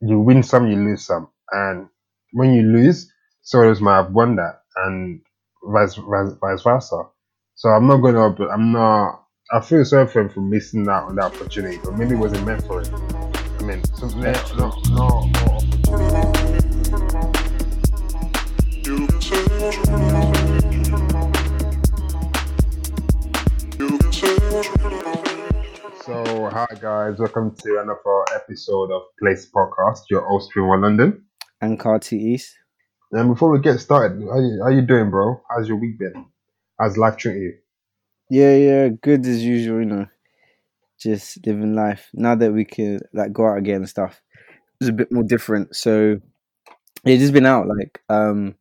you win some, you lose some, and when you lose, someone else might have won that, and vice vice, vice versa. So I'm not gonna. I'm not. I feel sorry for him for missing out on that opportunity, but maybe it wasn't meant for him. I mean, so, no, no, no, no So, hi guys, welcome to another episode of Place Podcast, your host from London. and Carty East. And before we get started, how you, how you doing, bro? How's your week been? How's life treating you? Yeah, yeah, good as usual, you know. Just living life. Now that we can like go out again and stuff, it's a bit more different. So yeah, just been out like um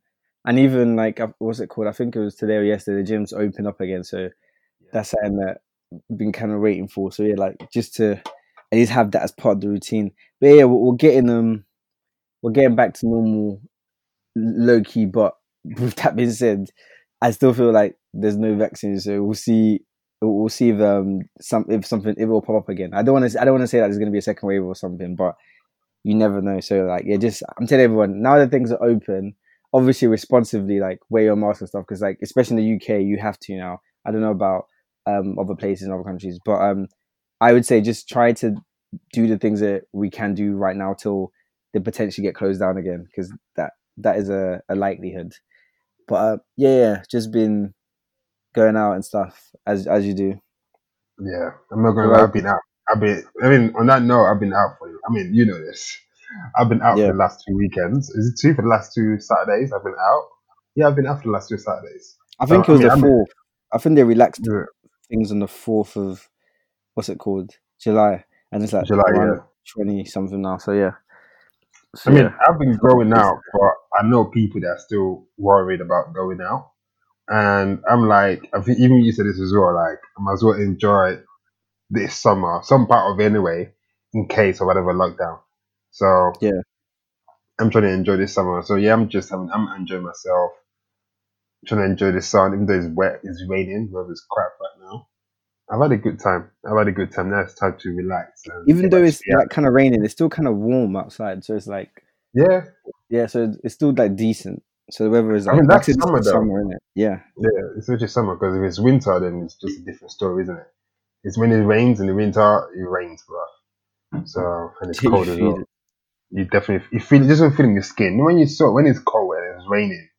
and even like what's it called? I think it was today or yesterday. The gyms open up again, so that's something that been kind of waiting for. So yeah, like just to at least have that as part of the routine. But yeah, we're, we're getting um we're getting back to normal, low key. But with that being said, I still feel like there's no vaccine, so we'll see. We'll see if um some if something it will pop up again. I don't want to I don't want to say that there's going to be a second wave or something, but you never know. So like yeah, just I'm telling everyone now that things are open, obviously responsibly like wear your mask and stuff because like especially in the UK you have to now. I don't know about um other places in other countries, but um I would say just try to do the things that we can do right now till they potentially get closed down again because that that is a, a likelihood. But uh, yeah, yeah, just been going out and stuff as as you do. Yeah, I'm not gonna lie, I've been out. I've been. I mean, on that note, I've been out for. I mean, you know this. I've been out Yeah. for the last two weekends. Is it two for the last two Saturdays? I've been out. Yeah, I've been out for the last two Saturdays. I think So, it was I mean, the I'm- fourth. I think they relaxed Yeah, things on the fourth of what's it called July, and it's like July, yeah. twenty something now. So yeah. So, I mean, yeah. I've been going out, but I know people that are still worried about going out. And I'm like, I think even you said this as well, like, I might as well enjoy this summer, some part of it anyway, in case of whatever lockdown. So, Yeah. I'm trying to enjoy this summer. So, yeah, I'm just, I'm, I'm enjoying myself, trying to enjoy the sun, even though it's wet, it's raining, whether it's crap right. I've had a good time. I've had a good time. Now it's time to relax. Even though it's like kind of raining, it's still kind of warm outside. So it's like yeah, yeah, so it's still like decent. So the weather is I like mean, that's summer, though. summer, isn't it? Yeah, Yeah, it's just summer because if it's winter, then it's just a different story, isn't it? It's when it rains in the winter, it rains, bro. So and it's cold as well. it. You definitely you feel it doesn't feel in your skin. When you saw when it's cold and it's raining,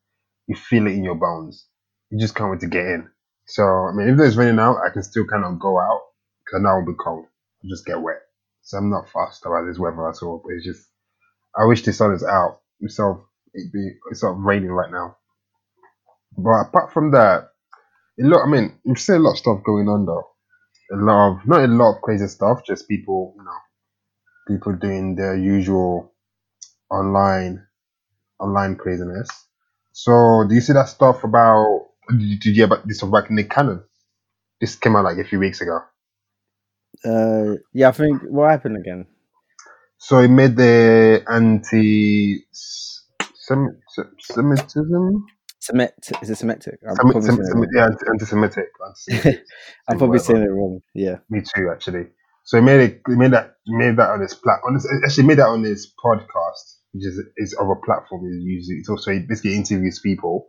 you feel it in your bones. You just can't wait to get in. So I mean, if there's raining out, I can still kind of go out because now it'll be cold. I'll just get wet. So I'm not fussed about this weather at all. But it's just I wish the sun is out. It's sort of it be it's sort of raining right now. But apart from that, a lot. I mean, you see a lot of stuff going on though. A lot of not a lot of crazy stuff. Just people, you know, people doing their usual online online craziness. So, do you see that stuff about? Did you, hear about this about Nick Cannon? This came out like a few weeks ago. Uh, yeah. I think what happened again? So he made the anti-Semitism, Semet is it Semitic? I'm Semi- probably Sem- it yeah, anti-Semitic. anti-Semitic, I'm probably saying it wrong. Yeah. Me too, actually. So he made it. He made that. He made that on his platform. Actually, made that on his podcast, which is his other platform. He uses. It's also he basically interviews people.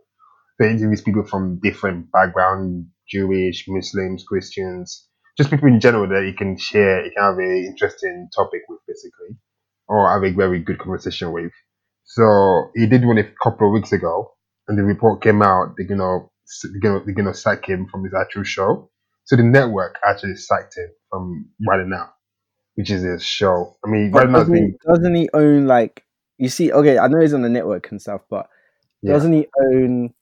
Interviews people from different background, Jewish, Muslims, Christians, just people in general that you can share. He can have a interesting topic with, basically, or have a very good conversation with. So he did one a couple of weeks ago, and the report came out. They're gonna they're gonna, they're gonna sack him from his actual show. So the network actually sacked him from Running Out, which is his show. I mean, But doesn't, he, been doesn't he own like you see? Okay, I know he's on the network and stuff, but Yeah. doesn't he own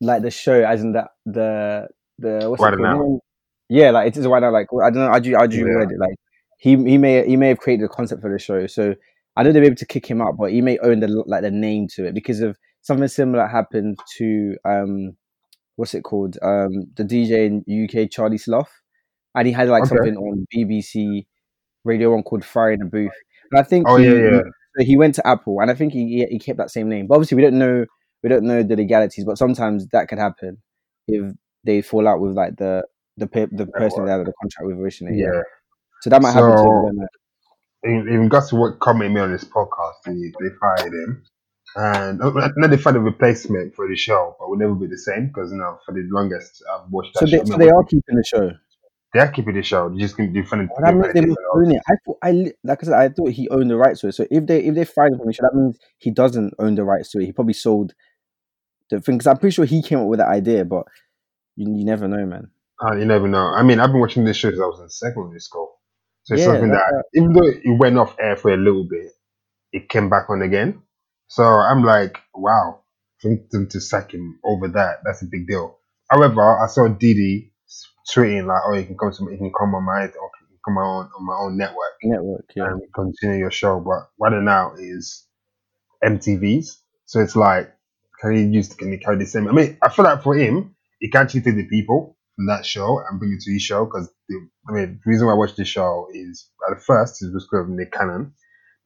like the show? As in that the the what's Right it now. called? Yeah, like it is right now. Like I don't know. I do. I do Yeah. read it. Like he he may he may have created the concept for the show. So I don't know they'll be able to kick him out, but he may own the like the name to it because of something similar happened to um what's it called um the DJ in UK Charlie Sloth, and he had like Okay. something on BBC Radio One called Fire in the Booth, and I think Oh he, yeah, yeah. he went to Apple, and I think he- he kept that same name. But obviously, we don't know we don't know the legalities, but sometimes that could happen if they fall out with like the the the person they had the contract with originally. Yeah. Yeah. So that might happen to So- him. then, uh, in, in regards to what comment made on this podcast, they, they fired him. And uh, now they find a replacement for the show, but it will never be the same because you know for the longest I've watched that So show. they, so they are keeping the show. they are keeping the show. They're just find Well, that means they must own it. I thought I li- like I said, I thought he owned the rights to it. So if they if they fired him from the show, that means he doesn't own the rights to it. He probably sold the thing because I'm pretty sure he came up with that idea, but you, you never know, man. Uh, you never know. I mean, I've been watching this show since I was in secondary school. So it's Yeah, something that's that, even though it went off air for a little bit, it came back on again. So I'm like, wow, for them to sack him over that, that's a big deal. However, I saw Diddy tweeting like, oh, you can come to, you can come on my, or come on on my own network Network, yeah. and continue your show. But right now is MTV's. So it's like, can he use, can he carry the same? I mean, I feel like for him, he can actually take the people from that show and bring it to his show because, I mean, the reason why I watched the show is at first is because of Nick Cannon.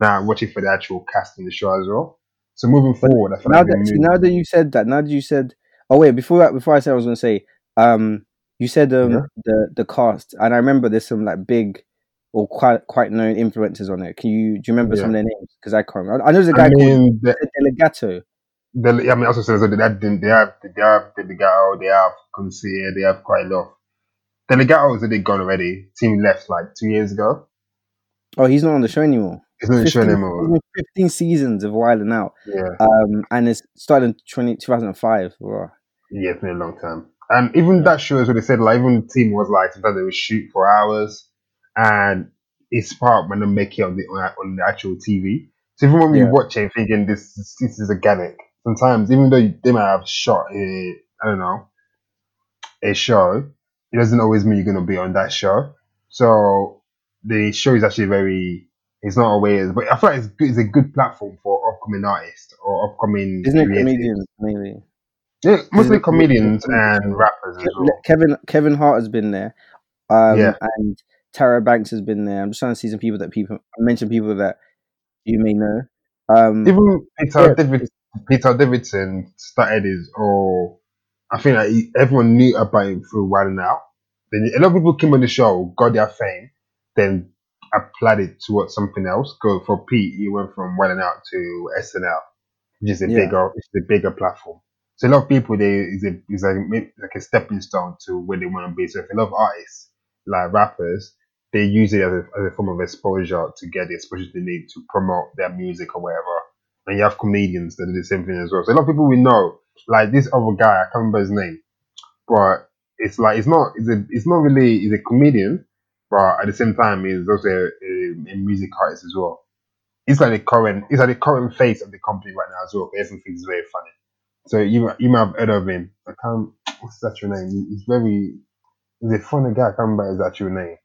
Now I'm watching for the actual cast in the show as well. So moving But forward, I feel now like that move- now that you said that, now that you said, oh wait, before that, before I said I was gonna say, um, you said um Yeah. the the cast, and I remember there's some like big or quite quite known influencers on it. Can you do you remember some of their names? Because I can't. remember. I know there's a guy I called the, DeLaGhetto. The, I mean, also says that they have, they have, they have DeLaGhetto, they have Conceited, they have quite a lot. DeLaGhetto is already gone already. Team left like two years ago. Oh, he's not on the show anymore. It's not in the show 15 anymore. seasons- 15 seasons of Wild 'N Out. Yeah. Um, and it's started in 20, 2005. Wow. Yeah, it's been a long time. And even that show is what they said, like even the team was like sometimes they would shoot for hours and it's part when they make it on the on, on the actual TV. So even when we Yeah. watch it thinking this this is organic, sometimes even though they might have shot a I don't know a show, it doesn't always mean you're gonna be on that show. So the show is actually very it's not always but I feel like it's good it's a good platform for upcoming artists or upcoming Isn't it comedians mainly? Yeah, mostly comedians and rappers as well. Kevin Kevin Hart has been there. Um, Yeah. and Tyra Banks has been there. I'm just trying to see some people that people I mentioned people that you may know. Um, Even Peter Yeah. David, Peter Davidson started his or I think that he, everyone knew about him through Wild 'N Out. Then a lot of people came on the show, got their fame, then applied it towards something else. Go for Pete, he went from Wild 'N Out to SNL, which is a Yeah. bigger, it's a bigger platform. So a lot of people they is a is like like a stepping stone to where they want to be. So if a lot of artists like rappers, they use it as a, as a form of exposure to get the exposure they need to promote their music or whatever. And you have comedians that do the same thing as well. So a lot of people we know, like this other guy, I can't remember his name, but it's like it's not it's a it's not really he's a comedian, but at the same time he's also a, a, a music artist as well. He's like the current he's like the current face of the company right now as well. Everything is very funny. So you you might have heard of him. I can't what's his actual name? He's very he's a funny guy. I can't remember his actual name,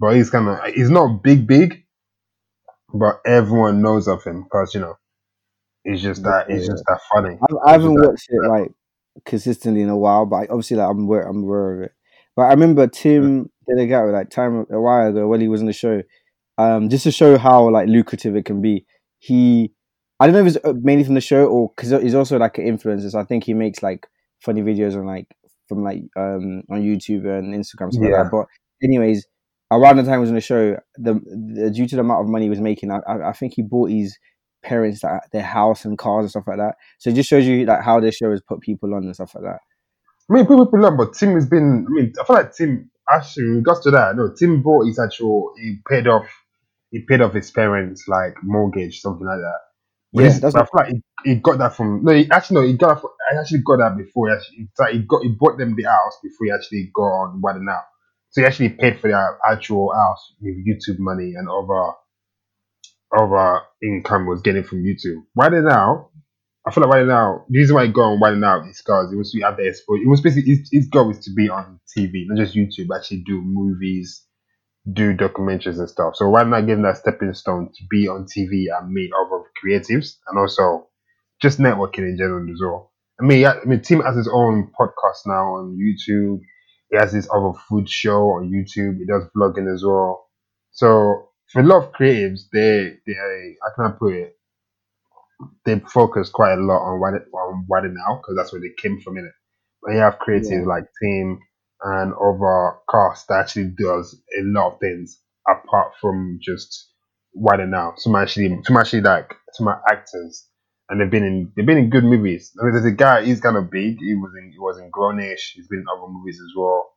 but he's kind of he's not big big, but everyone knows of him because you know it's just that it's just that funny. I, I haven't Just that- watched it like consistently in a while, but obviously like I'm aware I'm aware of it. But I remember Tim DeLaGhetto like time a while ago when he was on the show, um, just to show how like lucrative it can be. He, I don't know if it's uh, mainly from the show or because he's also like an influencer. So I think he makes like funny videos on like from like um on YouTube and Instagram stuff like Yeah. that. But anyways, around the time he was on the show, the, the due to the amount of money he was making, I, I I think he bought his parents like, their house and cars and stuff like that. So it just shows you like how this show has put people on and stuff like that. I mean, people people learn, but Tim has been. I mean, I feel like Tim actually in regards to that. No, Tim bought his actual. He paid off. He paid off his parents like mortgage, something like that. But Yeah, that's I feel like he, he got that from. No, he actually no, he got. From, I actually got that before. He actually, it's like he got. He bought them the house before he actually got on Wild 'N Out. So he actually paid for their actual house with YouTube money and other other income was getting from YouTube. 'N now, I feel like right now, the reason why he got on right now is because it was to have the exposure. It was basically his, his goal is to be on TV, not just YouTube, actually do movies, do documentaries and stuff. So why not give him that stepping stone to be on TV and meet other creatives and also just networking in general as well. I mean, yeah, I mean, Tim has his own podcast now on YouTube. He has his other food show on YouTube. He does vlogging as well. So for a lot of creatives, they they can I put it? They focus quite a lot on what on what it now because that's where they came from in it. But you have creatives Yeah. like Tim and other cast that actually does a lot of things apart from just Wild 'N Out. Some actually, some actually like some actors, and they've been in they've been in good movies. I mean, there's a guy. He's kind of big. He was in he was in Grownish. He's been in other movies as well.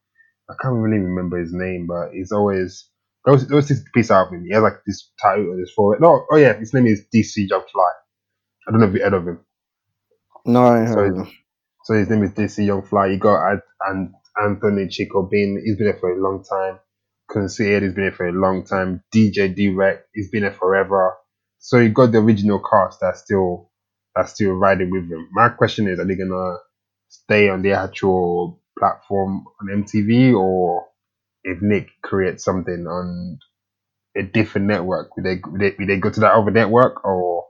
I can't really remember his name, but he's always those those six piece album. He has like this title on his forehead. No, oh yeah, his name is DC Young Fly. I don't know if you heard of him. No, I So, heard. so his name is DC Young Fly. You got and Anthony Chico Bean. He's been there for a long time. Conceited, he's been there for a long time. DJ D-Wrek, he's been there forever. So you got the original cast that's still that's still riding with him. My question is, are they gonna stay on the actual platform on MTV, or if Nick creates something on a different network, would they would they, would they go to that other network or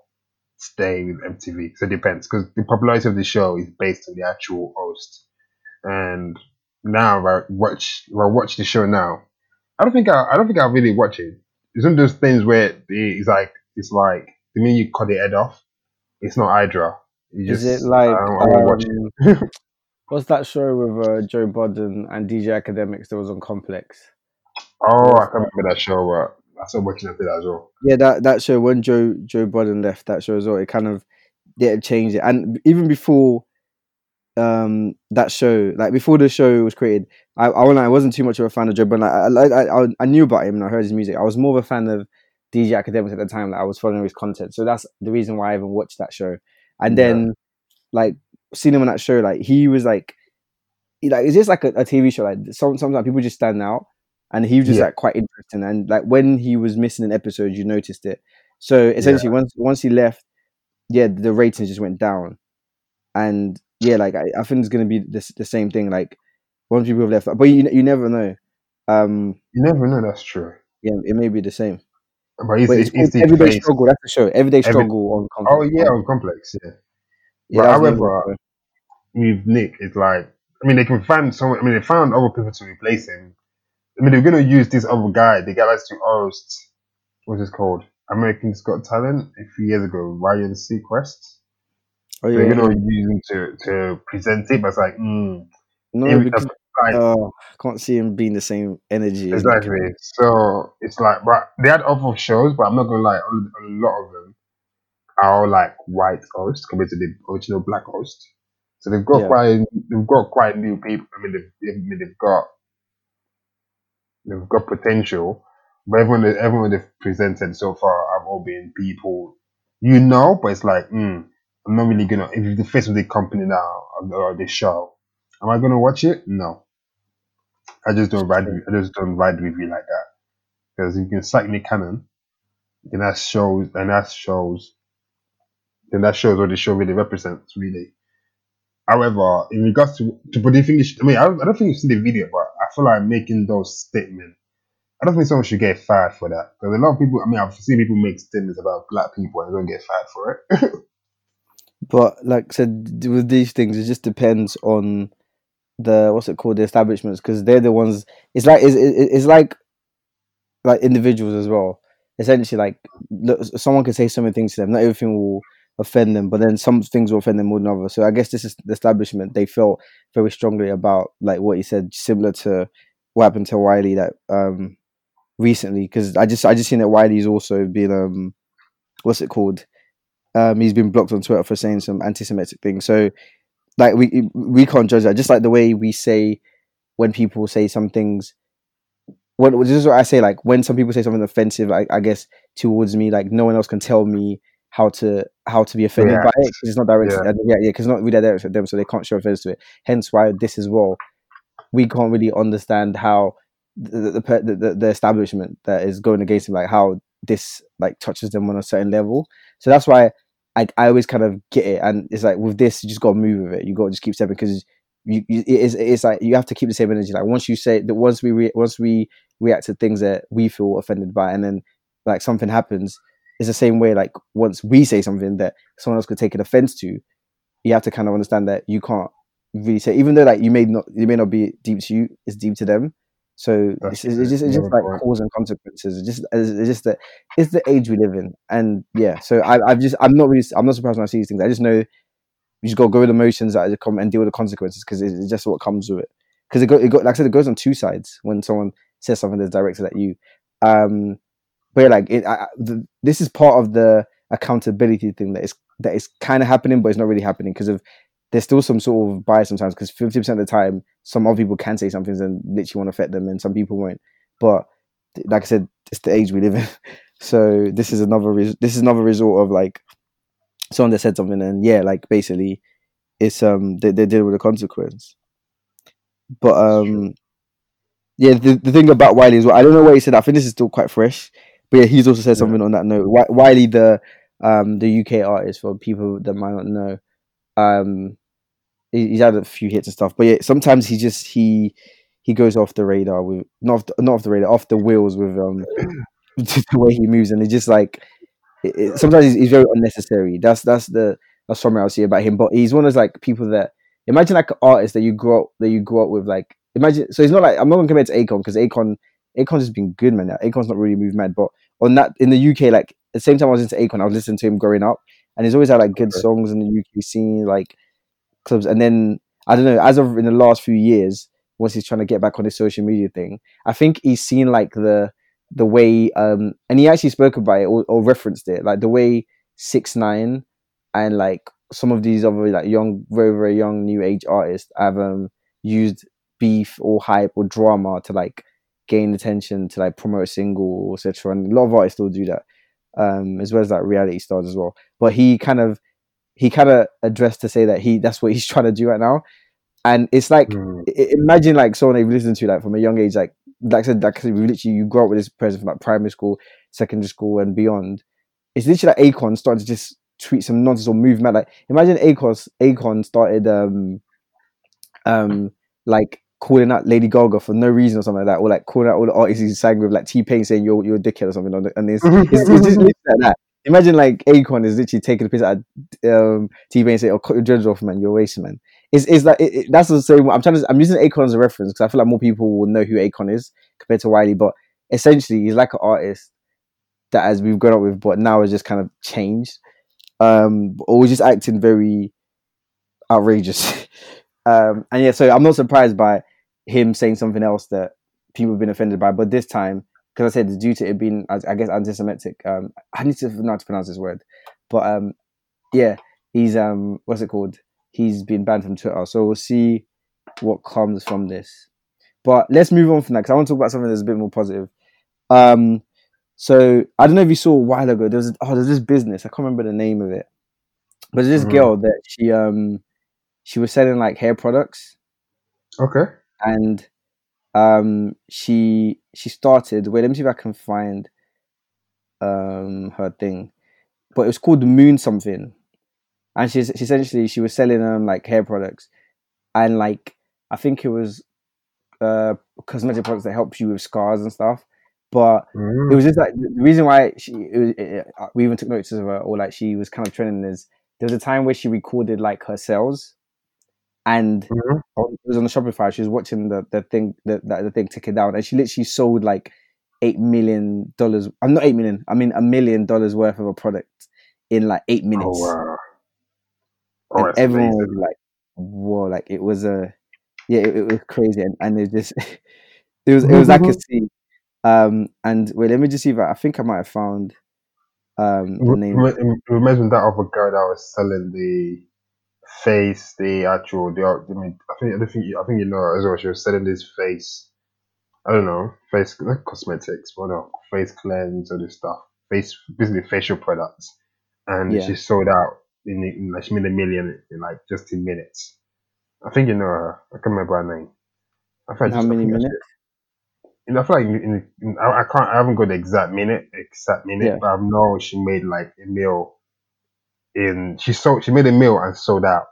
stay with MTV? So it depends because the popularity of the show is based on the actual host. And now, if I watch if I watch the show now, I don't think I I don't think I really watch it. It's one of those things where it's like it's like the minute you cut the head off, it's not Hydra. You Is just, it like I don't, I won't watch it. Um, what's that show with uh, Joe Budden and DJ Akademiks that was on Complex? Oh, I can't remember that show, but I started watching that as well. Yeah, that that show when Joe Joe Budden left that show as well, it kind of yeah it changed it. And even before um that show, like before the show was created, I I, I wasn't too much of a fan of Joe Budden. Like, I, I I knew about him and I heard his music. I was more of a fan of DJ Akademiks at the time. Like I was following his content, so that's the reason why I even watched that show. And Yeah. then like seeing him on that show, like he was like, he, like it's just like a, a TV show. Like some sometimes people just stand out, and he was just Yeah. like quite interesting. And like when he was missing an episode, you noticed it. So essentially, once once he left, yeah, the ratings just went down, and yeah, like I, I think it's gonna be the the same thing. Like once people have left, but you you never know. Um, You never know. That's true. yeah, it may be the same. But he's, But it's called the Everyday. Struggle. That's the show. Everyday Every- Struggle on. Complex oh yeah, on Complex. Yeah. Yeah. but that was the name of the however, with Nick, it's like I mean they can find someone. I mean they found other people to replace him. I mean they're gonna use this other guy, the guy that's to host. What's this called? American's Got Talent a few years ago, Ryan Seacrest. oh They're gonna use him to to present it, but it's like, mm, no, because like oh, I can't see him being the same energy. exactly. So it's like, but they had other shows, but I'm not gonna lie, a lot of them are all like white hosts compared to the original black host. So they've got Yeah. quite they've got quite new people. I mean, they've, mean, they've got they've got potential, but everyone everyone they've presented so far have all been people you know, but it's like, mm, I'm not really gonna. If you're the face of the company now or, the show, am I gonna watch it? No. I just don't ride. With, I just don't ride with you like that because you can cite Nick Cannon, and that shows, and that shows, then that shows what the show really represents, really. However, in regards to, to but the I mean, I don't, I don't think you've seen the video, but I feel like making those statements. I don't think someone should get fired for that because a lot of people. I mean, I've seen people make statements about black people and don't get fired for it. But like I said, with these things, it just depends on the what's it called, the establishments, because they're the ones. It's like it's, it- it's like like individuals as well. Essentially, like look, someone can say so many things to them. Not everything will offend them, but then some things will offend them more than others. So I guess this is the establishment. They felt very strongly about like what he said, similar to what happened to Wiley that um recently. Because I just I just seen that Wiley's also been um what's it called um, he's been blocked on Twitter for saying some anti-Semitic things. So, like, we we can't judge that. Just like the way we say when people say some things. What this is what I say. Like when some people say something offensive, I, I guess towards me, like no one else can tell me how to how to be offended Yeah. by it 'cause it's not directed. Yeah. yeah, yeah, because it's not really directed at them, so they can't show offense to it. Hence, why this as well, we can't really understand how the the, the, the, establishment that is going against him, like how this like touches them on a certain level. So that's why I, I always kind of get it, and it's like with this, you just got to move with it. You got to just keep stepping because you, you it is it's like you have to keep the same energy. Like once you say that, once we re- once we react to things that we feel offended by, and then like something happens, it's the same way. Like once we say something that someone else could take an offense to, you have to kind of understand that you can't really say, even though like you may not it may not be deep to you, it's deep to them. So it's, it's just it's just like cause and consequences. It's just it's just that it's the age we live in, and yeah. So I, I've just I'm not really I'm not surprised when I see these things. I just know you just got to go with the emotions that come and deal with the consequences because it's, it's just what comes with it. Because it go, it go like I said, it goes on two sides when someone says something that's directed at you. Um, but yeah, like it, I, the, this is part of the accountability thing that is that is kind of happening, but it's not really happening because of there's still some sort of bias sometimes because 50% of the time some other people can say something and literally want to affect them and some people won't. But like i said it's the age we live in. So this is another res- this is another result of like someone that said something and yeah like basically it's um they, they deal with the consequence. But um yeah the, the thing about wiley is well i don't know what he said i think this is still quite fresh but yeah he's also said Yeah. something on that note Wi- wiley the um the uk artist for people that might not know um he's had a few hits and stuff but yeah sometimes he just he he goes off the radar with not off the, not off the radar off the wheels with um the way he moves and it's just like it, it, sometimes he's, he's very unnecessary that's that's the that's something i'll see about him but he's one of those like people that imagine like an artist that you grow up that you grow up with like imagine so he's not like i'm not gonna compare it to akon because akon akon's just been good man. Akon's not really moved mad but on that in the uk like at the same time i was into akon i was listening to him growing up and he's always had like good songs in the uk scene like clubs and then i don't know as of in the last few years once he's trying to get back on his social media thing i think he's seen like the the way um and he actually spoke about it or, or referenced it like the way six nine and like some of these other like young very very young new age artists have um used beef or hype or drama to like gain attention to like promote a single etc and a lot of artists still do that um as well as like reality stars as well. But he kind of he kind of addressed to say that he that's what he's trying to do right now. And it's like Mm. imagine like someone they've listened to like from a young age like like I said like literally you grow up with this person from like primary school secondary school and beyond. It's literally like Akon starting to just tweet some nonsense or move mad. Like imagine Akon Akon started um um like calling out Lady Gaga for no reason or something like that or like calling out all the artists he sang with like T-Pain saying you're you're a dickhead or something on the, and it's, it's, it's just like that imagine like Akon is literally taking a piss at um, T-Pain saying oh cut your dreads off man you're a waste man it's, it's like it, it- that's the same. I'm trying to. I'm using Akon as a reference because I feel like more people will know who Akon is compared to Wiley. But essentially, he's like an artist that as we've grown up with, but now has just kind of changed. Um, or was just acting very outrageous. um, and yeah, so I'm not surprised by him saying something else that people have been offended by. But this time, because I said it's due to it being, I I guess, anti-Semitic. Um, I need to know how to pronounce this word, but um, yeah, he's um, what's it called? He's been banned from Twitter. So we'll see what comes from this. But let's move on from that because I want to talk about something that's a bit more positive. Um, so I don't know if you saw a while ago. There was oh, there's this business. I can't remember the name of it, but this Mhm. girl that she um she was selling like hair products Okay. And um she she started wait let me see if i can find um her thing. But it was called moon something. And she's she essentially she was selling um like hair products. And like i think it was uh cosmetic products that helps you with scars and stuff. But Mm. it was just like the reason why she it was, it, we even took notice of her or like she was kind of trending is there was a time where she recorded like her sales and Mhm. on, it was on the Shopify. She was watching the the thing the, the, the thing tick it down, and she literally sold like eight million dollars. I'm not eight million. I mean a million dollars worth of a product in like eight minutes. Oh wow. Oh, and everyone was like, "Whoa!" Like it was a yeah, it, it was crazy, and, and it just it was it was like a scene. Um, and wait, let me just see if I, I think I might have found um the name. re- It reminds me of that other girl that was selling the face, the actual, the. I mean, I think I don't think you, I think you know as well. She was selling this face. I don't know, face not cosmetics, but no, face cleanse or this stuff, face basically facial products, and Yeah. she sold out in, in like she made a million in like just in minutes. I think you know her. I can't remember her name. I In how just- many I minutes? I feel like in, in- I, I can't, I haven't got the exact minute, exact minute, Yeah. but I know she made like a meal in, she sold, she made a meal and sold out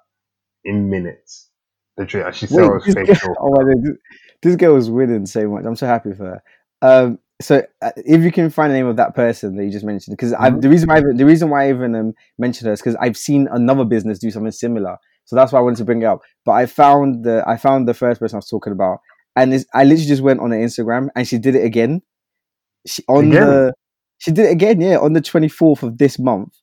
in minutes. Literally, and she Wait, sells this girl, facial. oh my god, this, this girl was winning so much. I'm so happy for her. Um, so uh, if you can find the name of that person that you just mentioned, because Mhm. the reason why the reason why I even um, mentioned her is because I've seen another business do something similar. So that's why I wanted to bring it up. But I found the I found the first person I was talking about, and I literally just went on her Instagram and she did it again. She on Again? the she did it again, yeah, on the 24th of this month.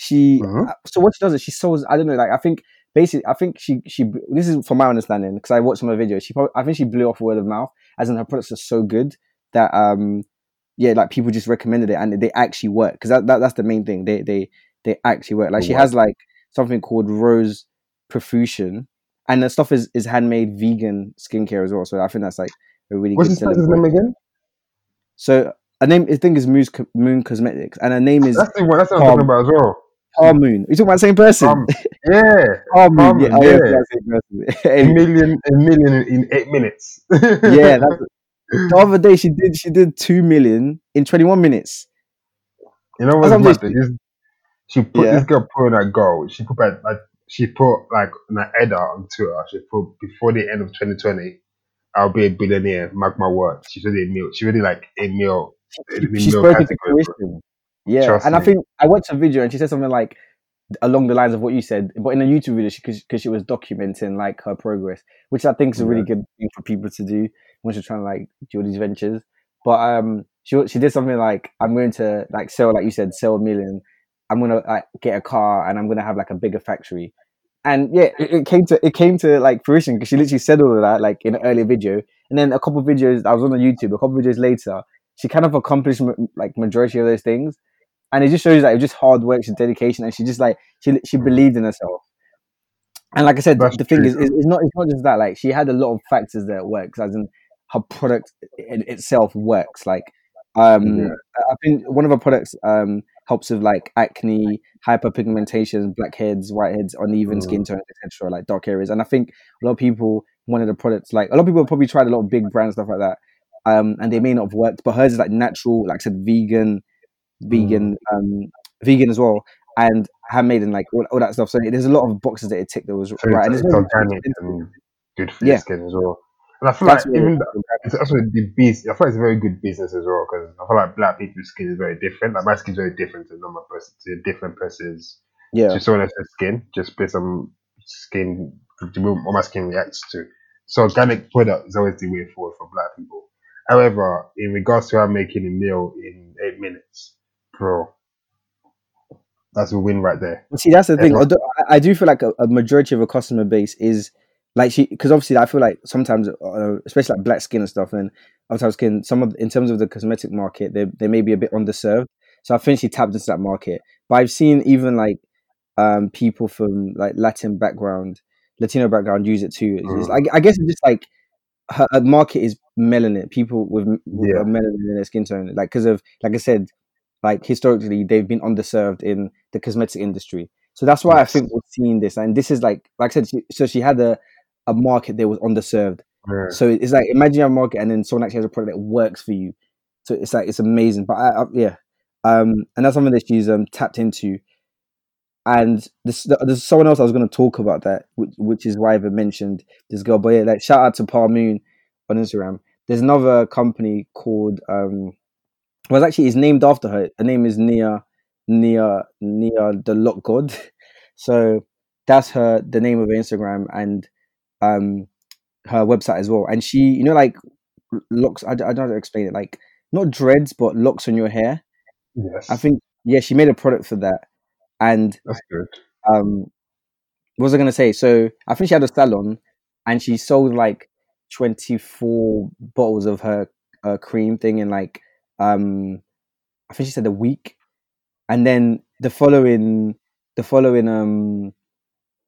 She Mhm. uh, so what she does is she sells. I don't know, like I think basically, I think she she this is from my understanding because I watched some of her videos. She probably, I think she blew off word of mouth, as in her products are so good that um yeah, like people just recommended it and they actually work because that, that that's the main thing. They they they actually work. Like she has like something called Rose Profusion, and the stuff is is handmade vegan skincare as well. So I think that's like a really What's good his person's name again? So her name, I think, is Moon, Moon Cosmetics, and her name is That's the one. That's what I'm talking about as well. Par Moon. You talking about the same person? Um, yeah, Par Moon. Palm, Yeah, oh, yeah, yeah. person. a million, a million in, eight minutes. yeah, that's, the other day she did she did two million in twenty one minutes. You know what's mad? This, she put Yeah. this girl put on that goal. She put like, like she put like an header on Twitter. She put before the end of 2020, I'll be a billionaire. Mark my words. She's already a meal. She really like a meal. She, in the she spoke into fruition. Yeah, Trust and I think I watched a video and she said something like along the lines of what you said, but in a YouTube video, she because she was documenting like her progress, which I think is a really good thing for people to do when she's trying to like do all these ventures. But um, she she did something like I'm going to like sell, like you said, sell a million. I'm gonna like get a car and I'm gonna have like a bigger factory. And yeah, it, it came to it came to like fruition because she literally said all of that like in an earlier video, and then a couple of videos I was on the YouTube. A couple of videos later, she kind of accomplished like majority of those things, and it just shows that it was just hard work and dedication, and she just like she she believed in herself. And like I said, That's the thing true, is, is, it's not it's not just that. Like she had a lot of factors that works, as in her product in itself works. Like um, Yeah. I think one of her products um helps with like acne, hyperpigmentation, blackheads, whiteheads, uneven Mm. skin tones, etc. Like dark areas. And I think a lot of people wanted the products. Like a lot of people probably tried a lot of big brand stuff like that, um, and they may not have worked. But hers is like natural, like I said, vegan, vegan, um, vegan as well, and handmade and like all, all that stuff. So there's a lot of boxes that it ticked that was right. And it's, it's it's not organic and good for Yeah. your skin as well. And I feel That's like even it's also the business. I feel like it's a very good business as well because I feel like black people's skin is very different. Like my skin is very different to normal person, to a different person's, yeah. to someone else's skin, just based on skin, what my skin reacts to. So organic product is always the way forward for black people. However, in regards to her making a meal in eight minutes, bro, that's a win right there. See, that's the thing. Everyone- I, do feel like a, a majority of a customer base is like she, because obviously I feel like sometimes, uh, especially like black skin and stuff, and of skin, some of in terms of the cosmetic market, they they may be a bit underserved. So I think she tapped into that market. But I've seen even like um people from like Latin background, Latino background use it too. It's Mm. I, I guess it's just like her, her market is melanin. People with, with Yeah. melanin in their skin tone, like because of like I said, like historically they've been underserved in the cosmetic industry. So that's why Yes. I think we're seeing this. And this is like, like I said, she, so she had a, a market that was underserved. Yeah. So it's like imagine a market and then someone actually has a product that works for you. So it's like it's amazing. But I, I, yeah, um, and that's something that she's um tapped into. And this, there's someone else I was going to talk about that, which, which is why I even mentioned this girl. But yeah, like shout out to Paul Moon on Instagram. There's another company called um, well, actually, it's named after her. Her name is Nia Nia Nia the Lock God. So that's her the name of her Instagram and um her website as well. And she, you know, like locks. I, I don't know how to explain it. Like not dreads, but locks on your hair. yes. I think yeah, she made a product for that. And that's good. um, what was I gonna say? So I think she had a salon, and she sold like twenty four bottles of her uh, cream thing in like um, I think she said a week, and then the following the following um,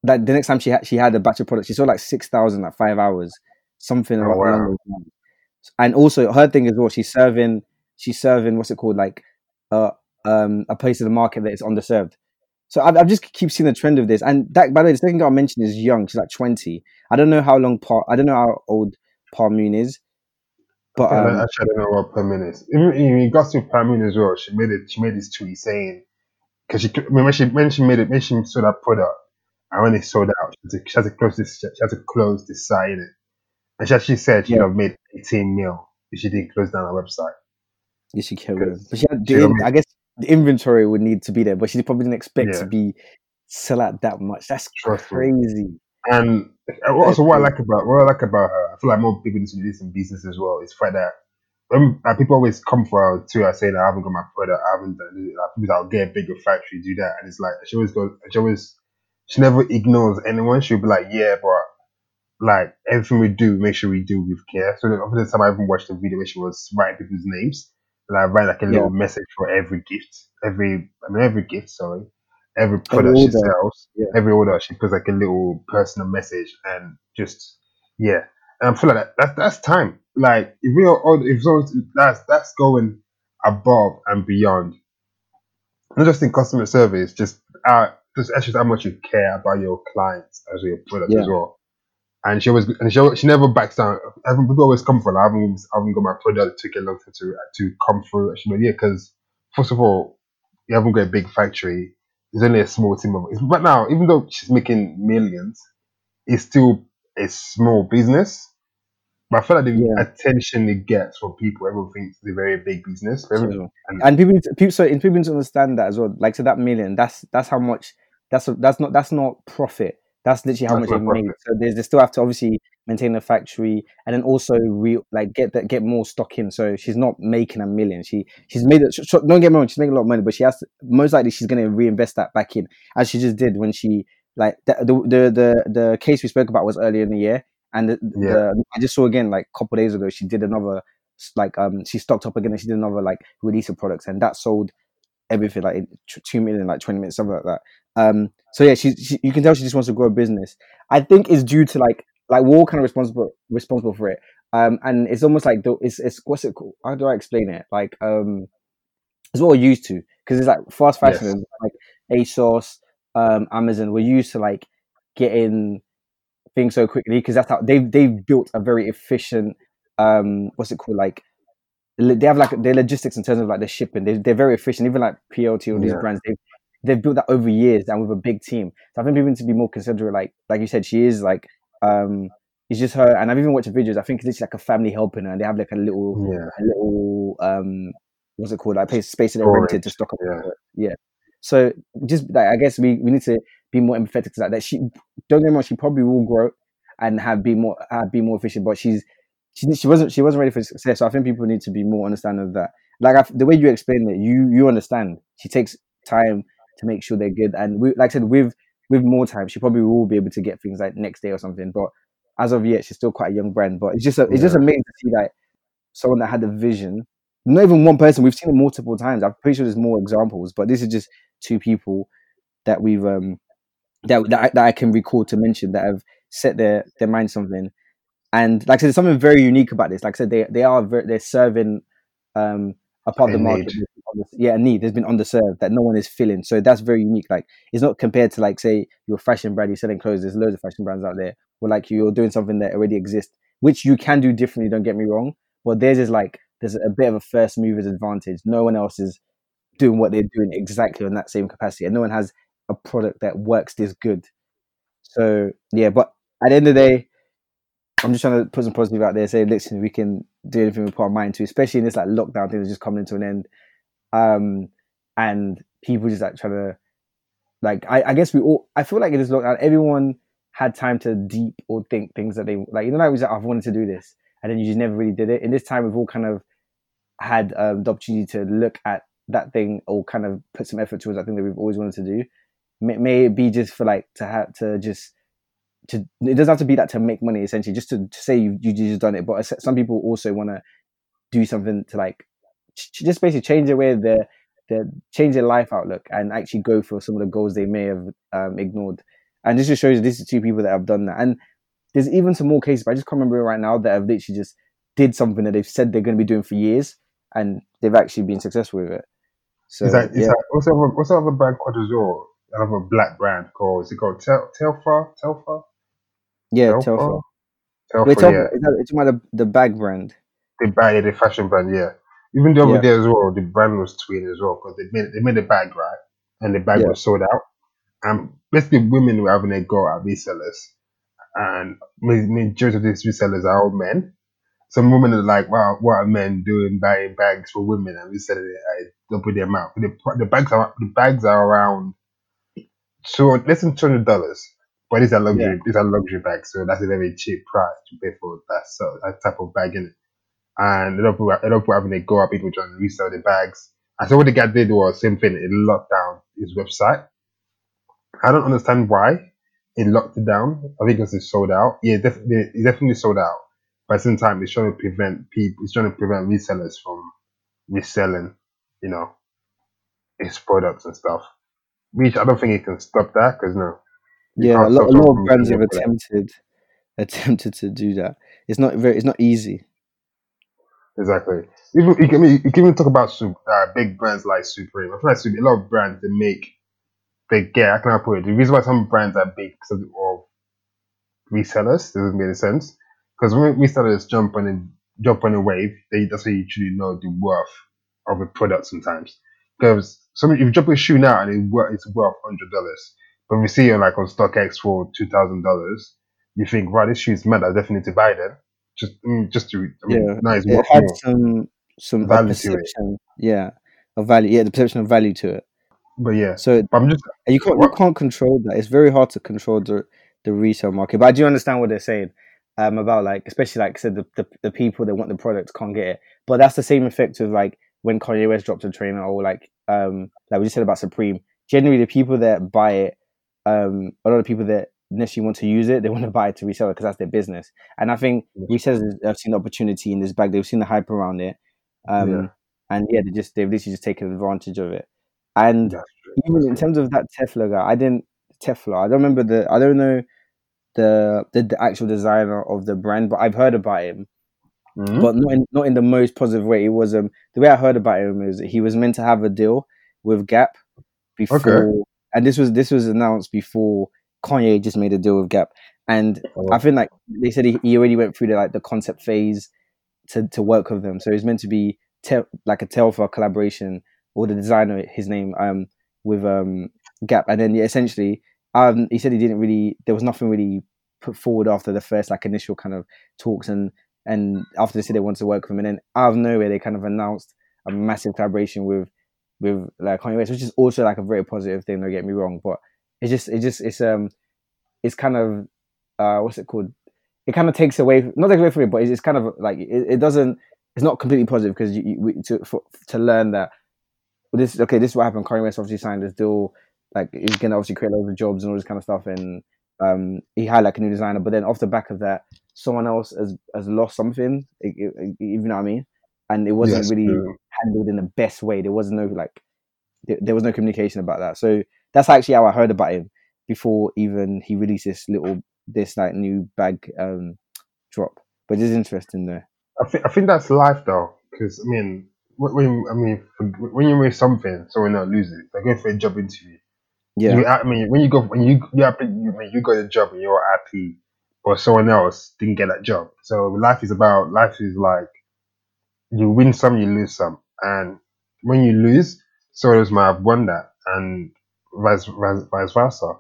that the next time she had she had a batch of products, she sold like six thousand like five hours, something Oh, wow. And also her thing as well, she's serving she's serving what's it called like uh um a place in the market that is underserved. So I, I just keep seeing the trend of this. And that, by the way, the second girl I mentioned is young. She's like 20. I don't know how long Par, I don't know how old Par Moon is. But um, actually, I don't know what per minute. Even in regards to per minute as well, she made it. She made this tweet saying because she remember she when she made it when she sold that product and when it sold out, she had to, she had to close this. She had to close this site in it, and she actually said she'd Yeah. have made 18 mil if she didn't close down her website. yeah, she on. But she had the, in- I guess the inventory would need to be there, but she probably didn't expect Yeah. to be sell out that much. That's Trust me. And also, what I like about what I like about her, I feel like more people need to do this in business as well. Is the fact that when people always come for her too, I saying I haven't got my product, I haven't done it. Like people that will get a bigger factory, do that, and it's like she always goes, she always, she never ignores anyone. She'll be like, yeah, but like everything we do, make sure we do with care. So then, over the time, I even watched a video where she was writing people's names. like write like a Yeah. little message for every gift, every I mean every gift, sorry, every product she sells, Yeah. every order she puts like a little personal message and just yeah. And I feel like that, that's that's time. Like if we are all if so that's that's going above and beyond. Not just in customer service, just uh just actually how much you care about your clients as your product Yeah. as well. And she always and she she never backs down. I haven't- People always come for her. I haven't I haven't got my product took a long time to to come through. She goes, yeah, because first of all, you haven't got a big factory. There's only a small team of. it's- But now, even though she's making millions, it's still a small business. But I feel like the Yeah. attention it gets from people, everyone thinks it's a very big business. Everyone- and- and people, need to- people, so and people need to understand that as well. Like, so that million, that's that's how much. That's that's not that's not profit. That's literally how That's much they've made. So there's, they still have to obviously maintain the factory and then also re, like get that get more stock in. So she's not making a million. She she's made it. sh- sh- Don't get me wrong, she's making a lot of money, but she has to, most likely she's going to reinvest that back in, as she just did when she like the the the the, the case we spoke about was earlier in the year, and the, Yeah. the I just saw again like a couple days ago she did another like um she stocked up again and she did another like release of products and that sold everything like two million like 20 minutes something like that um so yeah she, she you can tell she just wants to grow a business. I think it's due to like like we're all kind of responsible responsible for it. Um and it's almost like the, it's it's what's it called? How do i explain it? Like um it's what we're used to. Because it's like fast fashion Yes. like asos um amazon. We're used to like getting things so quickly because that's how they've they've built a very efficient um what's it called? Like they have like their logistics in terms of like their shipping. They, they're very efficient. Even like plt or these Yeah. brands they've they've built that over years and with a big team. So i think people need to be more considerate like like you said she is like um it's just her. And i've even watched the videos. I think it's like a family helping her. And they have like a little yeah, a little um what's it called? Like place space that they rented to stock up yeah. yeah. So just like i guess we we need to be more empathetic to that. That she don't get me wrong she probably will grow and have be more have be more efficient but she's she, she wasn't she wasn't ready for success. So i think people need to be more understanding of that. Like I, the way you explain it you you understand. She takes time to make sure they're good. And we, like i said with with more time she probably will be able to get things like next day or something. But as of yet she's still quite a young brand. But it's just a, it's just amazing to see that someone that had a vision. Not even one person. We've seen it multiple times. I'm pretty sure there's more examples but this is just two people that we've um that that I, that I can recall to mention that have set their their mind something. And like I said there's something very unique about this. Like I said they they are very, they're serving um a part of the market. need. Yeah a need there's been underserved that no one is filling. So that's very unique like it's not compared to like say your fashion brand you're selling clothes there's loads of fashion brands out there or like you're doing something that already exists which you can do differently don't get me wrong but theirs is like there's a bit of a first mover's advantage. No one else is doing what they're doing exactly on that same capacity and no one has a product that works this good. So yeah but at the end of the day i'm just trying to put some positive out there say listen we can do anything we put our mind to especially in this like lockdown thing that's just coming to an end um and people just like trying to like I, I guess we all i feel like in this lockdown everyone had time to deep or think things that they like you know like was like i've wanted to do this and then you just never really did it. In this time we've all kind of had um, the opportunity to look at that thing or kind of put some effort towards that thing that we've always wanted to do. May, may it be just for like to have to just to it doesn't have to be that to make money essentially just to, to say you you just done it but some people also want to do something to like just basically change their way of their their change their life outlook and actually go for some of the goals they may have um, ignored. And this just shows you this is two people that have done that. And there's even some more cases but I just can't remember right now that have literally just did something that they've said they're going to be doing for years and they've actually been successful with it. So Is that, is yeah. that what's the other, what's the other brand called well? Another black brand called is it called? Tel Telfar Telfar yeah Telfar Telfar. Telfar Wait, Telfar, yeah. is that, it's about the, the bag brand. The bag yeah, the fashion brand yeah even the other Yeah. day as well the brand was tweeting as well because they made they made a bag right and the bag Yeah. was sold out and basically women were having a go at resellers and ma- majority of these resellers are all men some women are like, wow, what are men doing buying bags for women and reselling it at double the amount? But the, the bags are the bags are around two less than two hundred dollars. But it's a luxury these are luxury bags, so that's a very cheap price to pay for that so that type of bag in it. And a lot of people, a lot of people having a go at people trying to resell the bags. And so what the guy did was same thing. It locked down his website. I don't understand why it locked it down. I think because it's sold out. Yeah, definitely, it definitely sold out. But at the same time, it's trying to prevent people, it's trying to prevent resellers from reselling, you know, his products and stuff. Which I don't think he can stop that because no, Yeah, a lot, a lot of brands have attempted attempted to do that. It's not very. It's not easy. Exactly. Even you can, you can even talk about uh, big brands like Supreme. I feel like Supreme, a lot of brands they make they get. I put it? The reason why some brands are big because of resellers doesn't make any sense. Because when resellers jump on a jump on a wave, they that's how you truly know the worth of a product sometimes. Because some if you drop a shoe now and it wor- it's worth hundred dollars, but if you see it like on StockX for two thousand dollars, you think, wow, this shoe is mad. I definitely need to buy them. Just mm, just to I mean, Yeah, now it's it had some some value to it. perception. Yeah, of value. Yeah, the perception of value to it. But yeah, So but I'm just you can't you can't control that. It's very hard to control the the resale market. But I do understand what they're saying um, about like especially like I said the, the the people that want the product can't get it. But that's the same effect of like when Kanye West dropped a trainer or like um like we just said about Supreme. Generally, the people that buy it, um, a lot of people that initially want to use it, they want to buy it to resell it because that's their business. And I think resellers have seen the opportunity in this bag. They've seen the hype around it, um, Yeah. and yeah, they just they've literally just taken advantage of it. And even in terms of that Tefla guy, I didn't Tefla. I don't remember the. I don't know the the, the actual designer of the brand, but I've heard about him, Mhm. but not in not in the most positive way. It was um the way I heard about him is he was meant to have a deal with Gap before, and this was this was announced before Kanye just made a deal with Gap, and Oh, I think like they said he, he already went through the like the concept phase to to work with them, so it's meant to be te- like a Telfar collaboration or the designer his name um with um Gap, and then yeah, essentially um he said he didn't really there was nothing really put forward after the first like initial kind of talks and and after they said they wanted to work with him, and then out of nowhere they kind of announced a massive collaboration with with like Kanye West, which is also like a very positive thing. Don't get me wrong, but it's just it just it's um it's kind of uh what's it called? It kind of takes away not takes away from it, but it's, it's kind of like it, it doesn't. It's not completely positive because you, you we- to for, to learn that this okay this is what happened. Kanye West obviously signed this deal. Like he's gonna obviously create loads of jobs and all this kind of stuff, and um he hired like a new designer. But then off the back of that, someone else has has lost something. If you know what I mean? And it wasn't yes, really true. handled in the best way. There was no like there, there was no communication about that. So that's actually how I heard about him before even he released this little this like new bag um drop. But it's interesting though. I think I think that's life though, because I mean, when I mean, when you win something, someone else loses. Like going for a job interview, Yeah. you, I mean, when you go, when you you happy, you, when you got a job and you're happy, but someone else didn't get that job. So life is about life is like you win some, you lose some, and when you lose, someone else might have won that, and vice vice, vice versa.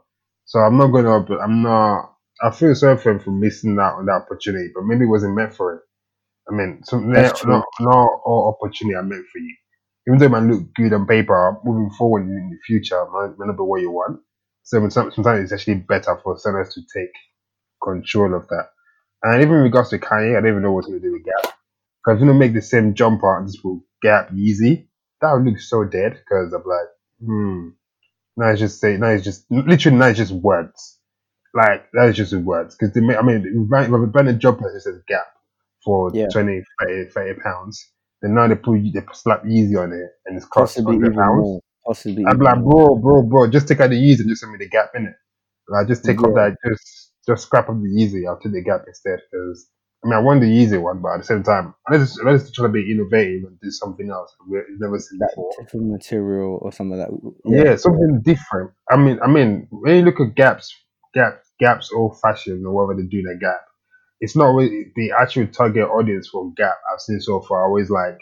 So I'm not gonna, I'm not. I feel sorry for him for missing out on that opportunity, but maybe it wasn't meant for him. I mean, so not, not, not all opportunity are meant for you. Even though it might look good on paper, moving forward in the future might, might not be what you want. So some- sometimes it's actually better for sellers to take control of that. And even in regards to Kanye, I don't even know what's going to do with Gap. Because if you don't make the same jumper and just put Gap Yeezy, that would look so dead. Because I'm like, hmm. Now it's just say, now it's just literally now it's just words. Like that is just words. Because they make, I mean, if we ban a jumper that says Gap for Yeah. 20, 30, 30 pounds, then now they put they slap Yeezy on it and it's cost Possibly hundred even pounds. more. Possibly I'm like, bro, bro, bro, just take out the Yeezy and just send me the Gap in it. Like, just take off that, just just scrap up the Yeezy. I'll take the Gap instead. Because I mean, I want the easy one, but at the same time, let's it's trying to be innovative and do something else we've never seen That before. different material or something like that. Yeah, Yeah. something different. I mean, I mean, when you look at Gap's Gap Gap's old fashion or whatever they do in a Gap, it's not really the actual target audience for Gap I've seen so far. Always like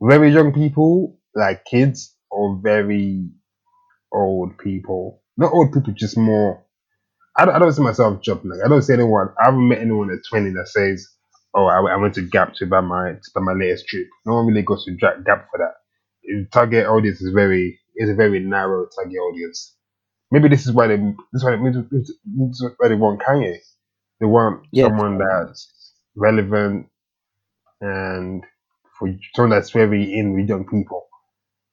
very young people, like kids, or very old people. Not old people, just more. I don't, I don't see myself jumping. Like I don't see anyone. I haven't met anyone at twenty that says, "Oh, I, I went to Gap to buy my to buy my latest trip." No one really goes to Gap for that. The target audience is very is a very narrow target audience. Maybe this is why they this is why maybe this is why they want Kanye. They want Yeah. someone that's relevant and for someone that's very in with young people.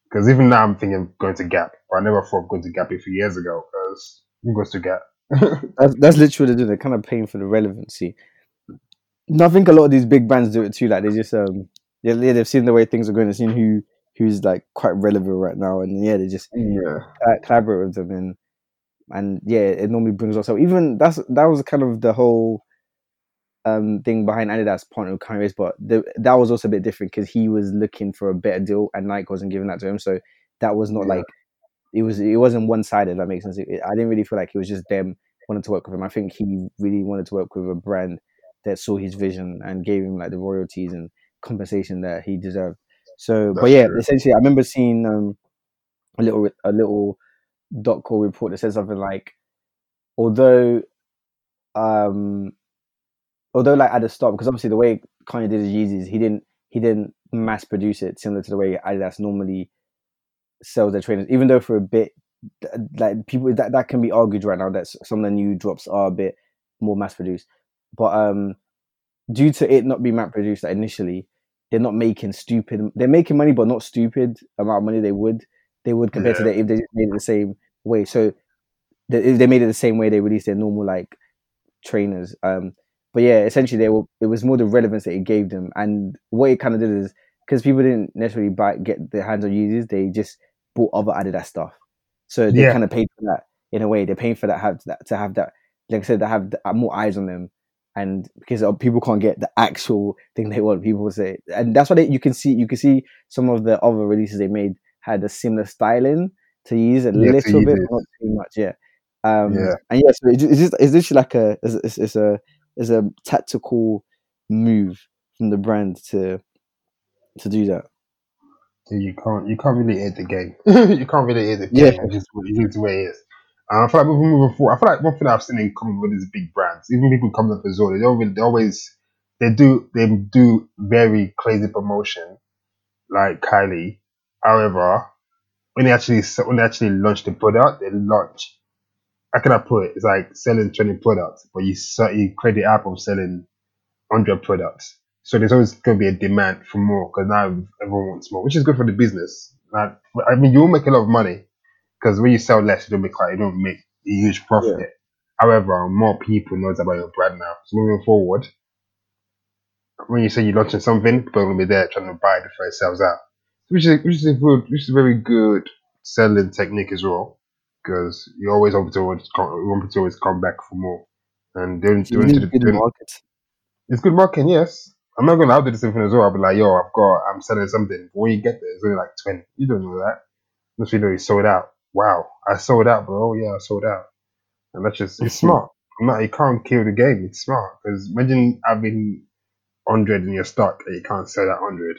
Because even now I'm thinking of going to Gap, but I never thought of going to Gap a few years ago. Because who goes to Gap? That's, that's literally what. They're kind of paying for the relevancy. And I think a lot of these big brands do it too. Like they just um yeah, yeah, they've seen the way things are going. They've seen who who's like quite relevant right now, and yeah, they just Yeah. uh, collaborate with them, and and yeah, it normally brings us up. Even that's that was kind of the whole um thing behind Adidas partnering with Kanye West, but the, that was also a bit different because he was looking for a better deal, and Nike wasn't giving that to him, so that was not Yeah. like it was. It wasn't one sided. That makes sense. It, I didn't really feel like it was just them wanted to work with him. I think he really wanted to work with a brand that saw his vision and gave him like the royalties and compensation that he deserved. So, but yeah, true. essentially, I remember seeing um, a little a little dot call report that said something like, although, um, although like at the start, because obviously the way Kanye did his Yeezys, he didn't he didn't mass produce it similar to the way Adidas normally sells their trainers. Even though for a bit, like people that that can be argued right now that some of the new drops are a bit more mass produced, but um, due to it not being mass produced like, initially, they're not making stupid. They're making money, but not stupid amount of money they would they would compared to Yeah. that if they made it the same way. So they, if they made it the same way they released their normal like trainers. Um, but yeah, essentially they were. It was more the relevance that it gave them, and what it kind of did is because people didn't necessarily buy get their hands on Yeezys, they just bought other Adidas stuff. So they Yeah. kind of paid for that in a way. They're paying for that have that to have that. Like I said, to have more eyes on them, and because uh, people can't get the actual thing they want, people say, and that's why they, you can see you can see some of the other releases they made had a similar styling to use a Yeah, little bit, but not too much. Yeah. Um, Yeah. And yeah, so it's just, it's literally like a it's, it's a it's a tactical move from the brand to to do that. Yeah, you can't you can't really hate the game. you can't really hate the Yeah. game. It's just, it's just the way it is. And I feel like moving, forward, I feel like one thing I've seen in common with these big brands, even people coming up as well, they don't really, they always they do they do very crazy promotion, like Kylie. However, when they actually when they actually launch the product, they launch. How can I put it? It's like selling twenty products, but you you create the app of selling hundred products. So there's always going to be a demand for more because now everyone wants more, which is good for the business. Like, I mean, you will make a lot of money because when you sell less, you don't make like you don't make a huge profit. However, more people knows about your brand now. So moving forward, when you say you're launching something, people will be there trying to buy it before it sells out, which is which is a good, which is a very good selling technique as well. Because you always want to always come, you want people to always come back for more, and they're, You into the, good they're- it's good marketing, yes. I'm not gonna I'll do the same thing as well. I'll be like, yo, I've got I'm selling something. But when you get there, it's only like twenty. You don't know that. Just you know you sold out. Wow, I sold out, bro. Yeah, I sold out. And that's just it's smart. I'm not you can't kill the game. It's smart. Because imagine having hundred in your stock and you can't sell that hundred.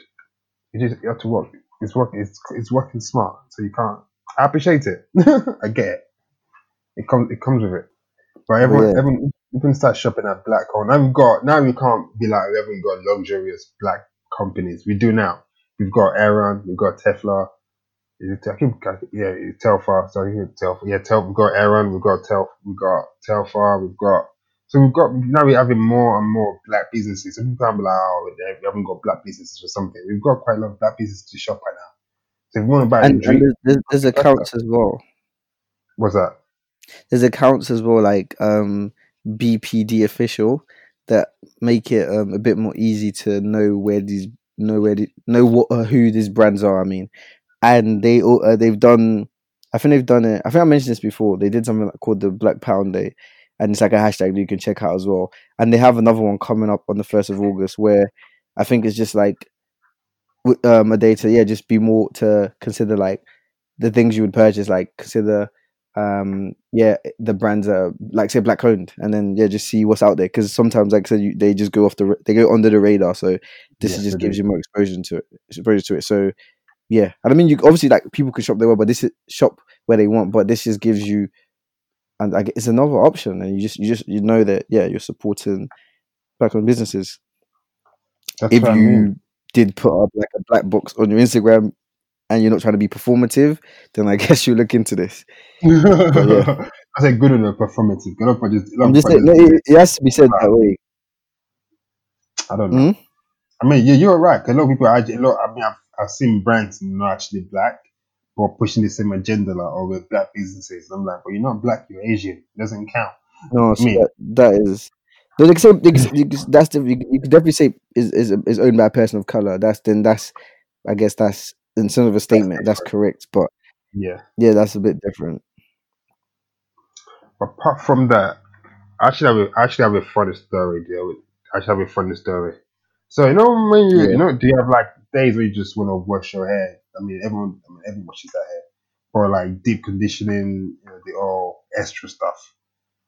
You just you have to work. It's working it's it's working smart. So you can't I appreciate it. I get it. It comes it comes with it. But everyone, yeah. everyone, you can start shopping at black hole. Now we've got, now we can't be like we haven't got luxurious black companies. We do now. We've got Aaron, we've got Tefla. Is it, I think, yeah, it's Telfar. So I think it's Telfar. Yeah, Tel, we've got Aaron, we've got Tel, we've got Telfar, we've got. So we've got now we're having more and more black businesses. So people can't be like, oh, we haven't got black businesses for something. We've got quite a lot of black businesses to shop right now. So if you want to buy a And, drink, and there's, there's, accounts as well. what's that? There's accounts as well, like um, BPD official, that make it um, a bit more easy to know where these know where the, know what uh, who these brands are. I mean, and they all uh, they've done. I think they've done it. I think I mentioned this before. They did something called the Black Pound Day, and it's like a hashtag that you can check out as well. And they have another one coming up on the first of August, where I think it's just like um, a day to yeah, just be more to consider like the things you would purchase, like consider um yeah the brands are like say black owned and then yeah just see what's out there because sometimes like I said you, they just go off the they go under the radar so this is just gives do. you more exposure to it exposure to it so yeah and i mean you obviously like people can shop their way but this is shop where they want but this just gives you and like it's another option and you just you just you know that yeah you're supporting black owned businesses That's if what I you mean. did put up like a black box on your instagram and you're not trying to be performative then i guess you look into this yeah. I said good enough performative. Good enough for just. i'm just saying no, it, it has to be said that way I don't know. Mhm. I mean, yeah, you're right. A lot of people are. A lot, I mean, I've, I've seen brands not actually black, but pushing the same agenda like, oh, we're black businesses. I'm like, well, you're not black. You're Asian. It doesn't count. No, so Me. that, that is No, they say they you can- that's the, you, you could definitely say is, is is owned by a person of color. That's then that's I guess that's in terms of a statement. That's correct, but Yeah. yeah, that's a bit different. Apart from that, I actually have a, I actually have a funny story. Deal. I actually have a funny story. So you know when you Yeah. you know do you have like days where you just want to wash your hair? I mean everyone I mean everyone washes their hair, or like deep conditioning, you know, the all extra stuff.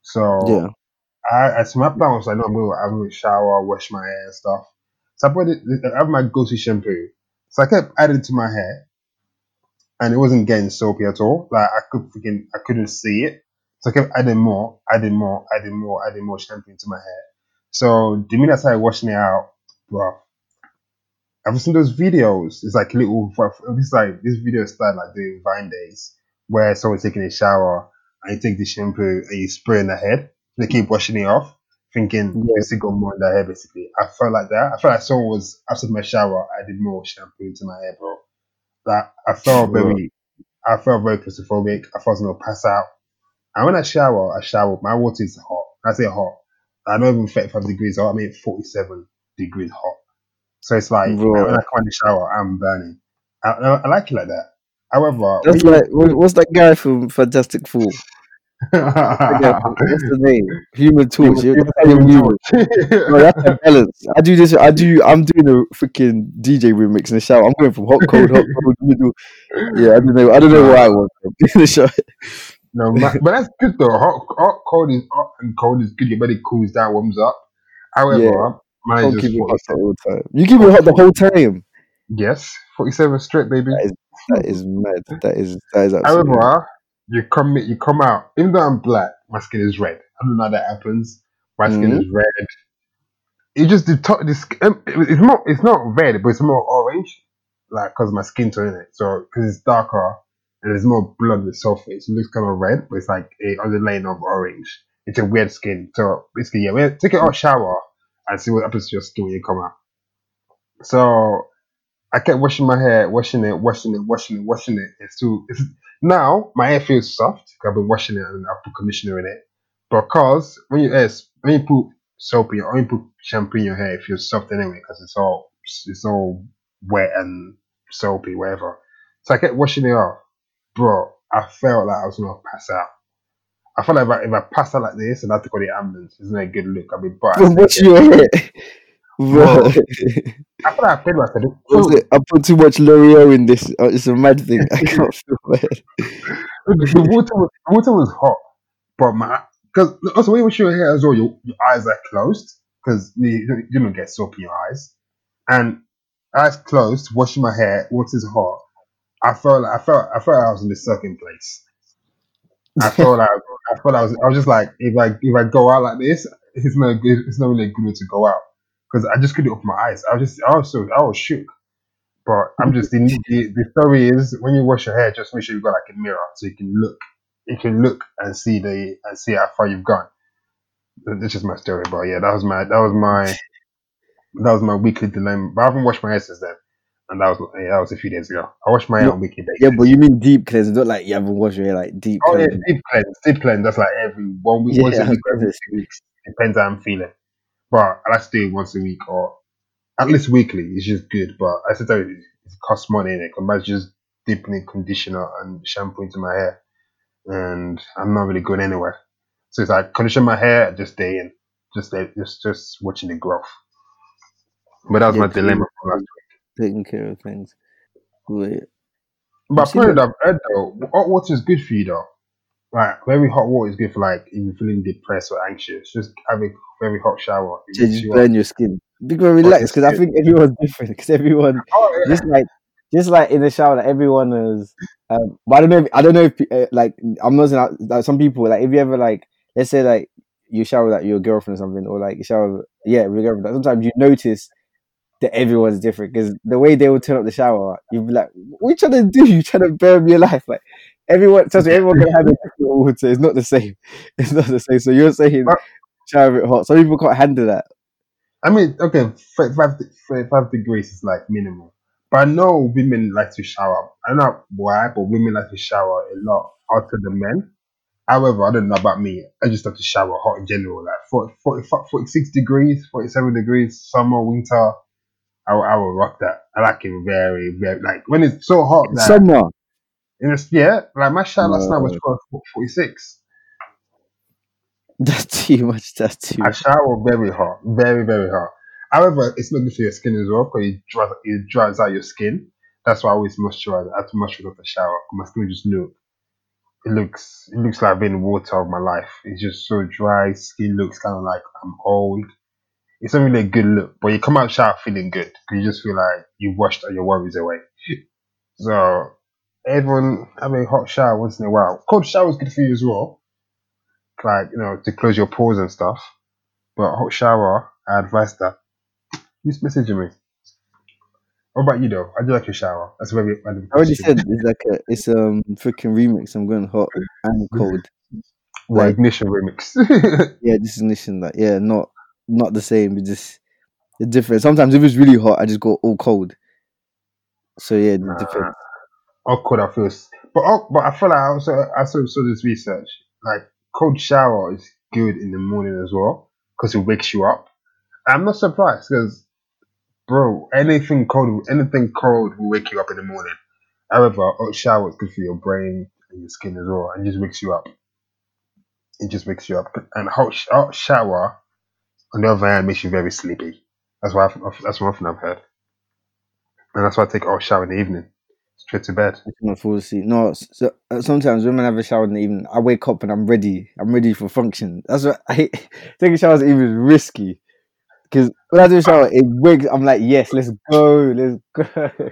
So Yeah, I, as my plan was, I know I'm gonna, I'm gonna shower, wash my hair and stuff. So I put it, I have my go-to shampoo. So I kept adding to my hair, and it wasn't getting soapy at all. Like I could freaking, I couldn't see it. So I kept adding more, adding more, adding more, adding more shampoo into my hair. So the minute I started washing it out, bro, I've seen those videos. It's like little, it's like this video started like doing Vine days where someone's taking a shower and you take the shampoo and you spray in the head. They keep washing it off, thinking Yeah. got more in their hair. Basically, I felt like that. I felt like someone was after my shower. I did more shampoo into my hair, bro. Like I felt very, I felt very claustrophobic. I thought I was gonna pass out. And when I shower, I shower. My water is hot. I say hot. I not even 35 degrees hot. I mean 47 degrees hot. So it's like Bro. when I come in the shower, I'm burning. I, I, I like it like that. However, that's like what- what's that guy from Fantastic Four? That what's the name? Human Torch. you- that's how you you- move it. Bro, that's a balance. I do this. I do. I'm doing a freaking DJ remix in the shower. I'm going from hot, cold, hot, cold, middle. Yeah, I don't know. I don't know where I from in the shower. No, but that's good though. Hot, hot, cold is hot and cold is good. Your body cools down, warms up. However, Yeah. mine is keep hot 47. the time. You keep it hot the whole time. Yes, 47 straight, baby. That is mad. That is that is absolutely. However, you come you come out. Even though I'm black, my skin is red. I don't know how that happens. My skin Mhm. is red. It just the top. This it's not it's not red, but it's more orange, like because my skin tone in it. So because it's darker and there's more blood on the surface, it looks kind of red, but it's like a underlaying of orange. It's a weird skin. So basically, yeah, we take a hot shower and see what happens to your skin when you come out. So I kept washing my hair, washing it, washing it, washing it, washing it. It's too. It's, now my hair feels soft. I've been washing it and I put conditioner in it. Because when you hair, when you put soap in your, when you put shampoo in your hair, it feels soft anyway because it's all it's all wet and soapy, whatever. So I kept washing it off, bro. I felt like I was gonna pass out. I felt like if I, if I pass out like this and I have to the ambulance, it's not a good look. I'll be but your hair? Bro, I paid myself. it? I put too much L'Oreal in this. Oh, it's a mad thing. I can't feel bad. the water was the water was hot, but my because also when you wash your hair as well, your, your eyes are closed because you, you don't- get soap in your eyes, and eyes closed, washing my hair, water's hot. I felt like, I felt I felt like I was in the second place. I felt like I felt I was I was just like if I if I go out like this, it's not good. It's not really a good way to go out because I just couldn't open my eyes. I was just I was so I was shook. But I'm just the, the the story is when you wash your hair, just make sure you've got like a mirror so you can look, you can look and see the and see how far you've gone. That's just my story, but yeah, that was my that was my that was my weekly dilemma. But I haven't washed my hair since then, and that was yeah, that was a few days ago. I washed my hair on a weekly basis. Yeah, but you mean deep cleanse, not like you haven't washed your hair like deep oh yeah, cleanse. deep cleanse, deep cleanse. That's like every one week, Yeah, once a week, every two weeks. Depends how I'm feeling. But I like to do it once a week or at least weekly. It's just good. But I said it, it costs money in it to just dipping in conditioner and shampoo into my hair, and I'm not really going anywhere. So it's like condition my hair, just stay in, just stay, just just watching the growth. But that was Yeah, my dilemma last week. Taking care of things. Wait. But You see I've heard though, water is good for you though. Like very hot water is good for like if you're feeling depressed or anxious. Just have a very hot shower. It just you burn your skin. Because relax, because I think everyone's different. Because everyone, Oh, yeah. just like, just like in the shower, like everyone is. Um, but I don't know. If, I don't know if uh, like I'm not saying that, like some people like if you ever like let's say like you shower with like your girlfriend or something, or like you shower with- yeah with your girlfriend. Like, sometimes you notice that everyone's different because the way they will turn up the shower, you'd be like, "What you trying to do? You trying to burn your life?" Like everyone, trust me, everyone can have a different water. It's not the same. It's not the same. So you're saying shower a bit hot. Some people can't handle that. I mean, okay, 35, de- 35 degrees is like minimal. But I know women like to shower. I don't know why, but women like to shower a lot hotter than men. However, I don't know about me. I just have to shower hot in general, like 40, 40, 46 degrees, 47 degrees, summer, winter. I, will- I will rock that. I like it very, very, like when it's so hot that, Summer. And it's, yeah, like my shower last night was No. 12, 46. That's too much. That's too I much. shower very hot, very, very hot. However, it's not good for your skin as well because it dries, it dries out your skin. That's why I always moisturize. I have to moisturize after shower. My skin just look, it looks, it looks like I've been in water of my life. It's just so dry. Skin looks kind of like I'm old. It's not really a good look, but you come out shower feeling good because you just feel like you washed all your worries away. So everyone have a hot shower once in a while. Cold shower is good for you as well, like you know to close your pores and stuff. But hot shower, I advise that. Who's messaging me? What about you though? I do like your shower? That's a very I already said it's like a it's um freaking remix. I'm going hot and cold. Well, like- ignition remix. Yeah, this ignition like yeah, not not the same. It's just it's different. Sometimes if it's really hot, I just go all cold. So yeah, it depends. Or cold I feel, but oh, but I feel like I also I saw this research like cold shower is good in the morning as well because it wakes you up. I'm not surprised because bro, anything cold, anything cold will wake you up in the morning. However, hot shower is good for your brain and your skin as well, and just wakes you up. It just wakes you up, and hot, sh- hot shower on the other hand makes you very sleepy. That's why I've, that's one thing I've heard, and that's why I take a hot shower in the evening, straight to bed. I cannot fall asleep. No, so, uh, sometimes women have a shower in the evening, I wake up and I'm ready. I'm ready for function. That's what I. Taking showers is risky because when I do a shower, it wakes. I'm like, yes, let's go, let's go.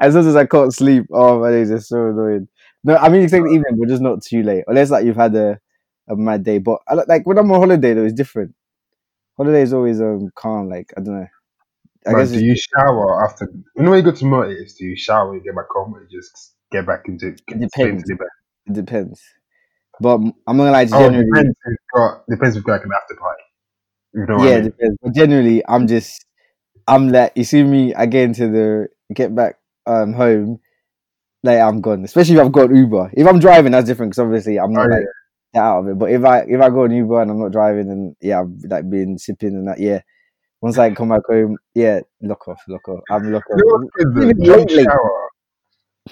As soon as I can't sleep, oh my days, it's so annoying. No, I mean, take the evening, but just not too late. Unless like you've had a, a mad day. But like- like when I'm on holiday, though, it's different. Holiday is always um calm. Like I don't know. I But guess do you shower after? You know when you go to Motis, do you shower when you get back home, or you just get back into straight depends. into it depends. But I'm not gonna lie, Oh, generally, depends. If got depends if you've got like an after party. You know yeah, I mean? depends. But generally, I'm just, I'm like, you see me, I get into the get back um home, like I'm gone. Especially if I've got Uber. If I'm driving, that's different because obviously I'm Oh, not yeah. like that out of it. But if I if I go on Uber and I'm not driving, and yeah, I've like been sipping and that, yeah. Once I come back home, yeah, lock off, lock off. I'm You know off. though? Even Drunk shower.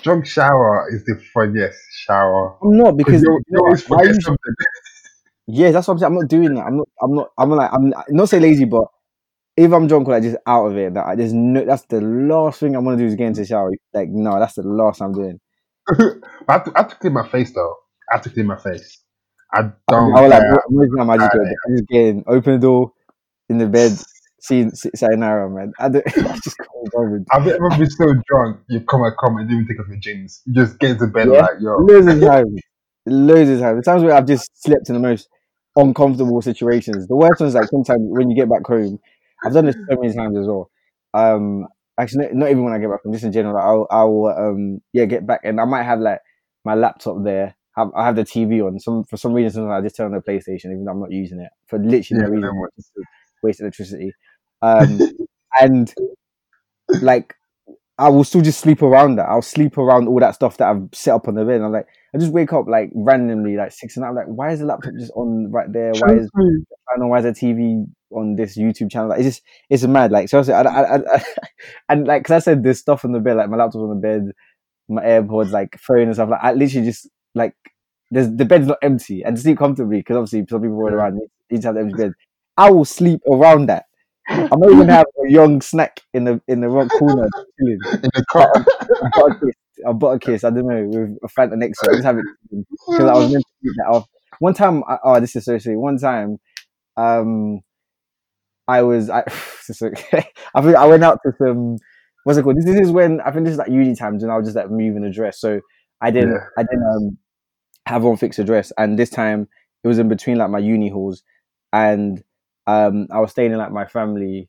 Drunk shower is the funniest shower. I'm not because you, you always forget something. Yeah, that's what I'm saying. I'm not doing that. I'm not. I'm not. I'm like. I'm not say lazy, but if I'm drunk or like just out of it, that I, there's no. That's the last thing I want to do is get into the shower. Like no, that's the last I'm doing. I have, to, I have to clean my face though. I have to clean my face. I don't. I was like, most of the time I just go. I just get in, open the door, in the bed, see sayonara, man. I, don't, I just can't bother. Have you ever been so drunk you come at come and didn't even take off your jeans? You just get into bed Yeah. like yo. Loads of times, loads of times. The times where I've just slept in the most uncomfortable situations. The worst ones like sometimes when you get back home. I've done this so many times as well. Um, actually, not, even when I get back home, just in general. Like, I'll, I'll, um, yeah, get back and I might have like my laptop there. Have, I have the TV on. Some for some reason, sometimes I just turn on the PlayStation, even though I'm not using it for literally Yeah, no reason, no more. just to waste electricity. Um, and like I will still just sleep around that. I'll sleep around all that stuff that I've set up on the bed. And I'm like, I just wake up like randomly, like six and I'm like, why is the laptop just on right there? Why is. I know why is the TV on this YouTube channel? Like, it's just it's mad. Like seriously, I, I, I, I and like because I said there's stuff on the bed, like my laptop's on the bed, my AirPods, like phone and stuff. Like I literally just like there's the bed's not empty and sleep comfortably because obviously some people roll around need to have the empty bed. I will sleep around that. I might even have a young snack in the in the rock corner chilling. in the car. A Butterkist, a Butterkist. I don't know with a Fanta next to it. I just have it because I was meant to keep that off. One time, I, oh, this is so. One time, um, I was, I, I think I went out to some. What's it called? This, this is when I think this is like uni times, and I was just like moving address. So I didn't, Yeah. I didn't um have one fixed address, and this time it was in between like my uni halls, and um I was staying in like my family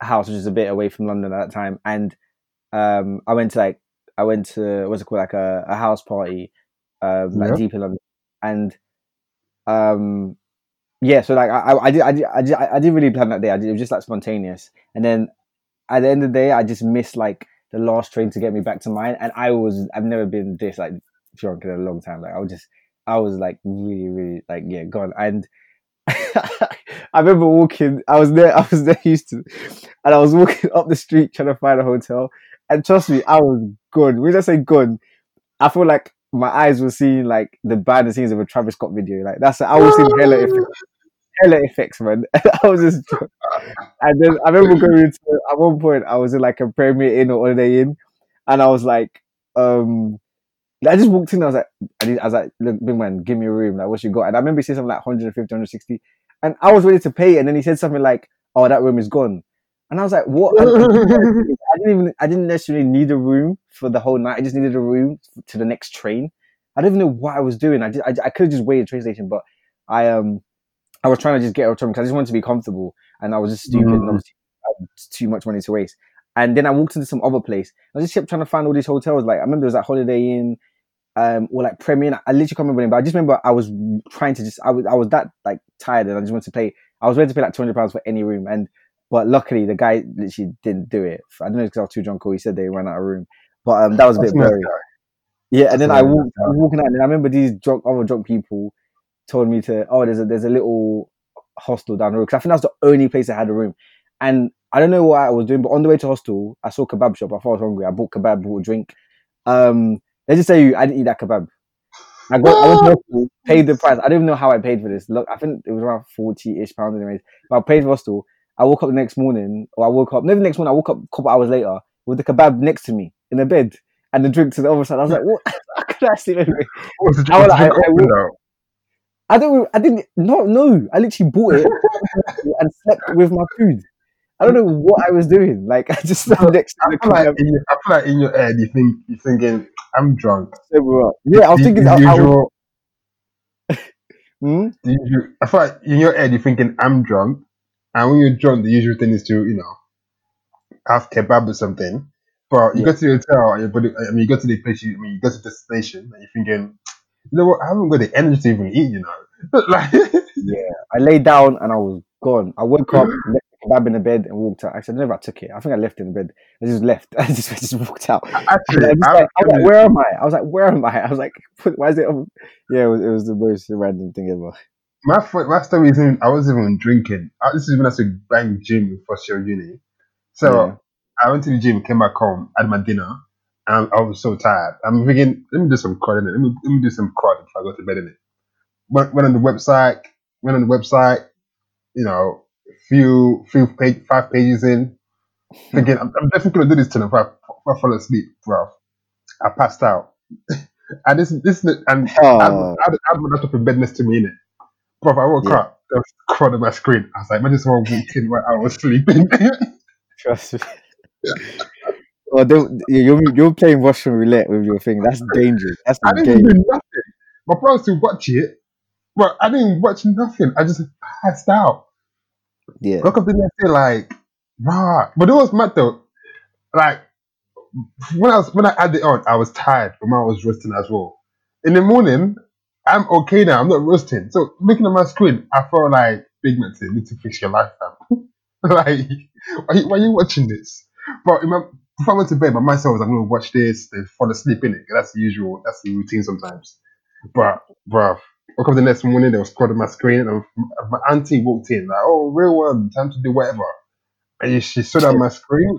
house, which is a bit away from London at that time, and um I went to like I went to what's it called like a, a house party, um like deep in London, and um yeah, so like I, I, I did I did I did I didn't really plan that day. I did, it was just like spontaneous, and then at the end of the day, I just missed like the last train to get me back to mine, and I was I've never been this like drunk in a long time. Like I was just I was like really, really like yeah, gone. And I remember walking. I was there. I was there Euston, and I was walking up the street trying to find a hotel. And trust me, I was good. When I say good, I feel like my eyes were seeing like the behind the scenes of a Travis Scott video. Like that's I was seeing hella effects, hella effects, man. I was just, and then I remember going to at one point I was in like a Premier Inn or Holiday Inn, and I was like, um, I just walked in. I was like, I, need, I was like, look, big man, give me a room. Like, what you got? And I remember he said something like 150, 160, and I was ready to pay. And then he said something like, "Oh, that room is gone." And I was like, "What?" I didn't even. I didn't necessarily need a room for the whole night. I just needed a room to the next train. I don't even know what I was doing. I just, I, I could have just waited at train station, but I um, I was trying to just get out of because I just wanted to be comfortable, and I was just stupid and Mm. obviously I had too much money to waste. And then I walked into some other place. I just kept trying to find all these hotels. Like I remember there was like Holiday Inn, um, or like Premier. Inn. I literally can't remember name, but I just remember I was trying to just I was I was that like tired and I just wanted to play. I was ready to pay like two hundred pounds for any room, and but luckily the guy literally didn't do it. I don't know because I was too drunk or he said they ran out of room. But um, that was a bit blurry. Yeah, and then I walked, I was walking out, and I remember these drunk, other drunk people told me to, oh, there's a there's a little hostel down the road because I think that's the only place that had a room. And I don't know what I was doing, but on the way to hostel, I saw a kebab shop. I thought I was hungry. I bought kebab, bought a drink. Um, let's just say you I didn't eat that kebab. I got, I went to hostel, paid the price. I don't even know how I paid for this. Look, I think it was around forty ish pounds, anyways. But I paid for hostel. I woke up the next morning, or I woke up, maybe the next morning, I woke up a couple hours later with the kebab next to me in the bed and the drink to the other side. I was like, what? How could I sleep anyway? What was the I drink? was Was the like, drink I- I open will- though? I don't, I didn't, no, no. I literally bought it and slept with my food. I don't know what I was doing. Like, I just slept next to I the feel like in your, I feel like in your head you think you're thinking I'm drunk. Yeah, I was The- thinking, the I, I was, hmm? the usual- I feel like in your head you're thinking I'm drunk, and when you're drunk, the usual thing is to you know have kebab or something. But you Yeah. go to the hotel, and your body, I mean, you go to the place, you, I mean, you go to the destination, and you're thinking, you know what, I haven't got the energy to even eat, you know. like, yeah. I lay down and I was gone. I woke up, kebab in the bed and walked out. Actually, I don't know if I took it. I think I left it in the bed. I just left. I just, I just walked out. And I was, I, like, I was like, where am I? I was like, where am I? I was like, why is it? on- Yeah, it was, it was the most random thing ever. my fir- my story is even, I wasn't even drinking. I, this is when I was a bang gym first year uni. So Yeah. I went to the gym, came back home, had my dinner, and I was so tired. I'm thinking, let me do some crud in it. Let me let me do some crud before I go to bed in it. Went, went on the website, went on the website, you know, few few page, five pages in, thinking I'm, I'm definitely gonna do this tonight before I, before I fall asleep, bro. I passed out. and this this and I Oh, I had my laptop in bed next to me in it. Bro, I woke Yeah. up, there was crud on my screen. I was like, man, someone walked in while I was sleeping. trust me. Well, don't, you're you're playing Russian roulette with your thing. That's dangerous. That's I the didn't game. do nothing. My brother still watch it, but I didn't watch nothing. I just passed out. Yeah. Woke up the next day like, rah. But it was mad though. Like when I was when I it on, I was tired, but I was roasting as well. In the morning, I'm okay now. I'm not roasting. So looking at my screen, I felt like big man said, "You need to fix your life, fam." like, why, why are you watching this? But in my, before I went to bed, my mind said, "I'm to watch this." Then fall asleep in it. That's the usual. That's the routine sometimes. But, bruv, woke up the next morning, there was crowd on my screen, and my auntie walked in, like, "Oh, real one, time to do whatever." And she stood on my screen.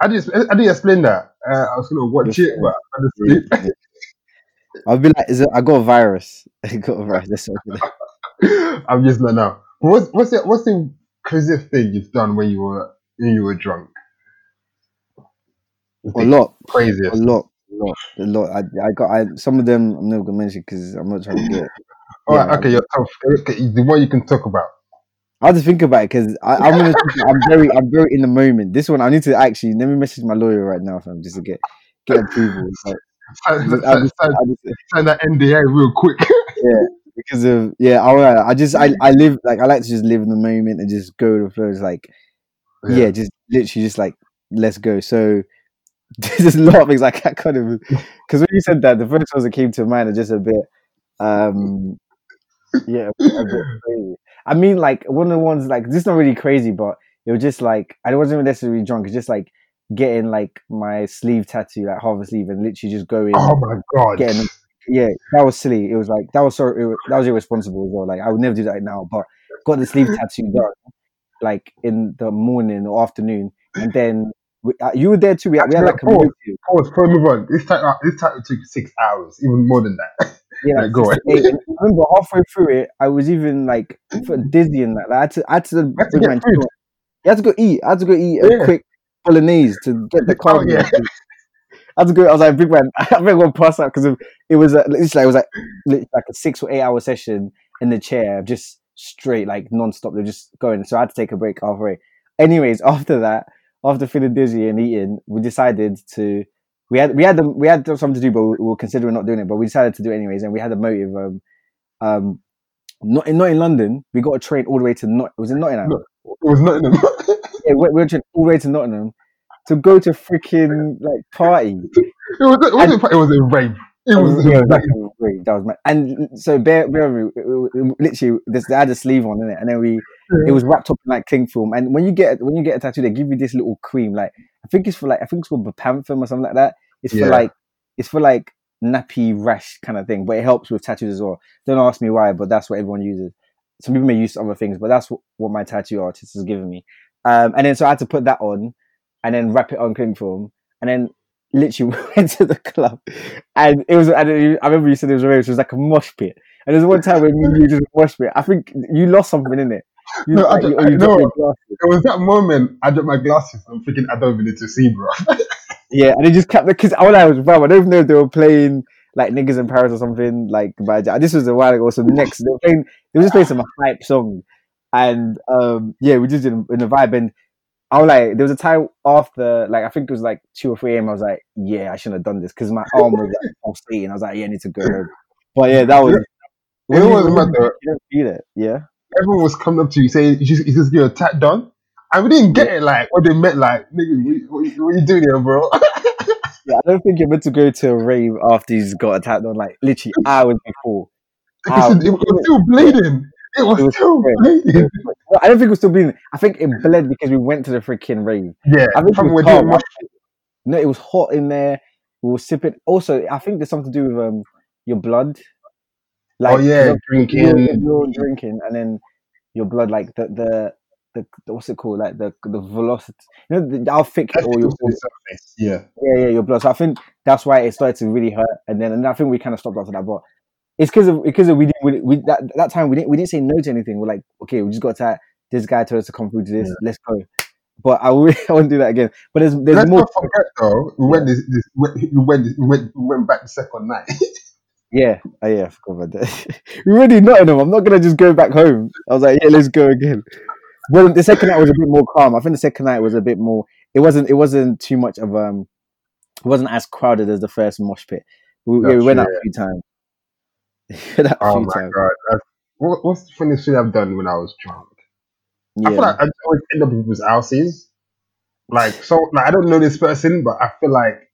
I just, I didn't explain that. Uh, I was gonna watch it, but I fell asleep. I'll be like, is it, I got a virus. I got a virus. I'm just not now. What's what's the what's the craziest thing you've done when you were when you were drunk? A lot, Craziest. a lot, a lot, a lot. I, I got I, some of them. I'm never gonna mention because I'm not trying to get. All right, yeah, okay, you're tough. Okay, the one you can talk about. I have to think about it because I'm gonna. I'm very, I'm very in the moment. This one, I need to actually let me message my lawyer right now, fam, just to get get approval. But Sign, I sign, just- sign- I just- sign that NDA real quick. Yeah, because of yeah, I, I just I, I live like I like to just live in the moment and just go with the flow. It's like yeah. just literally just like let's go. So there's a lot of things like I kind of because when you said that, the first ones that came to mind are just a bit um yeah, a bit crazy. I mean like one of the ones like this is not really crazy, but it was just like I wasn't even necessarily drunk, it's just like getting like my sleeve tattoo, like half a sleeve and literally just going Oh my god. getting yeah, that was silly. It was like that was so it was, that was irresponsible as well. Like I would never do that now. But got the sleeve tattoo done like in the morning or afternoon, and then we, uh, you were there too. We, we had like a Pause. Pause. We move on, this time this time it took six hours, even more than that. Yeah, Like, go six eight. And I remember halfway through it, I was even like dizzy and that. Like, I had to, I had to, had to bring get food. chill. You had to go eat. I had to go eat a quick bolognese to get the Oh, yeah. I had to go. I was like, big man. I I'm gonna pass out because it was a, literally it was like like a six or eight hour session in the chair, just straight like non-stop. They're just going. So I had to take a break halfway. Anyways, after that, after feeling dizzy and eating, we decided to. We had we had them we had something to do, but we were considering not doing it. But we decided to do it anyways, and we had a motive. Um, um, not in not in London. We got a train all the way to not. It was in Nottingham. No. It was Nottingham. Yeah, we, we were all the way to Nottingham to go to freaking like party. it was. It wasn't. It was a rave. It was. yeah, a that rave. was. That was mad. And so bear, bear with me. it- it- it- Literally, this they had a sleeve on in it, and then we it was wrapped up in like cling film. And when you get when you get a tattoo, they give you this little cream. Like I think it's for like I think it's called Bepanthen or something like that. It's for like it's for like nappy rash kind of thing, but it helps with tattoos as well. Don't ask me why, but that's what everyone uses. Some people may use other things, but that's what, what my tattoo artist has given me. Um, and then so I had to put that on, and then wrap it on cling film, and then literally went to the club, and it was. It- I remember you said it was a rave. It was like a mosh pit, and there's one time when you just mosh pit. I think you lost something in it. You, No, I don't- you, you dropped know. your glasses. It was that moment I dropped my glasses. I'm thinking I don't even need to see, bro. Yeah, and they just kept because all I was, bro, I don't even know if they were playing like niggas in Paris or something. Like, but this was a while ago. So the next, they were playing, they were just playing some hype song, and um, yeah, we just did in the vibe. And I was like, there was a time after, like, I think it was like two or three a.m. I was like, yeah, I shouldn't have done this because my arm was like pulsating. I was like, yeah, I need to go home. But yeah, that was. It when you- wasn't you- matter. You don't feel it, yeah. Everyone was coming up to you saying, "You just, just get your tat done," and we didn't get it. Like what they meant. Like, nigga, what, what, what you doing here, bro? Yeah, I don't think you're meant to go to a rave after he's got attacked on like literally hours before. How? Because it, was still bleeding. It was, It was still bleeding. No, I don't think it was still bleeding. I think it bled because we went to the freaking rave. Yeah, I think it was we're doing. No, it was hot in there. We were sipping. Also, I think there's something to do with um your blood. Oh yeah, you're, drinking. you're, you're drinking, and then your blood, like the the, the, the what's it called, like the the velocity. You know the, how thick or your surface. Yeah, yeah yeah your blood. So I think that's why it started to really hurt, and then and I think we kind of stopped after that. But it's because of because of we didn't we, we that that time we didn't we didn't say no to anything. We're like okay, we just got to this guy told us to come through to this. Yeah. Let's go. But I, I won't do that again. But there's there's Let's more. not forget though. We went this, this we went we went we went back the second night. Yeah, oh, yeah, I forgot about that. we already Nottingham. I'm not gonna just go back home. I was like, yeah, let's go again. Well, the second night was a bit more calm. I think the second night was a bit more. It wasn't. It wasn't too much of um. It wasn't as crowded as the first mosh pit. We, yeah, we went out a few times. Oh my times. god, That's, what, what's the funniest thing I've done when I was drunk? I feel like I always end up in people's houses. Like so, like I don't know this person, but I feel like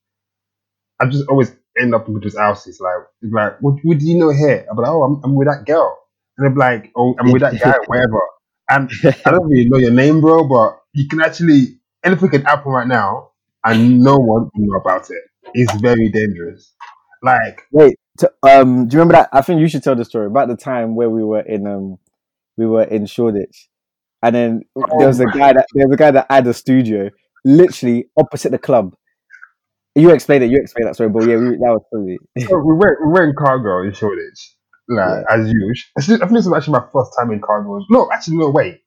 I just always end up in people's houses. Like, like what, what do you know here? I'm like, oh, I'm, I'm with that girl, and they're like, oh, I'm with that guy, whatever. And I don't really know your name, bro, but you can actually anything can happen right now, and no one will know about it. It's very dangerous. Like, Wait, to, um, do you remember that? I think you should tell the story about the time where we were in um, we were in Shoreditch, and then there was a guy that there was a guy that had a studio literally opposite the club. You explain it. You explain that story, but yeah, we, that was funny. so we went we went in cargo in Shoreditch, like as usual. I think this was actually my first time in cargo. No, actually, no, wait.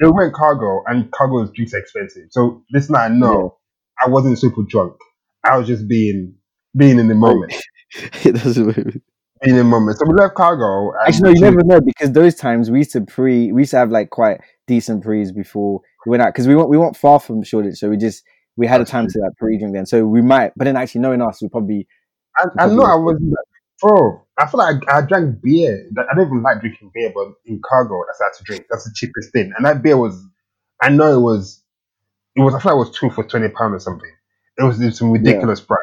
We went cargo, and cargo's drinks are expensive. So this night, no, I wasn't super drunk. I was just being being in the moment, it doesn't in the moment. So we left cargo. And Actually, no, you never know because those times we used to pre, we used to have like quite decent pre's before we went out because we weren't we weren't far from Shoreditch, so we just we had a time to like pre-drink then. So we might, but then actually knowing us, we probably I, I know I was, bro. I feel like I, I drank beer. That- I don't even like drinking beer, but in cargo, that's how to drink. That's the cheapest thing. And that beer was, I know it was, it was. I feel like it was two for twenty pound or something. It was, it was some ridiculous price.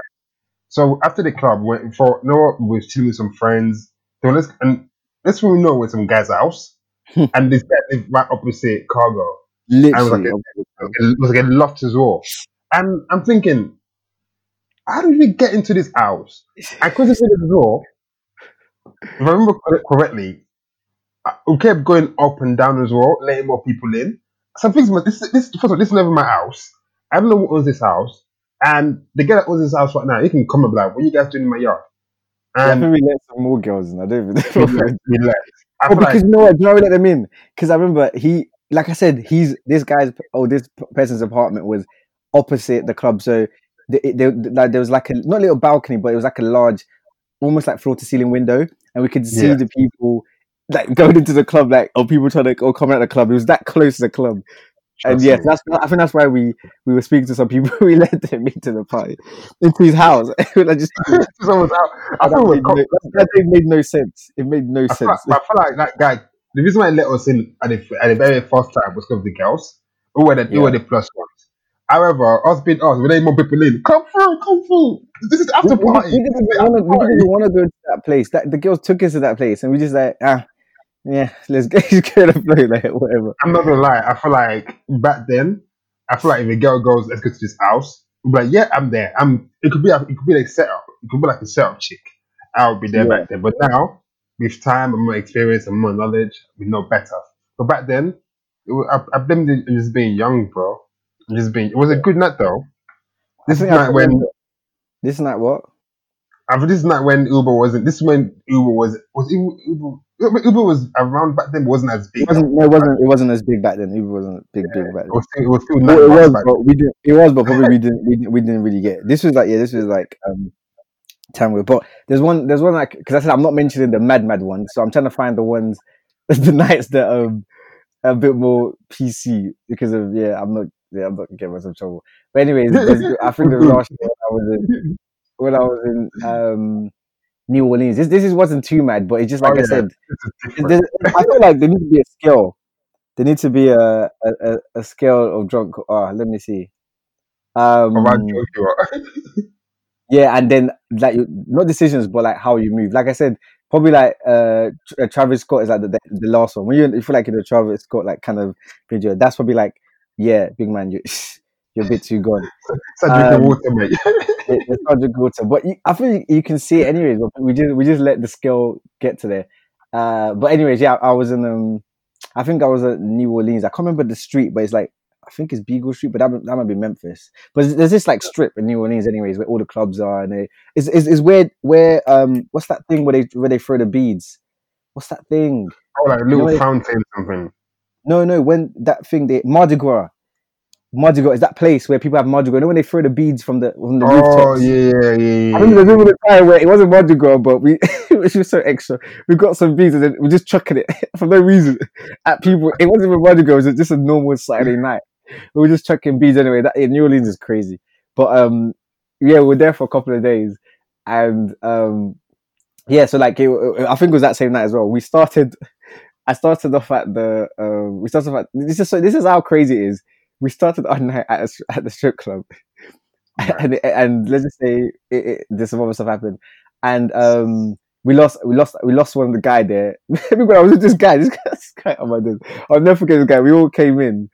So after the club, went for you know we were chilling with some friends. So let's and let's we know with some guy's house, and this guy lived right opposite cargo. literally. like a- It was like a loft as well. And I'm thinking, how did we get into this house? I couldn't see the door. If I remember correctly, uh, we kept going up and down as well, letting more people in. Some things, this, this, first of all, this is never my house. I don't know what owns this house. And the guy that owns this house right now, he can come and be like, what are you guys doing in my yard? I And think we let some more girls in. I don't even. left. We left. I Oh, because like, you know what? Do you know we let them in? Because I remember he, like I said, he's this guy's oh this person's apartment was opposite the club, so the, it- there, like there was like a not a little balcony, but it was like a large, almost like floor to ceiling window, and we could see Yeah. the people like going into the club, like or people trying to or come out of the club. It was that close to the club, and yes, that's I think that's why we we were speaking to some people. we let them into the party, into his house. I just Someone's out. I that, thought we were made no, that made no sense. It made no I feel, like, sense. I feel like that guy. The reason why he let us in at the, at the very first time was because of the girls. Who were the who were the plus ones. However, us being us, we need more people in. Come through, come through. This is we, after we, we party. didn't This is even the wanna, we didn't want to go to that place. That the girls took us to that place, and we just like ah, yeah, let's go, let's to the flow, like whatever. I'm not gonna lie. I feel like back then, I feel like if a girl goes, "Let's go to this house," be like, "Yeah, I'm there." I'm. It could be. A, it could be like setup. It could be like a setup chick. I'll be there Yeah, back then. But now, with time and more experience and more knowledge, we know better. But back then, was, I, I blamed it just being young, bro. Being. It was a good night though. This is night when. this night. What? I think this is not when Uber wasn't. This is when Uber was was Uber, Uber, Uber was around back then, but wasn't as big though. wasn't. No, it wasn't. It wasn't as big back then. It wasn't big, big back It then. was still, it was still Well, it was, but we didn't. It was, but probably we didn't. We didn't. We didn't really get. It. This was like yeah. This was like um with. But there's one. There's one like because I said I'm not mentioning the mad mad ones, so I'm trying to find the ones, the nights that um a bit more PC because of yeah. I'm not. Yeah, I'm not getting myself in trouble. But anyways, I think the last year when I was in when I was in um New Orleans. This this is wasn't too mad, but it's just Oh like I said. this is it- different. there's- I feel like there needs to be a scale. There needs to be a a, a, scale of drunk. Oh, let me see. Um, drunk yeah, and then like you- not decisions, but like how you move. Like I said, probably like uh, Tr- uh, Travis Scott is like the, the, the last one. When you, you feel like you're the Travis Scott like kind of video, that's probably like yeah, big man, you you're a bit too gone. Drinking Um, water, mate. it- it's not just water, but you, I think you can see it anyways. But we just we just let the scale get to there. Uh, but anyways, yeah, I was in um, I think I was at New Orleans. I can't remember the street, but it's like I think it's Beale Street, but that might- that might be Memphis. But there's- this like strip in New Orleans, anyways, where all the clubs are, and they, is is is where where um what's that thing where they where they throw the beads? What's that thing? oh, like a You know little fountain, something. No no when that thing they Mardi Gras. Mardi Gras is that place where people have Mardi Gras. You know when they throw the beads from the from the Oh rooftops. yeah, yeah, yeah, I remember there yeah. was a time where it wasn't Mardi Gras, but we it was just so extra. We got some beads and then we're just chucking it for no reason at people. It wasn't even Mardi Gras; it was just a normal Saturday night. We were just chucking beads anyway. That in New Orleans is crazy, but um, yeah, we we're there for a couple of days, and um, yeah, so like it, I think it was that same night as well. We started. I started off at the. Um, we started off at this is so. This is how crazy it is. We started our night at a, at the strip club Right. and it- and let's just say it, it, there's some other stuff happened, and um, we lost we lost we lost one of the guy there. Remember, I was with this guy. This guy, this guy oh my god, I'll never forget this guy. We all came in.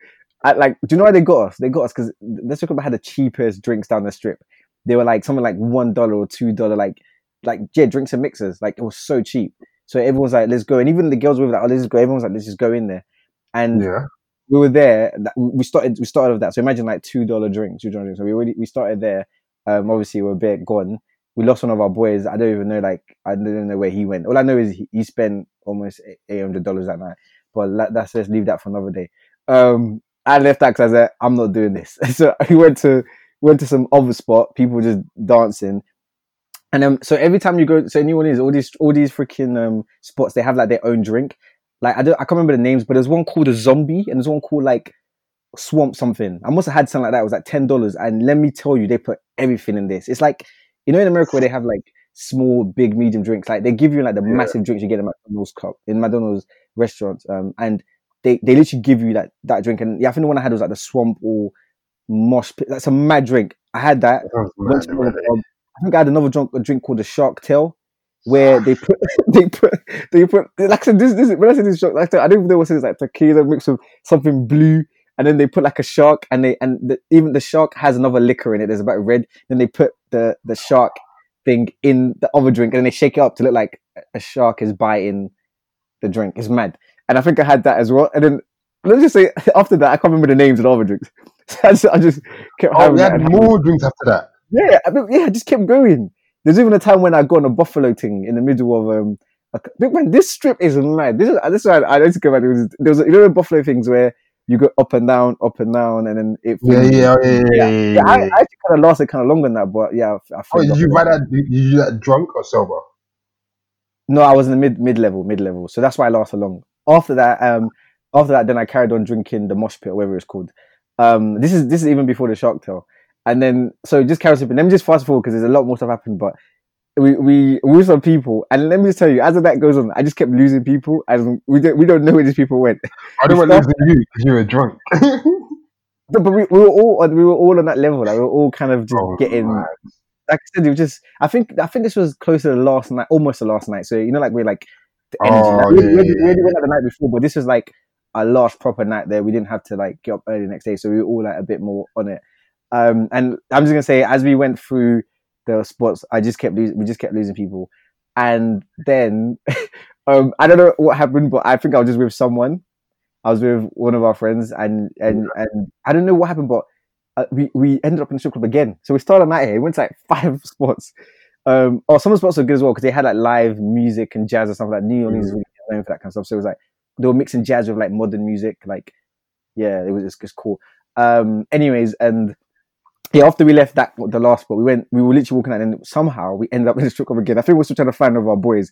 At like, do you know why they got us? They got us because let's talk had the cheapest drinks down the strip. They were like something like one dollar or two dollar, like like yeah, drinks and mixers. Like it was so cheap. So everyone's like, let's go, and even the girls were like, oh, let's go. Everyone's like, let's just go in there, and Yeah. we were there. We started. We started with that. So imagine like two dollar drinks, two dollar drinks. So we already we started there. Um, obviously we're a bit gone. We lost one of our boys. I don't even know. Like I don't know where he went. All I know is he, he spent almost eight hundred dollars that night. But that's let's leave that for another day. Um, I left that because I said I'm not doing this. so we went to went to some other spot. People were just dancing. And um, so every time you go, so New Orleans, all these all these freaking um spots, they have like their own drink. Like I don't, I can't remember the names, but there's one called a zombie, and there's one called like swamp something. I must have had something like that. It was like ten dollars, and let me tell you, they put everything in this. It's like you know in America where they have like small, big, medium drinks. Like they give you like the Yeah. massive drinks you get in McDonald's cup in McDonald's restaurants, um, and they they literally give you that that drink. And yeah, I think the one I had was like the swamp or mosh pit. That's a mad drink. I had that. Went to pub. I think I had another drink, a drink called the Shark Tail, where they ah. put they put they put like I said this this when I say this shark like I didn't know what it was like tequila mixed with something blue, and then they put like a shark, and they and the, even the shark has another liquor in it. There's about red. Then they put the the shark thing in the other drink, and then they shake it up to look like a shark is biting the drink. It's mad. And I think I had that as well. And then let's just say after that, I can't remember the names of the other drinks. So I just, I just kept Oh, having we had more drinks after that. Yeah, I mean, yeah, I just kept going. There's even a time when I got on a buffalo thing in the middle of um. A, man, this strip is mad. This is this is why I, I to go back. There was, there was you know the buffalo things where you go up and down, up and down, and then it. Yeah, yeah, yeah, yeah. yeah, yeah. I, I actually kind of lasted kind of longer than that, but yeah, I, I Oh, did you buy that? Did you do that drunk or sober? No, I was in the mid mid level, mid level. So that's why I lasted long. After that, um, after that, then I carried on drinking the mosh pit, or whatever it's called. Um, this is this is even before the shark tail, and then so just carry on. Let me just fast forward because there's a lot more stuff happened, but. We we we with some people, and let me just tell you, as that goes on, I just kept losing people, and we don't we don't know where these people went. I don't want to lose you because you were drunk. No, but we, we were all on, we were all on that level. Like we were all kind of just Oh, getting man. like I said, it was just I think I think this was closer to the last night, almost the last night. So you know, like we're like the oh, energy. Oh, like, we, yeah, we, yeah, we already went out the night before, but this was like our last proper night there. We didn't have to like get up early the next day, so we were all like a bit more on it. Um, and I'm just gonna say, as we went through the spots, I just kept losing. We just kept losing people, and then um, I don't know what happened, but I think I was just with someone. I was with one of our friends, and and and I don't know what happened, but uh, we we ended up in the strip club again. So we started a night here. We went to like five spots. Um, oh, some of the spots were good as well because they had like live music and jazz and stuff like New Orleans is really known for that kind of stuff. So it was like they were mixing jazz with like modern music. Like, yeah, it was just, just cool. Um, anyways, and yeah, after we left that the last spot, we went. We were literally walking out, and somehow we ended up in the strip club again. I think we're still trying to find one of our boys.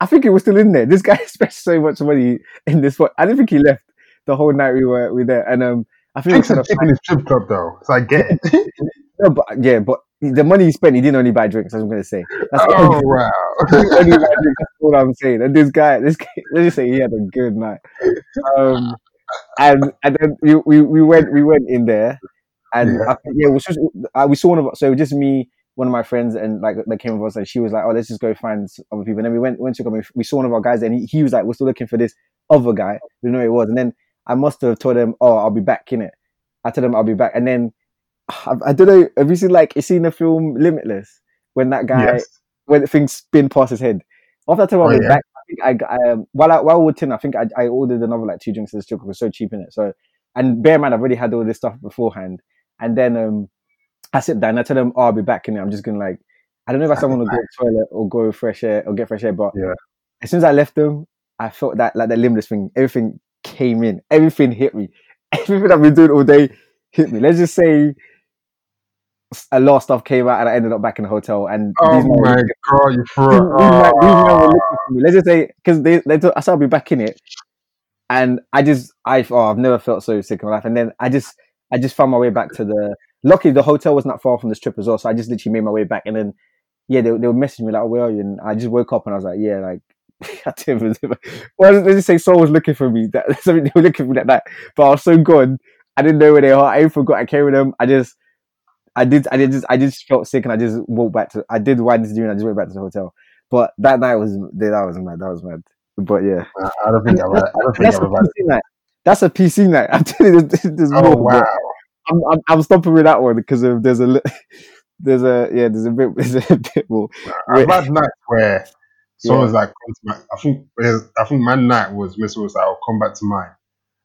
I think he was still in there. This guy spent so much money in this spot. I didn't think he left the whole night we were we were there, and um, I think we were Drinks trying to cheap in the strip club though, so I get it. no, but yeah, but the money he spent, he didn't only buy drinks. I'm gonna say. That's oh wow! only buy drinks, that's all I'm saying. And this guy, this guy, let's just say he had a good night. Um, and and then we, we, we went we went in there, and Yeah. I yeah, was just, uh, we saw one of so just me, one of my friends, and like that came with us, and she was like, "Oh, let's just go find other people." And then we went went to go. We saw one of our guys, and he, he was like, "We're still looking for this other guy." We didn't know who it was, and then I must have told him, "Oh, I'll be back in it." I told him I'll be back, and then I, I don't know. Have you seen like you seen the film Limitless when that guy yes. when things spin past his head? After I told him I'll Oh, be yeah. back, I think I, I um, while I while we were tin, I think I, I ordered another like two drinks at the strip. It was so cheap in it. So and bear in mind I've already had all this stuff beforehand, and then um I sit down. I tell them, "Oh, I'll be back in it." I'm just gonna like I don't know if I someone to go to the toilet or go fresh air or get fresh air, but Yeah. as soon as I left them, I felt that like the limitless thing, everything came in, everything hit me, everything I've been doing all day hit me. Let's just say a lot of stuff came out and I ended up back in the hotel. And Oh these my looking- god, you threw it. these men were looking for me. Let's just say because they they I said I'll be back in it, and I just I oh I've never felt so sick in my life. And then I just I just found my way back to the. Luckily, the hotel was not far from the strip as well, so I just literally made my way back. And then yeah, they they were messaging me like, oh, "Where are you?" And I just woke up and I was like, "Yeah, like." I didn't even- well, let's just say someone was looking for me. That something they were looking for me that night, but I was so gone. I didn't know where they are. I even forgot I came with them. I just, I did, I did just, I just felt sick and I just walked back to. I did what I needed to do and I just went back to the hotel. But that night was that was mad. That was mad. But yeah, I don't think had, I don't think that's I've a PC night. That's a PC night. I'm telling you, there's, there's Oh more. wow! I'm, I'm, I'm stopping with that one because of there's a, there's a, yeah, there's a bit, there's a bit more. I've had nights where someone's like, come to my, I think I think my night was Miss was like, I'll come back to mine.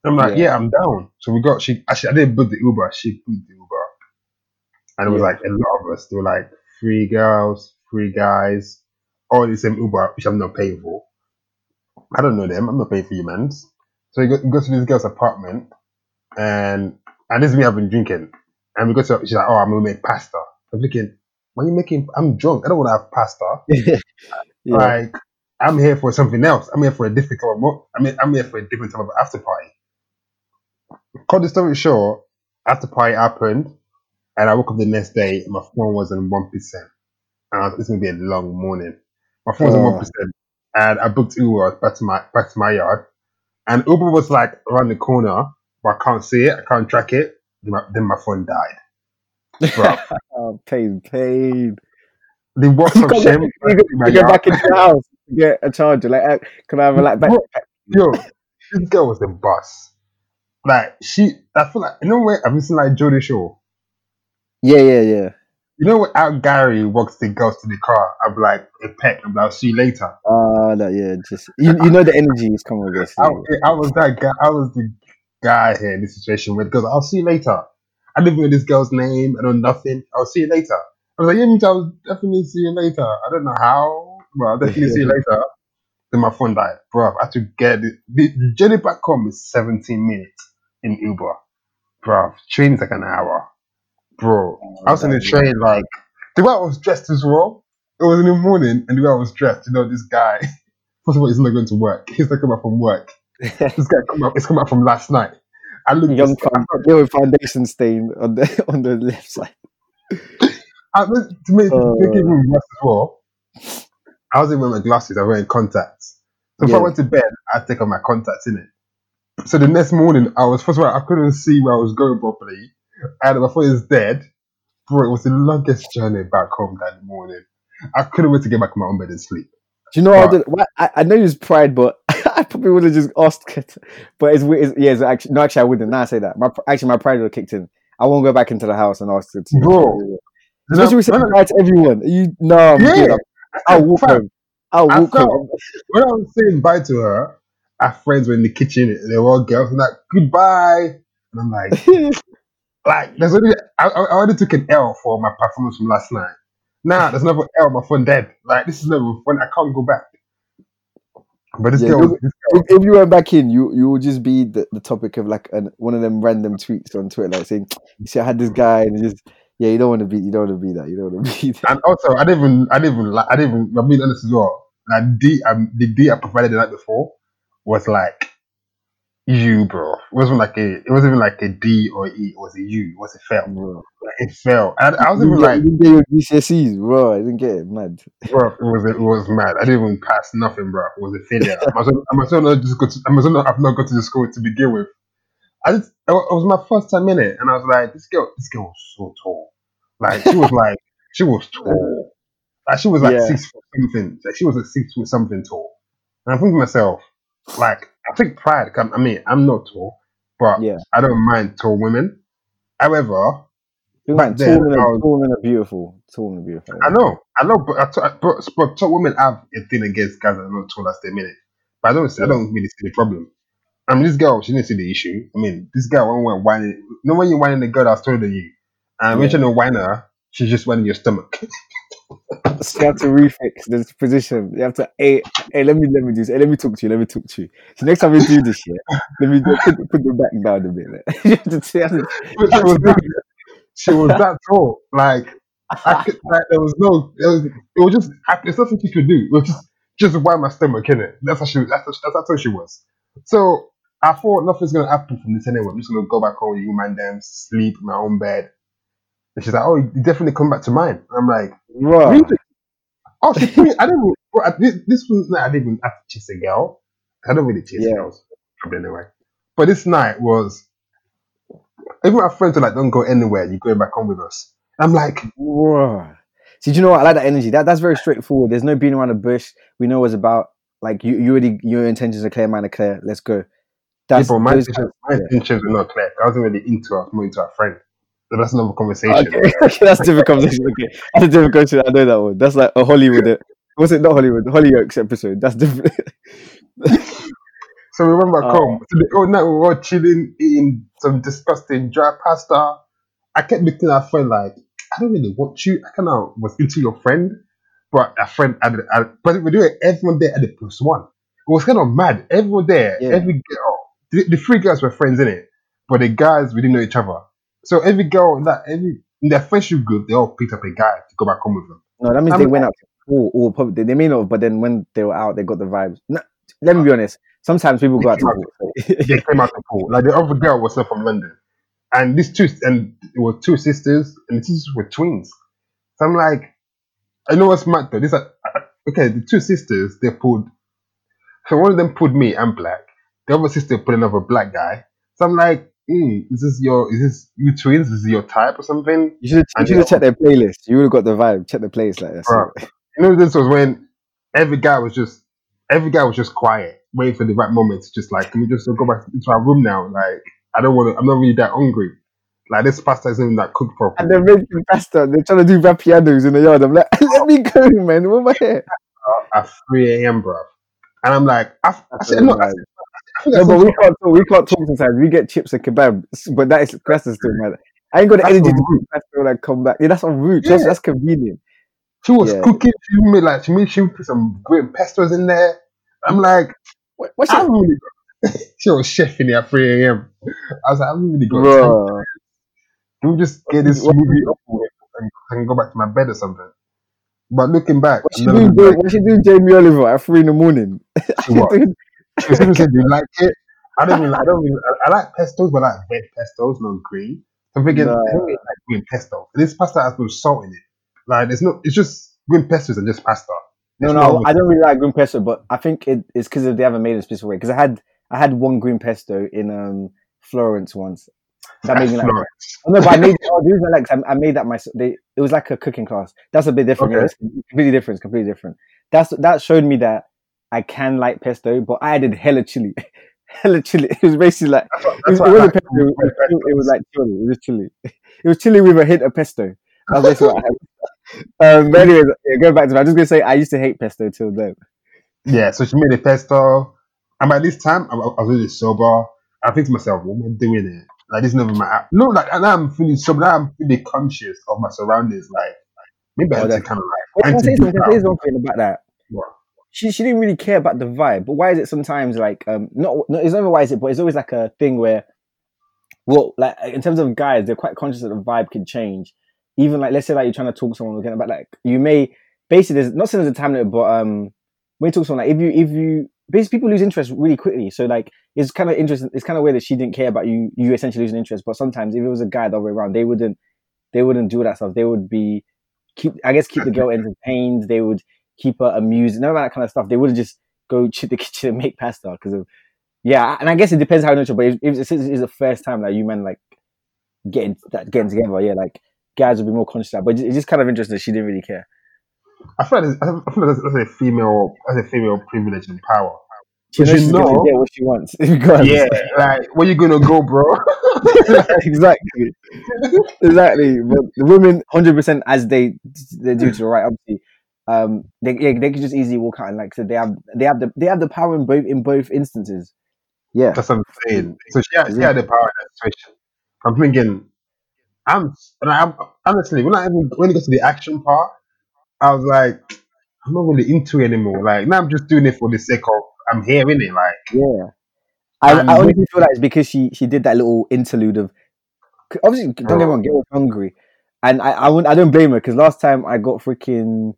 And I'm like, Yeah. yeah. I'm down. So we got she actually I didn't book the Uber, she booked the Uber. And it was Yeah. like a lot of us. There were like three girls, three guys, all in the same Uber, which I'm not paying for. I don't know them. I'm not paying for you, man. So we go, we go to this girl's apartment, and and this is me. I've been drinking, and we go to. She's like, "Oh, I'm gonna make pasta." I'm thinking, "Why are you making? I'm drunk. I don't want to have pasta. yeah. Like, I'm here for something else. I'm here for a different type of. I mean, I'm here for a different type of after party." Cut the story short, after party happened, and I woke up the next day. and My phone was on one percent, and I was, it's gonna be a long morning. My phone was on Oh. one percent, and I booked Uber back to my back to my yard, and Uber was like around the corner, I can't see it. I can't track it. Then my, then my phone died. Oh, pain, pain. the walk You of shame. to my get back into the house, to get a charger. Like, uh, can I have a like back? Yo, this girl was the boss. Like she, I feel like you know where have you seen like Geordie Shore? Yeah, yeah, yeah. You know what? How Gary walks the girls to the car. I'm like a pet. I'm like, I'll see you later. Uh, no, yeah, just you, you know the energy is coming with this. I, I was that guy. I was the guy here in this situation where because I'll see you later. I didn't know this girl's name. I know nothing. I'll see you later. I was like, yeah, means I'll definitely see you later. I don't know how, but I'll definitely see you later. Then my phone died, bro. I had to get it. The the journey back home is 17 minutes in Uber, bro. Train is like an hour, bro. I was in the train like the way I was dressed as well. It was in the morning, and the way I was dressed, you know, this guy. First of all, he's not going to work. He's not coming back from work. This guy come up. It's come out from last night. I look. Young found, foundation stain on the on the left side. I, to make, to it Uh. as well, I wasn't wearing my glasses. I was wearing contacts. So if I went to bed, I'd take off my contacts in it. So the next morning, I was first of all, I couldn't see where I was going properly, and my phone is dead. Bro, it was the longest journey back home that morning. I couldn't wait to get back in my own bed and sleep. Do you know what I Right. did? I, I know it was pride, but I probably would have just asked. But it's, it's yeah, it's actually no, actually I wouldn't. Now I say that. My actually my pride would have kicked in. I won't go back into the house and ask it. Bro, especially we say when I- bye to everyone. You no, Yeah. I'll walk home. I'll I walk felt- home. when I was saying bye to her, our friends were in the kitchen. They were all girls. and like, goodbye. And I'm like, like, there's only, I I already took an L for my performance from last night. Nah, there's another L. My phone dead. Like, this is never fun. I can't go back. But this Yeah, girl, this girl, if, if you went back in, you you would just be the, the topic of like an, one of them random tweets on Twitter, like saying, "You see, I had this guy, and just yeah, you don't want to be, you don't want to be that, you don't want to be that." and also, I didn't even, I didn't even, like, I didn't even, I'm being honest as well. Like, D, um, the D I provided the night before was like, U, bro. It wasn't like a, it wasn't even like a D or E. It was a U. It was a fail. Bro. Like, it fell. And I was You even didn't like, you didn't get your GCSEs, bro. I didn't get it, mad. bro, it was it was mad. I didn't even pass nothing, bro. It was a failure. I must I must not just go to I must not I've not gone to the school to begin with. I just it was my first time in it, and I was like, this girl, this girl was so tall. Like she was like she was tall. Like she was like Yeah. six foot something. Like she was like six foot something tall. And I'm thinking to myself, like I think pride. come- I mean, I'm not tall, but Yeah. I don't mind tall women. However, Back then, tall women, are, was- tall women are beautiful. Tall women are beautiful. I know, I know, but, I t- but, but tall women have a thing against guys that are not tall as they minute. But I don't, see, I don't really see the problem. I mean, this girl, she didn't see the issue. I mean, this girl when we're whining, you know when you're whining the girl that's taller than you, and when you're to her, she's just whining your stomach. So you have to refix this position. You have to, hey, hey, let me, let me do this. Hey, let me talk to you. Let me talk to you. So next time we do this shit, let me put, put the back down a bit. Like. you have to, you have to- But she was that, she was that tall. Like, I could, like there was no, it was, it was just, I, there's nothing she could do. It was just, just whine my stomach, innit? That's how she, that's, that's, that's how she was. So I thought nothing's gonna happen from this anyway. I'm just gonna go back home with you, man, them, sleep in my own bed. And she's like, "Oh, you definitely come back to mine." I'm like, Bruh. "Really?" Oh, she I didn't. Bro, this, this was night I didn't even have to chase a girl. I don't really chase Yeah. girls, probably anyway. But this night was even my friends were like, "Don't go anywhere. You're going back home with us." I'm like, Bruh. See, do you know what? I like that energy. That that's very straightforward. There's no beating around the bush. We know it's about. Like you, you already your intentions are clear, mine are clear. Let's go. That's "People, my intentions, my intentions were not clear. I wasn't really into her. I was more into her friend." So that's another conversation. Okay, okay, that's a different conversation. Okay, that's a different conversation. I know that one. That's like a Hollywood. Uh, was it not Hollywood? Hollyoaks episode. That's different. So we went back Oh. home. So the whole night we were chilling, eating some disgusting dry pasta. I kept at a friend like, I don't really want you. I kind of was into your friend, but a friend, I, I, but we do it. Everyone there at the plus one. It was kind of mad. Everyone there, Yeah. every girl, the, the three girls were friends in it, but the guys we didn't know each other. So every girl that every in their friendship group, they all picked up a guy to go back home with them. No, that means I'm they went out to pool or probably they, they may not, but then when they were out, they got the vibes. No, let me be honest. Sometimes people go out to pool. they came out the pool. Like the other girl was not from London, and these two and it was two sisters, and the sisters were twins. So I'm like, I know what's mad though. These are okay. The two sisters they pulled. So one of them pulled me. I'm black. The other sister pulled another black guy. So I'm like, mm, is this your? Is this you twins? Is this your type or something? You should you should have checked their playlist. You would have got the vibe. Check the playlist like that. You know, this was when every guy was just every guy was just quiet, waiting for the right moment to just like, can we just go back into our room now? Like, I don't want to. I'm not really that hungry. Like this pasta isn't even that cooked properly. And they're making pasta. They're trying to do Vapiano's in the yard. I'm like, let me go, man. What am I here? at 3 a.m., bro. And I'm like, I, I said, so no, I said, I think No, but we can't talk. We can't talk sometimes. We get chips and kebab, but that is that's still mad. I ain't got the That's energy to do pasta like come back. Yeah, that's on route. That's Yeah. that's convenient. She was Yeah. cooking. She made like she made she put some great pestos in there. I'm like, What, what's I it, really she was chefing at 3 a.m. I was like, I haven't really got bro? Can we just get this movie up with and I can go back to my bed or something? But looking back, What's she I'm doing? Ja- What's she doing? Jamie Oliver at three in the morning. She what? She was even saying, "Do you like it?" I don't really, I don't really, I, I like pestos, but I like red pestos, not green. I'm thinking, Nah. I don't really like green pesto. This pasta has no salt in it. Like, it's not, it's just green pestos and just pasta. No, It's no, I don't really like green pesto, but I think it, it's because they haven't made it a specific way. Because I had I had one green pesto in um Florence once. That made me like. Oh, no, but I made oh, the reason I like I, I made that myself. They, it was like a cooking class. That's a bit different. Okay. it's completely different. Completely different. That's that showed me that I can like pesto, but I added hella chili, hella chili. It was basically like That's what, it, that's was- it like pesto. It was, chili- it was like chili. It was chili. It was chili with a hint of pesto. That's basically what I had. Um, but anyways, yeah, going back to. I'm just gonna say I used to hate pesto till then. Yeah, so she made a pesto. And by this time, I, I was really sober. I think to myself, what am I doing here? Like, this is never my app. No, like, and now I'm feeling sober. Now I'm really conscious of my surroundings. Like, maybe I Oh, have to kind of like, can I say anti- something? Can I say something about that? She she didn't really care about the vibe, but why is it sometimes like um not no it's never why is it, but it's always like a thing where well like in terms of guys they're quite conscious that the vibe can change. Even like let's say like you're trying to talk to someone again about like you may basically there's not saying there's a time limit, but um when you talk to someone like if you if you basically people lose interest really quickly. So like it's kind of interesting. It's kind of weird that she didn't care about you. You essentially losing interest, but sometimes if it was a guy the other way around, they wouldn't they wouldn't do that stuff. They would be keep I guess keep the girl entertained. They would keep her amused. None of that kind of stuff. They wouldn't just go to the kitchen and make pasta because of yeah. And I guess it depends how you know each. But if, if it's, it's the first time that you men like getting that getting together, yeah, like guys would be more conscious of that. But it's just kind of interesting that she didn't really care. I feel like I feel like that's, a female that's a female privilege and power. She knows you know- get what she wants. Yeah, like where you gonna go, bro? exactly, exactly. But the women, hundred percent, as they they do to the right, obviously, um, they yeah, they could just easily walk out and like so they have they have the they have the power in both in both instances. Yeah, That's what I'm saying. So she had, she had the power in that situation. I'm thinking, I'm, and I'm honestly when I even when it got to the action part, I was like, I'm not really into it anymore. Like now I'm just doing it for the sake of I'm here in it. Like yeah. I, I honestly feel like it's because she she did that little interlude of obviously don't get me wrong, was hungry, and I I, I don't blame her because last time I got freaking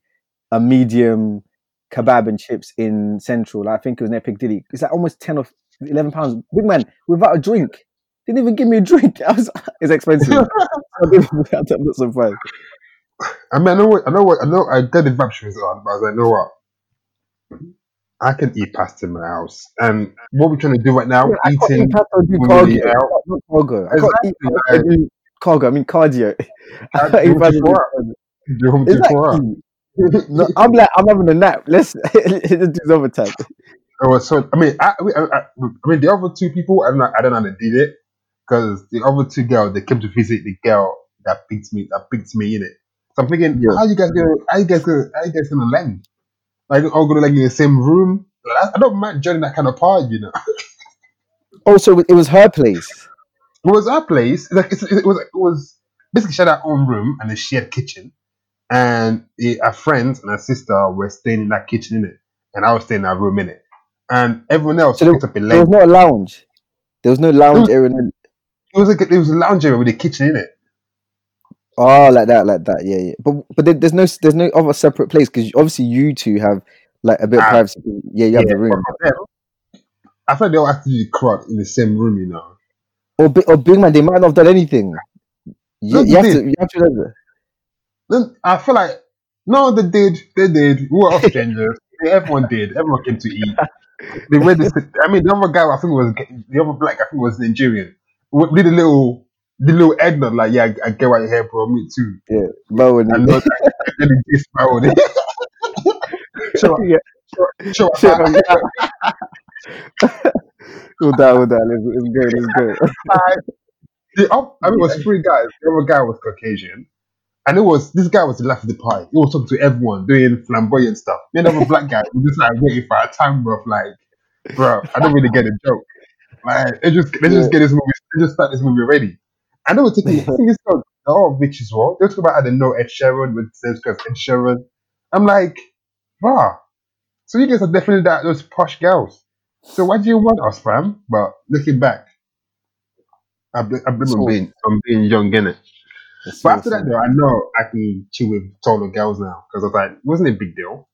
a medium kebab and chips in Central, like, I think it was near Piccadilly. It's like almost ten or eleven pounds. Big man without a drink. Didn't even give me a drink. I was, it's expensive. I I'm not surprised. I mean, I know what I know what I know. I get the vibe she was on, but I was like, know what? I can eat pasta in my house, and what we're trying to do right now, I can't eating. eat pasta do out. Not cargo. I can't eat Exactly, pasta do cargo. I mean cardio. I do what pasta you and do want. cardio. Do home to for Exactly. No, I'm like, I'm having a nap. Let's let's do overtime. It was so. I mean, I, I, I, I mean, the other two people, I don't know, I don't know how they did it because the other two girls they came to visit the girl that picked me, that picked me in it. So I'm thinking, Yeah. how you guys gonna, how you guys gonna, how you guys gonna land? Like, all gonna like in the same room? Like, I, I don't mind joining that kind of party, you know. Oh, also, it was her place. It was our place. Like, it's, it was, it was basically she had her own room and a shared kitchen, and our friends and our sister were staying in that kitchen in it, and I was staying in that room in it, and everyone else So there- picked up a There was not a lounge. There was no lounge area. It was like it was a lounge area with a kitchen in it. Oh, like that, like that. Yeah, yeah. But but there, there's no there's no other separate place because obviously you two have like a bit of Ah. privacy. Yeah, you have the room. I thought they all have to do the crowd in the same room, you know. Or or big man, they might not have done anything. You, No, you have to you have to. Then I feel like no, they did, they did. We were all strangers. Everyone did. Everyone came to eat. The way they sit, I mean, the other guy, I think was the other black. I think was Nigerian. We did a little, the little egg nod, like, yeah, I, I get why you're here, bro. Me too. Yeah, But when I know that. I really on it. Sure, yeah, sure, sure. shit, man, yeah. Hold that, hold that. Let's, let's go, let's go. I, The up, I mean, it was three guys. The other guy was Caucasian, and it was this guy was the life of the party. He was talking to everyone, doing flamboyant stuff. The other black guy was just like waiting for a time, bro. Like, bro, I don't really get a joke. Like, they just let's just get this movie. Let's just start this movie already. And they were taking. I think it's called the all as well. They were talking about how they know Ed Sheeran with because Ed Sheeran. I'm like, bro. So you guys are definitely that those posh girls. So why do you want us, fam? But looking back, I bl- I blame on Sauce. being on being young, innit? It's But after that, though, I know I can chill with taller girls now because I was like, wasn't it a big deal.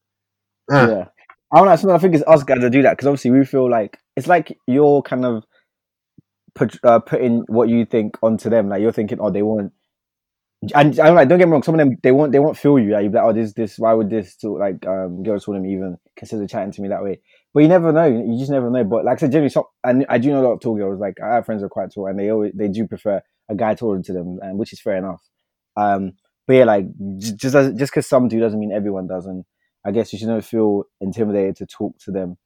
Uh, yeah. I don't know. I think it's us guys that do that because obviously we feel like it's like you're kind of put, uh, putting what you think onto them. Like you're thinking, oh, they want. And I'm like, don't get me wrong. Some of them they won't they won't feel you. Like you're like, oh, this this why would this to like um girls want them even consider chatting to me that way? But you never know. You just never know. But like I said, generally, some, and I do know a lot of tall girls. Like I have friends who are quite tall, and they always they do prefer a guy taller to them, and which is fair enough. Um, but yeah, like just just because some do doesn't mean everyone does, and I guess you should not feel intimidated to talk to them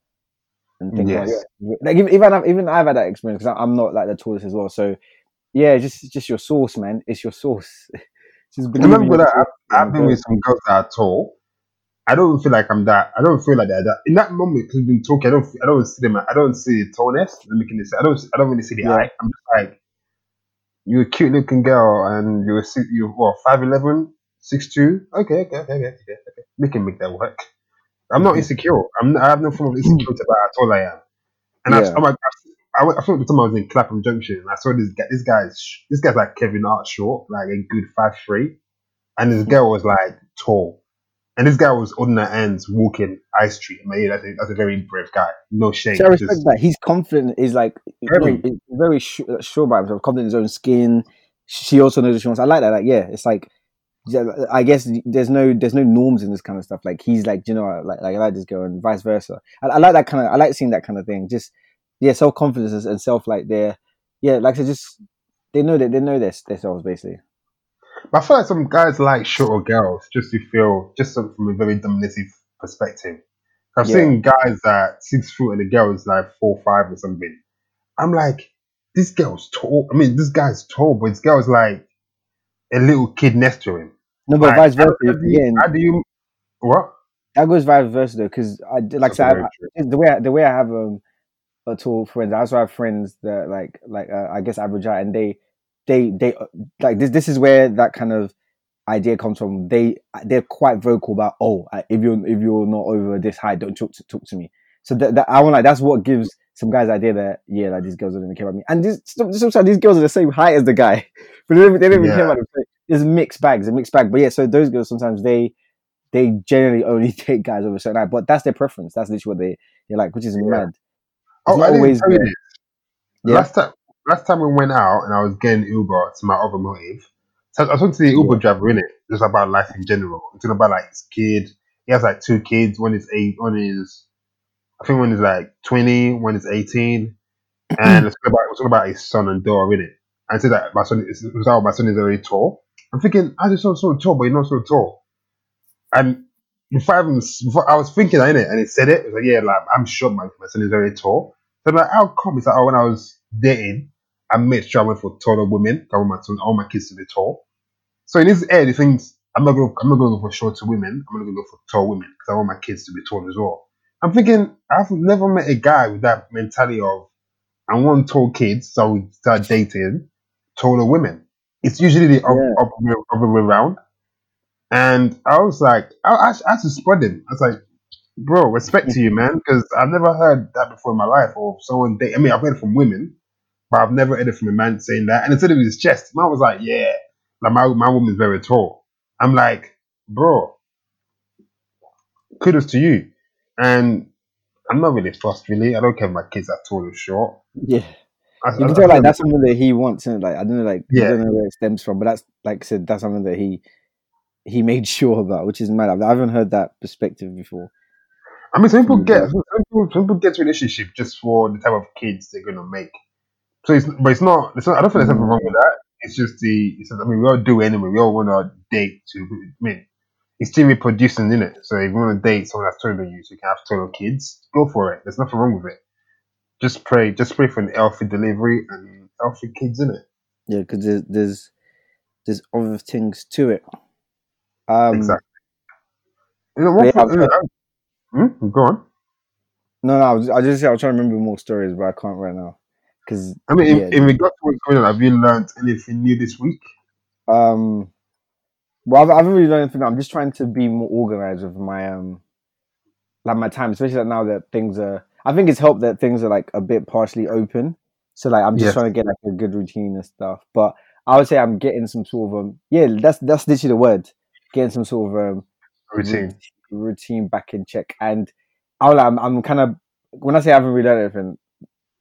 and think Yes. yeah. Like even even I've, even I've had that experience because I'm not like the tallest as well. So yeah, just just your source, man. It's your source. just I believe in remember that source I've and been with some girls that are tall. I don't feel like I'm that. I don't feel like that. In that moment, because we've been talking, I don't. I don't see them. I don't see the tallness. Let me can say. I don't. I don't really see the Yeah. height. I'm just like, you're a cute looking girl, and you're six, you're what five eleven, six two. Okay, okay, okay, okay, okay, okay. We can make that work. I'm not insecure. I'm. I have no form of insecurity about how tall I am. And Yeah. I, I'm like, I, went, I think the time I was in Clapham Junction, and I saw this guy. This guy's this guy's like Kevin Hart short, like a good five three, and this hmm. girl was like tall, and this guy was on the ends walking Ice Street. Man, yeah, that's a, that's a very brave guy. No shame. See, I respect Just- that. He's confident. He's like Very. very, very sure, sure about himself, confident in his own skin. She also knows what she wants. I like that. Like, yeah, it's like, I guess there's no there's no norms in this kind of stuff. Like he's like, you know, like like I like this girl and vice versa. I, I like that kind of. I like seeing that kind of thing. Just yeah, self confidence and self like they're yeah, like I just they know that they know their themselves basically. But I feel like some guys like shorter girls just to feel just some- from a very dominative perspective. I've Yeah. seen guys that six foot and the girl is like four five or something. I'm like, this girl's tall. I mean, this guy's tall, but this girl's like a little kid next to him. No, but Like, vice versa. how do you, Again, how do you what? that goes vice versa though, because I like I said, I- the way I, the way I have um a tall friends, I also have friends that like like uh, I guess average height, and they they they like this. This is where that kind of idea comes from. They they're quite vocal about oh if you're if you're not over this height, don't talk to talk to me. So that, that I want like that's what gives some guys idea that yeah like these girls don't even care about me. And this sometimes these girls are the same height as the guy, but they don't, even- they don't even care about them. So It's mixed bags, a mixed bag. But yeah, so those girls sometimes they they generally only take guys over a certain height, but that's their preference. That's literally what they they like, which is Yeah. mad. Oh, not I didn't always. Yeah. Last time, last time we went out and I was getting Uber to my other motive. So I was talking to the Uber driver in it, just about life in general. It's about like his kid. He has like two kids. One is eight. One is, I think, one is like twenty. One is eighteen. And it's about it's about his son and daughter in it. And I said that my son is how my son is very tall. I'm thinking, I just so so tall, but you're not so tall. And before I, even, before I was thinking in it, and it said it. It was like, yeah, like I'm sure my, my son is very tall. So I'm like, how come? It's like, oh, when I was dating, I made sure I went for taller women. I want my son, I want my kids to be tall. So in his head, he thinks I'm not going. I'm not going to go for shorter women. I'm going to go for tall women because I want my kids to be tall as well. I'm thinking I've never met a guy with that mentality of I want tall kids, so we start dating taller women. It's usually the up, Yeah. up, other way around. And I was like, I, I, I had to spread him. I was like, bro, respect to you, man, because I've never heard that before in my life or someone date. I mean, I've heard it from women, but I've never heard it from a man saying that. And instead of his chest, man was like, yeah, like my my woman's very tall. I'm like, bro, kudos to you. And I'm not really fussed, really. I don't care if my kids are tall or short. Yeah, I, you I- can I tell like feel- that's something that he wants, and like I don't know, like Yeah. I don't know where it stems from, but that's like I said, that's something that he he made sure about, which is mad. I haven't heard that perspective before. I mean, some people get some people, some people get relationship just for the type of kids they're gonna make. So it's but it's not. It's not I don't think there's nothing Mm. wrong with that. It's just the. It's, I mean, we all do anyway. We all want our date to. I mean, it's still reproducing, isn't it? So if you want to date someone that's taller than you, so you can have taller kids, go for it. There's nothing wrong with it. Just pray. Just pray for an healthy delivery and healthy kids, in it. Yeah, because there's, there's there's other things to it. Um, exactly. You know, what yeah, for- I'm- you know, hmm? Go on. No, no, I was, I just I was trying to remember more stories, but I can't right now. Because I mean, in, Yeah. in regards to what's going on, have you learned anything new this week? um, well, I've, I haven't really learned anything. I'm just trying to be more organized with my um, like my time, especially like now that things are. I think it's helped that things are like a bit partially open. So like I'm just Yes. trying to get like a good routine and stuff. But I would say I'm getting some sort of um, yeah, that's that's literally the word. Getting some sort of um, Routine. routine back in check. And I'll, I'm, I'm kind of when I say I haven't really done anything,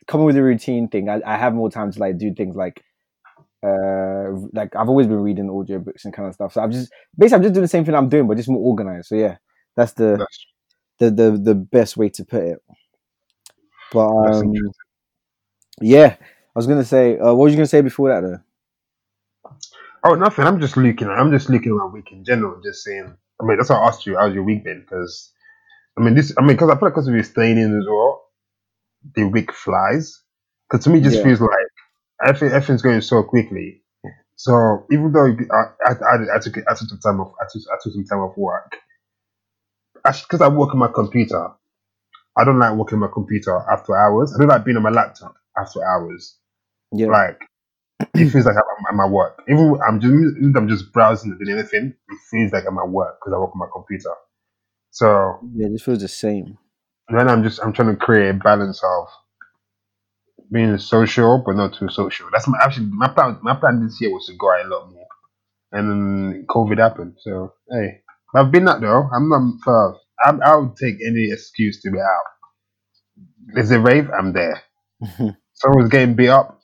coming with a routine thing, I, I have more time to like do things like uh like I've always been reading audiobooks and kind of stuff. So I'm just basically I'm just doing the same thing I'm doing, but just more organized. So yeah, that's the That's, the the, the best way to put it. But um, yeah, I was gonna say, uh, what was you gonna say before that though? Oh, nothing. I'm just looking. I'm just looking at my week in general. Just saying. I mean, that's why I asked you how's your week been because I mean this. I mean because I feel like because we're staying in as well, the week flies. Because to me, it just Yeah. feels like everything, everything's going so quickly. So even though I, I, I, I took I took some time off, I took I took some time off work. Because I work on my computer, I don't like working on my computer after hours. I don't like being on my laptop after hours. Yeah, Like it feels like I'm, I'm at work. Even I'm just even I'm just browsing and doing anything. It feels like I'm at work because I work on my computer. So yeah, this feels the same. Then I'm just I'm trying to create a balance of being social but not too social. That's my actually my plan. My plan this year was to go out a lot more, and then COVID happened. So hey, I've been out though. I'm not. Uh, I'm, I would take any excuse to be out. There's a rave. I'm there. Someone's getting beat up.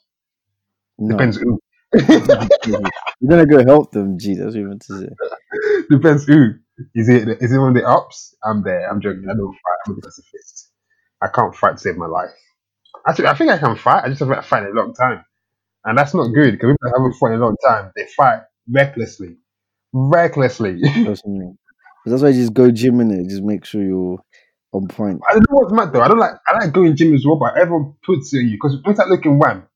no, Depends who. you're gonna go help them. Gee, that's what you meant to say. Depends who. Is it is it one of the ups? I'm there. I'm joking. I don't fight. I'm a pacifist. I can't fight to save my life. Actually, I think I can fight. I just haven't fight in a long time, and that's not good because people that haven't fought in a long time they fight recklessly, recklessly. That's what I mean. But that's why you just go gym in it. Just make sure you're on point. I don't know what's mad though. I don't like I like going gym as well, but everyone puts it on you because once I look in wham,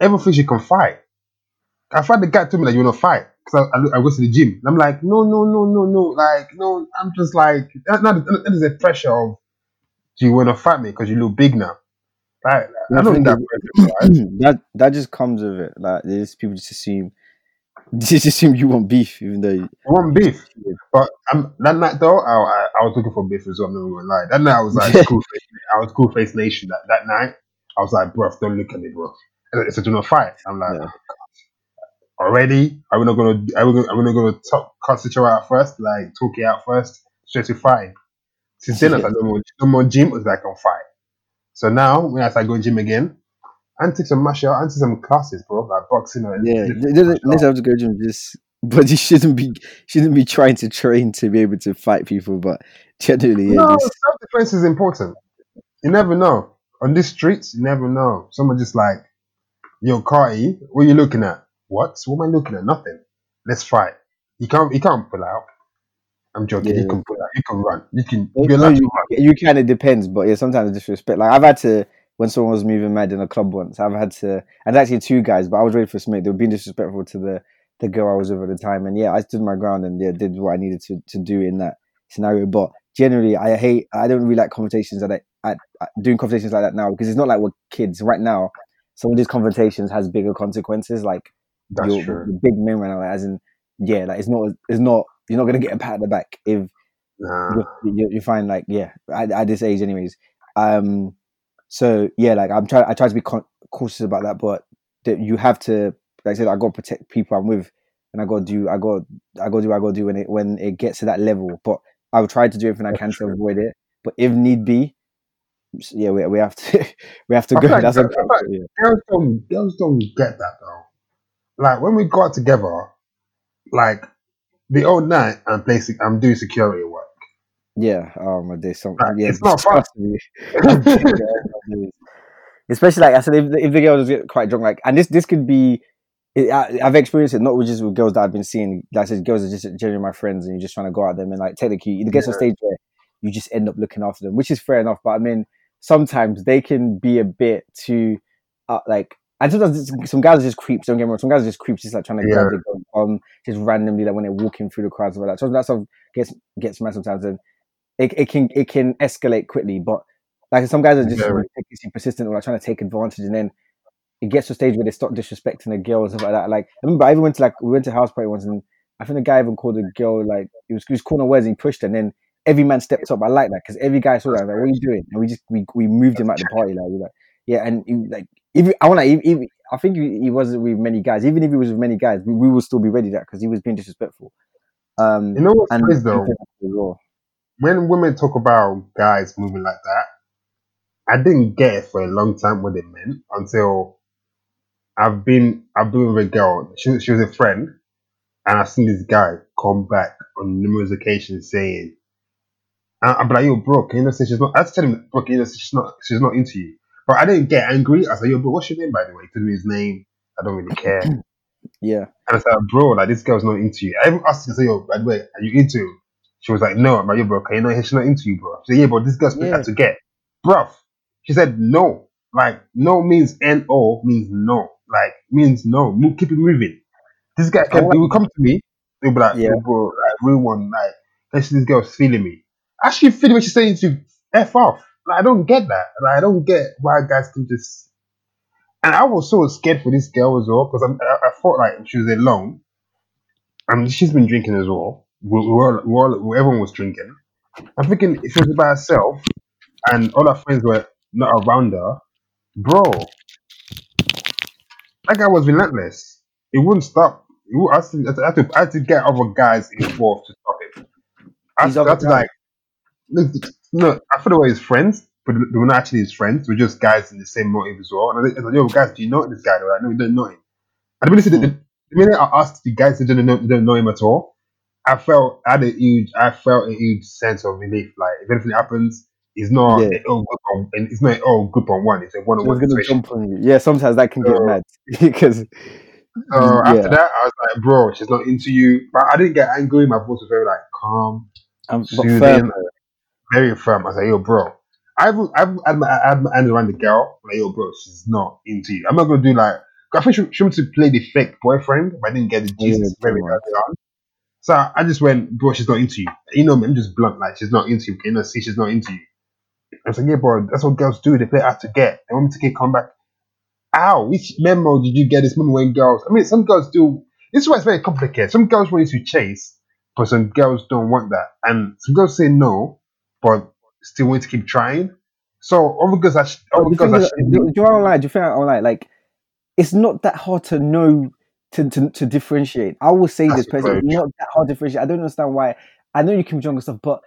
everyone thinks you can fight. I find the guy told me that you want to fight because I, I, look- I go to the gym. And I'm like, no, no, no, no, no. Like, no, I'm just like, that, that, that is the pressure of, do you want to fight me because you look big now? Like, I I don't think need that pressure. Right? that that just comes with it. Like there's people just assume, just assume you want beef, even though. You, I want beef. But um, that night though, I, I, I was looking for beef as well. I'm not gonna lie. That night I was like, cool face, I was cool face nation. That, that night I was like, bro, don't look at me, bro. And it's a do not fight. I'm like, Yeah. Already? Are we not gonna? Are we, gonna, are we not gonna talk, cut each other out first? Like talk it out first, straight to fight. Since then, I was like, no more, no more gym. I was like, on fight. So now when I start going gym again, I take some martial, I take some classes, bro, like boxing and yeah, different th- th- martial let's have to go gym. Just, but you shouldn't be shouldn't be trying to train to be able to fight people. But generally, yeah, No, just, self defense is important. You never know. On these streets, you never know. Someone just like, yo, Carty, what are you looking at? What? What am I looking at? Nothing. Let's fight. You can't. You can't pull out. I'm joking. Yeah. You can pull out. You can run. You can. You're no, allowed to you, run. you kind of depends, but yeah, sometimes disrespect. Like I've had to when someone was moving mad in a club once. I've had to, and actually two guys, but I was ready for a smoke. They were being disrespectful to the the girl I was with at the time, and yeah, I stood my ground and yeah, did what I needed to to do in that scenario. But generally, I hate. I don't really like conversations that I, I, I doing conversations like that now because it's not like we're kids right now. Some of these conversations has bigger consequences, like That's you're, true. you're big men right now. Like, as in, yeah, like it's not, it's not. You're not gonna get a pat at the back if Nah. you, find like yeah at, at this age anyways um so yeah like i'm trying i try to be con- cautious about that but that you have to like i said i gotta protect people i'm with and i gotta do i gotta i gotta do i gotta do when it when it gets to that level but i will try to do everything i That's can to avoid it but if need be yeah we, we have to we have to I go like that's that- what I like yeah. girls don't. Girls don't get that though. Like when we go out together, like the old night, I'm placing. I'm doing security work. yeah oh my day some Like, yeah it's not fun. especially like I said, if the, if the girls get quite drunk, like, and this this could be, it, I, I've experienced it not with just with girls that I've been seeing. Like I said, girls are just generally my friends, and you're just trying to go out them, and like technically, it gets to a Yeah. stage where you just end up looking after them, which is fair enough. But I mean, sometimes they can be a bit too, uh, like And sometimes some guys are just creeps. Don't get me wrong. Some guys are just creeps, just like trying to Yeah. grab the um, just randomly, like when they're walking through the crowds. and all that. So that stuff gets gets mad sometimes, and it, it can it can escalate quickly. But like some guys are just Very. ridiculously persistent or like trying to take advantage, and then it gets to a stage where they start disrespecting the girl and stuff like that. Like I remember I even went to like we went to a house party once, and I think the guy even called the girl like he was he was calling her words and he pushed her, and then every man stepped up. I like that because every guy saw that. Like, what are you doing? And we just we we moved him at the party. Like we like yeah, and he, like if I want to, I think he, he wasn't with many guys. Even if he was with many guys, we, we will still be ready that because he was being disrespectful. Um, You know what's and crazy though? well. When women talk about guys moving like that, I didn't get it for a long time what they meant until I've been I've been with a girl. She, she was a friend, and I've seen this guy come back on numerous occasions saying, "I'm like, yo, bro, can you say she's not?" I tell him, "Bro, can you say she's not she's not into you?" But I didn't get angry. I said, "Yo, bro, what's your name, by the way?" He told me his name. I don't really care. Yeah. And I said, bro, like this girl's not into you. I even asked her to say, yo, by the way, are you into him? She was like, no, I'm like, yo, bro, can you know she's not into you, bro? She said, yeah, but this girl's pretty Yeah. hard to get. Bruv. She said, no. Like, no means N-O means no. Like, means no. Move, keep it moving. This guy kept, he would come to me, he'll be like, Yeah. yo, bro, like, real one, like, actually, this girl's feeling me. Actually, feeling what she's saying to F off. Like, I don't get that. Like, I don't get why guys can just and I was so scared for this girl as well because I, I thought like she was alone, and she's been drinking as well. We, we all, we all, everyone was drinking. I'm thinking if she was by herself and all her friends were not around her, bro, that guy was relentless. It wouldn't stop. It would, I, had to, I, had to, I had to get other guys involved to stop it. I had These to, I other had to like, no, I thought they were his friends, but they were not actually his friends. They were just guys in the same motive as well. And I was like, yo, guys, do you know this guy? They were like, no, we don't know him. And the minute, the, the minute I asked the guys who didn't know, didn't know him at all, I felt, I had a huge, I felt a huge sense of relief. Like, if anything happens, it's not, Yeah. all group on, and it's not all group on one. It's a one on one gonna jump on you. Yeah, sometimes that can get mad because So Yeah. after that, I was like, bro, she's not into you. But I didn't get angry. My voice was very like calm, um, soothing, firm. Very firm. I was like, yo, bro. I've I've had my, I had my hand around the girl. I Like, yo, bro, she's not into you. I'm not gonna do like. I think she, she wanted to play the fake boyfriend, but I didn't get the Yeah, Jesus very come early on. So I just went, bro, she's not into you. You know me, I'm just blunt. Like, she's not into you. Can you not see she's not into you? I was like, yeah, bro, that's what girls do. They play hard to get. They want me to get come back. Ow, which memo did you get this memo when girls? I mean, some girls do. This is why it's very complicated. Some girls want you to chase, but some girls don't want that. And some girls say no, but still want to keep trying. So actually, But other the girls thing is, do, do you know what I'm like? Do you think I'm like like it's not that hard to know to, to, to differentiate. I will say That's this person, not that hard to differentiate. I don't understand why. I know you can be drunk and stuff, but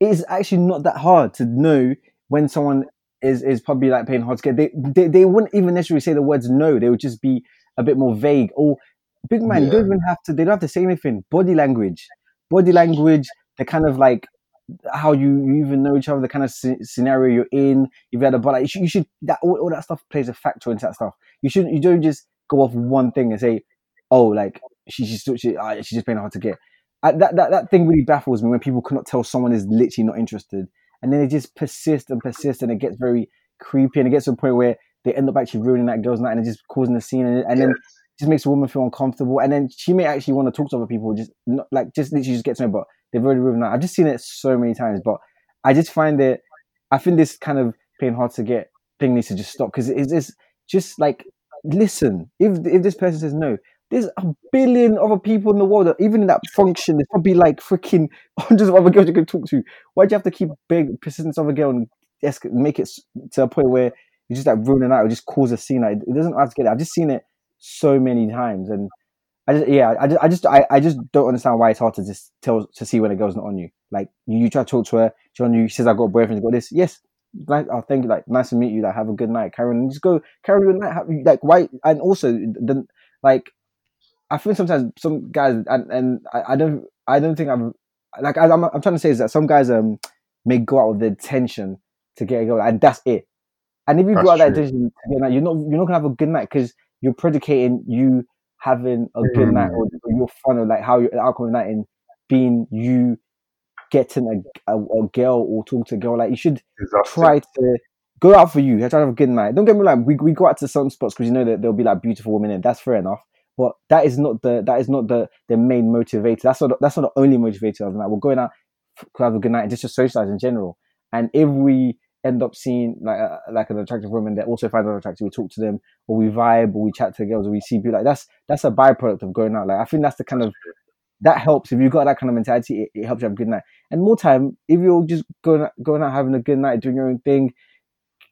it is actually not that hard to know when someone is is probably like playing hard to get. They, they they wouldn't even necessarily say the words no. They would just be a bit more vague. Or big man, you don't even have to. They don't have to say anything. Body language, body language. The kind of like how you, you even know each other, the kind of sce- scenario you're in. If You've had a but like you should, you should that all, all that stuff plays a factor into that stuff. You shouldn't you don't just go off one thing and say, oh, like she she's she, uh, she's just playing hard to get. I, that, that that thing really baffles me when people cannot tell someone is literally not interested, and then they just persist and persist, and it gets very creepy, and it gets to a point where they end up actually ruining that girl's night and just causing a scene, and, and then Yes. just makes a woman feel uncomfortable, and then she may actually want to talk to other people, just not like just literally just get to know, but they've already ruined that. I've just seen it so many times, but I just find it. I think this kind of playing hard to get thing needs to just stop because it's, it's just like listen. If if this person says no, there's a billion other people in the world that even in that function, there's probably like freaking hundreds of other girls you can talk to. Why do you have to keep big persistence of a girl and make it to a point where you just like ruin it out or just cause a scene? Like, it doesn't have to get. It. I've just seen it so many times, and I just yeah, I just I just I, I just don't understand why it's hard to just tell to see when a girl's not on you. Like you, you try to talk to her, she's on you. She says I got a boyfriend, she's got this. Yes, like oh thank you, like nice to meet you. Like have a good night, Karen. And just go carry your night. Have, like why? And also the like I think sometimes some guys and and I, I don't I don't think I'm like I, I'm I'm trying to say is that some guys um may go out with the intention to get a girl and that's it. And if you That's go out that intention to get you're not you're not gonna have a good night because you're predicating you having a good night mm. or, your fun or like how your outcome of night and being you getting a, a, a girl or talking to a girl. Like you should exhausted. try to go out for you. Try to have a good night. Don't get me wrong. We, we go out to some spots because you know that there'll be like beautiful women and That's fair enough. But that is not the that is not the the main motivator. That's not that's not the only motivator of the night. We're going out to have a good night and just to socialize in general. And if we end up seeing like a, like an attractive woman that also finds us attractive, we talk to them or we vibe or we chat to the girls or we see people like that's that's a byproduct of going out. Like I think that's the kind of that helps if you've got that kind of mentality. It, it helps you have a good night. And more time if you're just going out, going out having a good night, doing your own thing,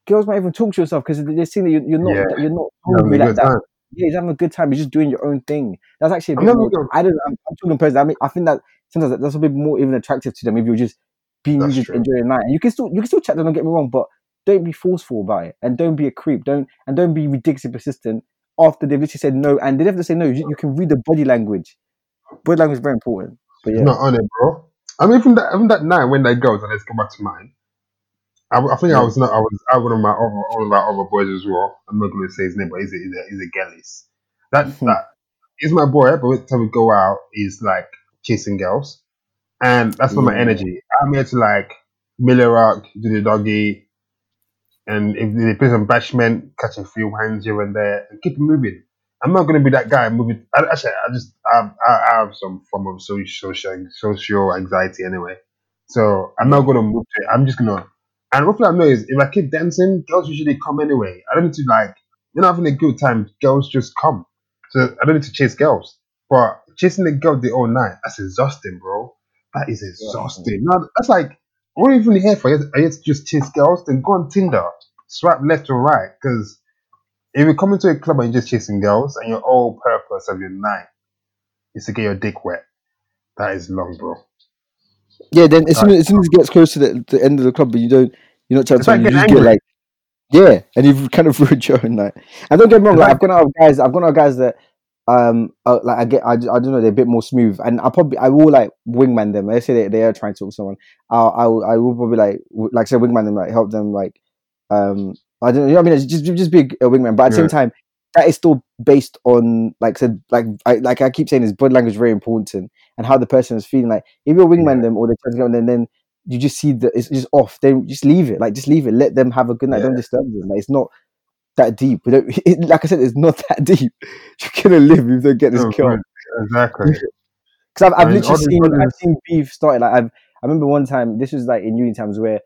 girls might even talk to yourself because they're seeing that you're, you're not Yeah. you're not Having hungry a like good that. time. Yeah, he's having a good time. He's just doing your own thing. That's actually a bit more. I don't. I'm, I'm talking personally. I mean, I think that sometimes that's a bit more even attractive to them if you're just being you That's just true. enjoying the night. And you can still you can still chat. Them, don't get me wrong, but don't be forceful about it, and don't be a creep. Don't and don't be ridiculously persistent after they've literally said no, and they have to say no. You, you can read the body language. Body language is very important. But yeah, Not on it, bro. I mean, from that, from that night when they go, so let's go back to mine. I, I think I was not. I was out with my other, one of my other boys as well. I'm not going to say his name, but he's a, he's a, he's a Gellis. That Hmm. that is my boy. But every time we go out, he's like chasing girls, and that's not my energy. I'm here to like Milly Rock, do the doggy, and if they play some bashment, catch a few hands here and there, and keep it moving. I'm not going to be that guy moving. I, actually, I just I, I have some form of social social anxiety anyway, so I'm not going to move to it. I'm just gonna. And thing I know is if I keep dancing, girls usually come anyway. I don't need to like you're not having a good time. Girls just come, so I don't need to chase girls. But chasing the girl the whole night, that's exhausting, bro. That is exhausting. Now that's like what are you even here for? Are you to just chase girls? Then go on Tinder, swipe left or right, because if you come into a club and you're just chasing girls and your whole purpose of your night is to get your dick wet, that is long, bro. yeah. Then as soon as, as soon as it gets close to the, the end of the club, but you don't you're not It's to like you just get angry. like yeah, and you've kind of ruined your own night. And don't get me wrong, like, like- I've gone out with guys, I've gone out with guys that um uh, like I get I, I don't know they're a bit more smooth, and I probably I will like wingman them. Let's say they, they are trying to talk to someone, I'll, I will I will probably like w- like say wingman them like help them like um I don't know, you know what I mean just just be a wingman, but at the same time that is still based on like said like I like I keep saying is body language very important and how the person is feeling. Like if you're wingman Yeah. them or they're trying to and then then you just see that it's just off. Then just leave it. Like just leave it. Let them have a good night. Yeah. Don't disturb them. Like it's not that deep. We don't, it, like I said, it's not that deep. You're gonna live if you don't get this Oh, kill. right. Exactly. Because I've, I've literally seen I've seen beef started. Like I've I remember one time. This was like in uni times where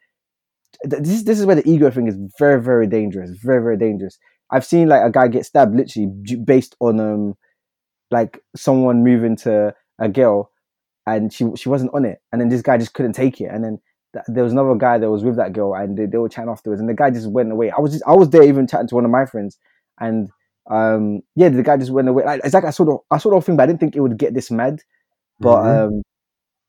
th- this this is where the ego thing is very very dangerous. Very very dangerous. I've seen like a guy get stabbed literally based on um like someone moving to a girl and she she wasn't on it, and then this guy just couldn't take it, and then. Th- There was another guy that was with that girl, and they, they were chatting afterwards, and the guy just went away. I was just, I was there even chatting to one of my friends, and um, yeah, the guy just went away. Like, it's like I saw the I saw the whole thing, but I didn't think it would get this mad. But Mhm. um,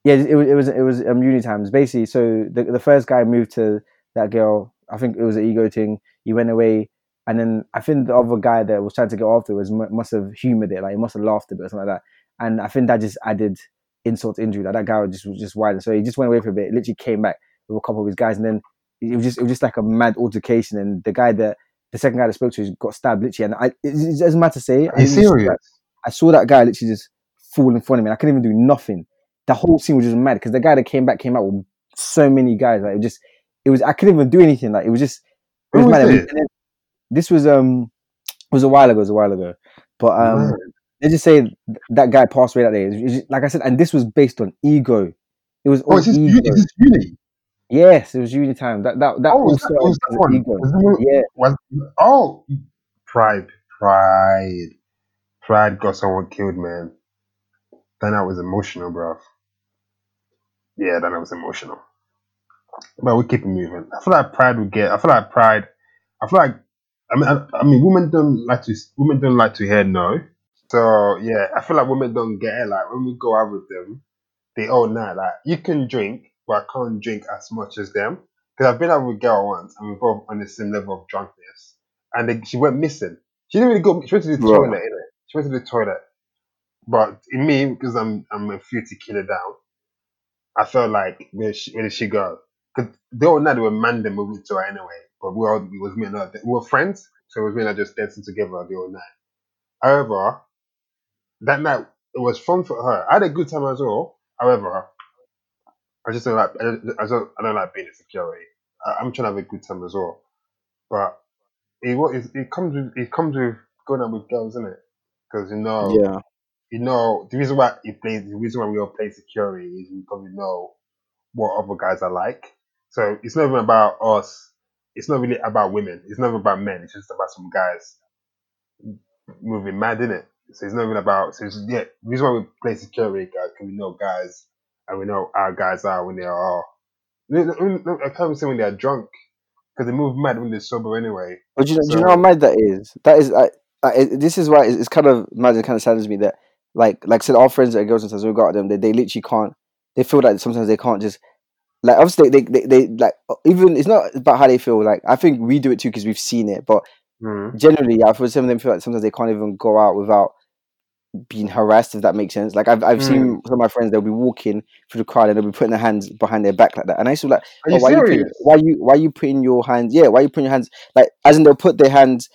yeah, it was it was it was um, uni times basically. So the the first guy moved to that girl. I think it was an ego thing. He went away, and then I think the other guy that was trying to get afterwards was must have humored it, like he must have laughed a bit or something like that. And I think that just added insult to injury. Like that guy was just was just wild. So he just went away for a bit. Literally came back with a couple of his guys, and then it was just it was just like a mad altercation. And the guy that the second guy that spoke to us got stabbed literally. And I it, it doesn't matter to say. I Are saw serious? that- I saw that guy literally just fall in front of me. I couldn't even do nothing. The whole scene was just mad because the guy that came back came out with so many guys. Like it just, it was I couldn't even do anything. Like it was just, it was was mad. It? this was um, it was a while ago. It was a while ago. But um, They just say that guy passed away that day. Just- like I said, and this was based on ego. It was Oh, all is this, ego. uni, is this uni? Yes, it was uni time. That that that Oh, is that, was that one? ego. Was Yeah, was, oh, pride, pride, pride got someone killed, man. Then I was emotional, bro. Yeah, then I was emotional. But we keep it moving. I feel like pride will get. I feel like pride. I feel like. I mean, I, I mean, women don't like to. Women don't like to hear no. So yeah, I feel like women don't get it. Like when we go out with them, they oh, all know like you can drink, but I can't drink as much as them. Because I've been out with a girl once, and we're both on the same level of drunkenness, and they, she went missing. She didn't really go. She went to the Bro. toilet. innit? She went to the toilet. But in me, because I'm I'm a few tequila down, I felt like where she, where did she go? Because they all know they were man them moving to her anyway. But we all it was me and her. We were friends, so it was me and her just dancing together the whole night. However, that night it was fun for her. I had a good time as well. However, I just don't like I, just, I don't I don't like being insecure. Eh? I, I'm trying to have a good time as well. but it what it, it comes with it comes with going out with girls, isn't it? Because you know, Yeah. you know the reason why it plays the reason why we all play security is because we know what other guys are like. So it's not even about us. It's not really about women. It's not even about men. It's just about some guys moving mad, isn't it? So it's not even about. So it's, yeah, the reason why we play security, guys, because we know guys and we know how guys are when they are. I can't even say when they are drunk because they move mad when they're sober anyway. But do you know, do you know how mad that is? That is, I, I, this is why it's, it's kind of mad. It kind of saddens me that, like, like I said, our friends that are girls and stuff, we got them. They, they literally can't. They feel like sometimes they can't just, like, obviously they, they, they, like, even it's not about how they feel. Like, I think we do it too because we've seen it. But Mm. generally, I feel some of them feel like sometimes they can't even go out without being harassed. If that makes sense. Like, I've, I've seen some of my friends. They'll be walking through the crowd and they'll be putting their hands behind their back like that. And I used to be like. Are you Oh, why you putting, serious? why you why you putting your hands? Yeah, why you putting your hands like as in they'll put their hands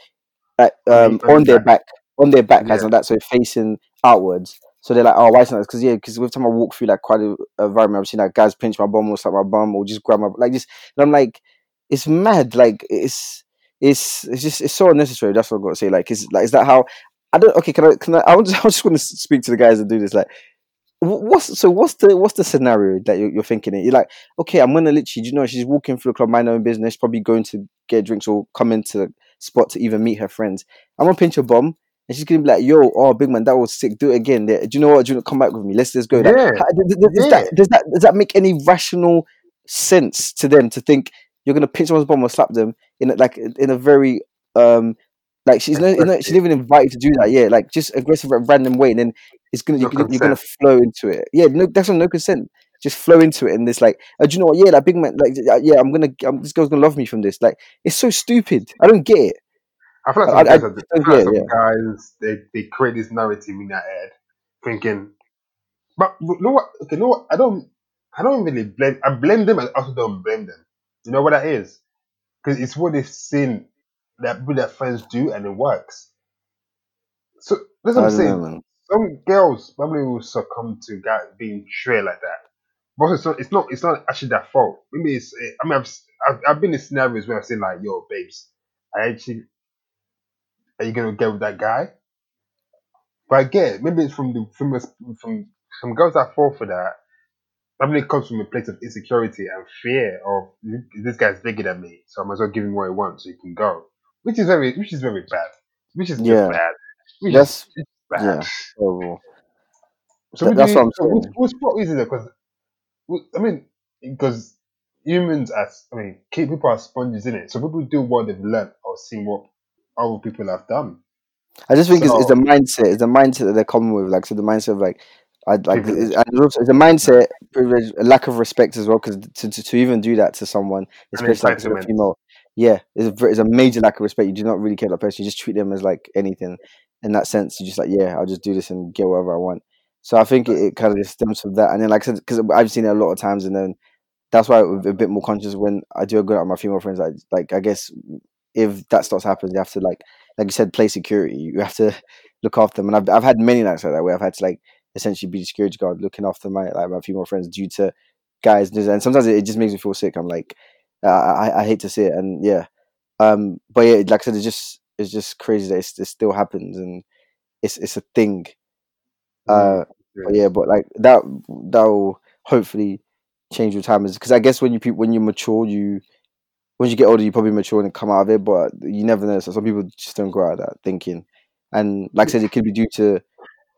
like On um on the their back. on their back as Yeah. in that so facing outwards. So they're like, oh, why is that? Because yeah, because every time I walk through like quite a a environment, I've seen like guys pinch my bum or slap my bum or just grab my like just. And I'm like, it's mad. Like it's it's it's just it's so unnecessary. That's what I've got to say. Like, is like is that how? I don't. Okay, can I? Can I? I was just, I just want to speak to the guys that do this. Like, what's so? What's the what's the scenario that you're, you're thinking? It. You're like, okay, I'm gonna literally. do You know, she's walking through the club, mind her own business, probably going to get drinks or come into the spot to even meet her friends. I'm gonna pinch her bum, and she's gonna be like, "Yo, oh, big man, that was sick. Do it again. Do you know what? Do you know, come back with me? Let's let's go." Like, Yeah, does yeah. that, does that does that make any rational sense to them to think you're gonna pinch someone's bum or slap them in a, like in a very um like she's not, not she's even invited to do that. Yeah, like just aggressive at random way, and then it's gonna No you're, gonna you're gonna flow into it. Yeah, no, that's not no consent. Just flow into it, and it's like, uh, do you know what? Yeah, that big man, like, yeah, I'm gonna, I'm, this girl's gonna love me from this. Like, it's so stupid. I don't get it. I feel like I- some I guys, I don't feel like some guys they, they create this narrative in their head, thinking, but you know what? Okay, you know what? I don't, I don't really blame. I blame them. I also don't blame them. You know what that is? Because it's what they've seen that with their friends do, and it works. So that's what I'm don't know, saying. Some girls probably will succumb to guys being straight like that. But it's not. It's not. It's not actually their fault. Maybe it's. eh, I mean, I've, I've, I've been in scenarios where I've seen like, "Yo, babes, I actually, are you gonna get with that guy?" But again, maybe it's from the from from some girls that fall for that. Probably it comes from a place of insecurity and fear of this guy's bigger than me, so I might as well give him what he wants so he can go. Which is very, which is very bad. Which is Yeah. bad. Which That's is bad. yeah. horrible. So Th- that's do, what I'm so which, saying. which what is it? Because I mean, because humans as I mean, people are sponges in it. So people do what they've learned or seen what other people have done. I just think it's, it's So- the mindset. It's the mindset that they're coming with. Like so, the mindset of like, I like, it's, it's a mindset, privilege, a lack of respect as well. Because to, to to even do that to someone, especially like to a female, yeah, it's a, it's a major lack of respect. You do not really care about person. You just treat them as like anything. In that sense, you're just like, yeah, I'll just do this and get whatever I want. So I think it, it kind of stems from that. And then, like I said, because I've seen it a lot of times, and then that's why I'm a bit more conscious when I do go out with my female friends. Like, like I guess if that starts happening, you have to like, like you said, play security. You have to look after them. And I've I've had many nights like that where I've had to like essentially be the security guard, looking after my like my female friends due to guys. And sometimes it just makes me feel sick. I'm like, I, I hate to see it, and yeah, um, but yeah, like I said, it's just it's just crazy that it's, it still happens and it's it's a thing. Uh, but yeah, but like that that will hopefully change with time, because I guess when you when you mature, you once you get older, you probably mature and come out of it. But you never know. So some people just don't grow out of that thinking, and like I said, it could be due to.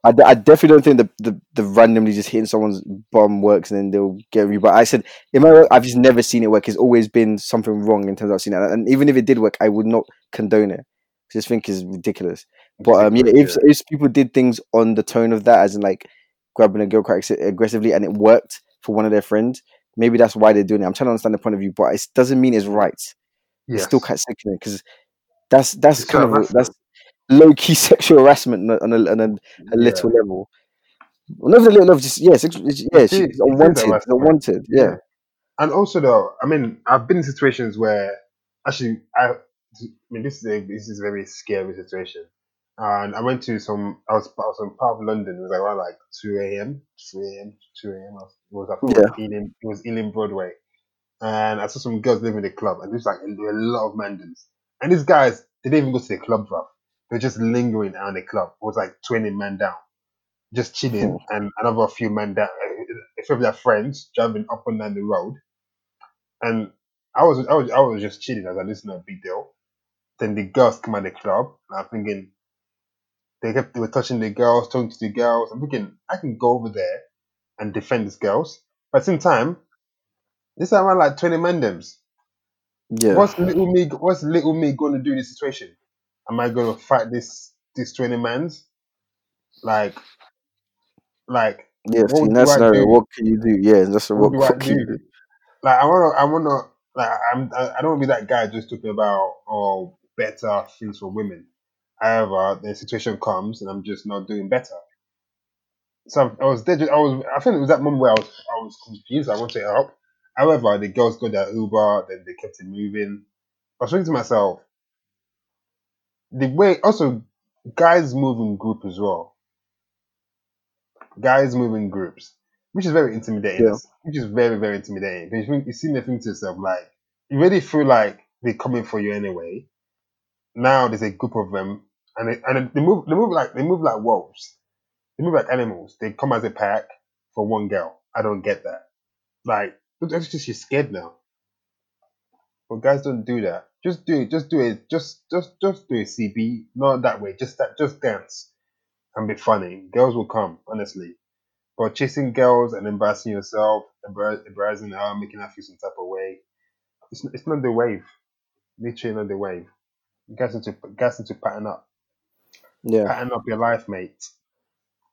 I, I definitely don't think the, the, the randomly just hitting someone's bum works and then they'll get you. But I said, in my work, I've just never seen it work. It's always been something wrong in terms of I've seen it. And even if it did work, I would not condone it. I just think it's ridiculous. But um, yeah, if if people did things on the tone of that, as in like grabbing a girl quite aggressively, and it worked for one of their friends, maybe that's why they're doing it. I'm trying to understand the point of view, but it doesn't mean it's right. It's still quite sickening because that's that's It's kind of that's low key sexual harassment on a, on a, a little level. Well, not a little level, just yeah, sex, yeah, It she's is- unwanted, unwanted, yeah. And also, though, I mean, I've been in situations where actually, I, I mean, this is a this is a very scary situation. And I went to some, I was, I was in part of London. It was like around like two a.m., three a.m., two a.m. It was, I think it was Ealing, it was Ealing Broadway. And I saw some girls living in the club, and there was like there were a lot of mandans. And these guys, they didn't even go to the club, bro. They were just lingering around the club. It was like 20 men down, just chilling, hmm. and another few men down, a few of their friends driving up and down the road. And I was, I was, I was just chilling as I listened to a big deal. Then the girls come at the club, and I'm thinking, they kept, they were touching the girls, talking to the girls. I'm thinking, I can go over there and defend these girls. But at the same time, this around like 20 mandems. Yeah. What's little me? What's little me going to do in this situation? Am I going to fight this this twenty mans? Like, like Yeah. what in do that I scenario, do? what can you do? Yeah, that's what what, do I what can you do? do? Like I wanna, I wanna, like I'm, I I don't wanna be that guy just talking about oh better things for women. However, the situation comes and I'm just not doing better. So I was there. I was. I think it was that moment where I was. I was confused. I wanted to help. However, the girls got their Uber. Then they kept it moving. I was thinking to myself, the way also guys move in group as well. Guys move in groups, which is very intimidating. Yeah. Which is very very intimidating. Because you, you see the thing to yourself like you really feel like they're coming for you anyway. Now there's a group of them, and they, and they move. They move like they move like wolves. They move like animals. They come as a pack for one girl. I don't get that. Like that's just you're scared now. But guys don't do that. Just do it. Just do it. Just just just do it. CB. Not that way. Just that. Just dance and be funny. Girls will come. Honestly. But chasing girls and embarrassing yourself, embarrassing her, making her feel some type of way. It's it's not the wave. Literally not the wave. Guys need to guys need to pattern up. Yeah. Pattern up your life, mate.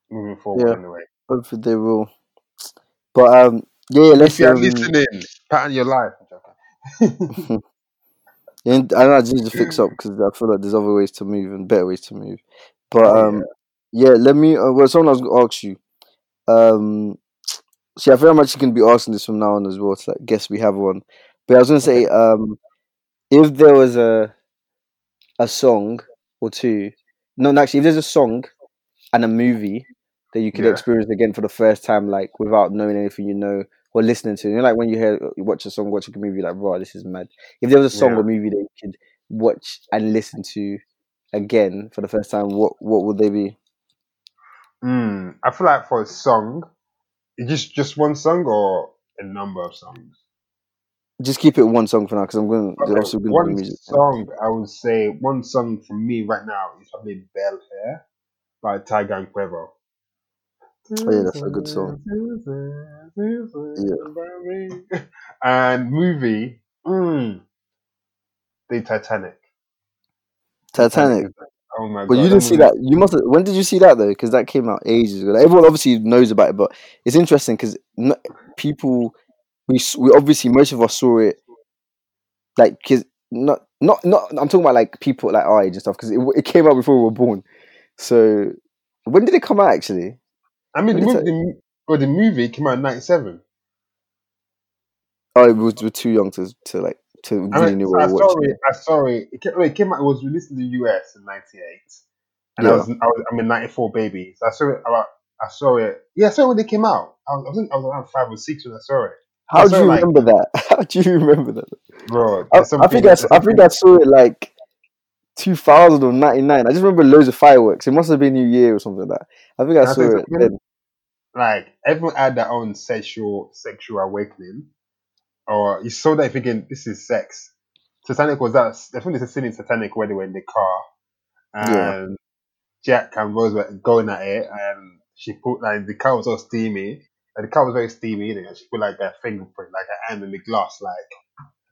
Moving forward, Yeah. anyway. Hopefully they will. But um, yeah, let's if you're um, listening, pattern your life. Yeah, I just need to fix up because I feel like there's other ways to move and better ways to move. But Oh, um, yeah, let me. Uh, well, someone else gonna ask you. Um, see, I feel I'm actually gonna be asking this from now on as well. To like, guess we have one. But I was gonna say, um, if there was a a song or two, no, no, actually, if there's a song and a movie that you could Yeah. experience again for the first time, like without knowing anything you know or listening to, you know, like when you hear you watch a song, watch a movie, like, wow, this is mad. If there was a song Yeah. or movie that you could watch and listen to again for the first time, what what would they be? Mm, I feel like for a song, just just one song or a number of songs. Just keep it one song for now, because I'm going. to Okay, obviously going to do one music. song I would say one song for me right now is probably Bel Air by Tiger and Quavo. Oh, yeah, that's a good song. Yeah. And movie, mm, the Titanic. Titanic. Oh my god! But you didn't see that. You must. Have, when did you see that though? Because that came out ages ago. Like, everyone obviously knows about it, but it's interesting because people we we obviously most of us saw it like because not not not. I'm talking about like people like our age and stuff because it, it came out before we were born. So when did it come out actually? I mean, the movie, the, well, the movie came out in '97. Oh, we were, we were too young to to like to I really mean, know so what I saw it. I saw it. It came, it came out. It was released in the US in '98, and I Yeah. was I was I'm a '94 baby. So I saw it about. I saw it. Yeah, I saw it when they came out. I was I, was, I was around five or six when I saw it. How do you like- remember that? How do you remember that? Bro, I, I think I, I think I saw it like 2000 or 99. I just remember loads of fireworks. It must have been New Year or something like that. I think I saw it then. like everyone had their own sexual sexual awakening, or you saw that thinking this is sex. Titanic was that. I think there's a scene in Titanic where they were in the car, Yeah. and Jack and Rose were going at it, and she put like the car was all steamy. and the car was very steamy, and she put like her fingerprint, like her hand in the glass, like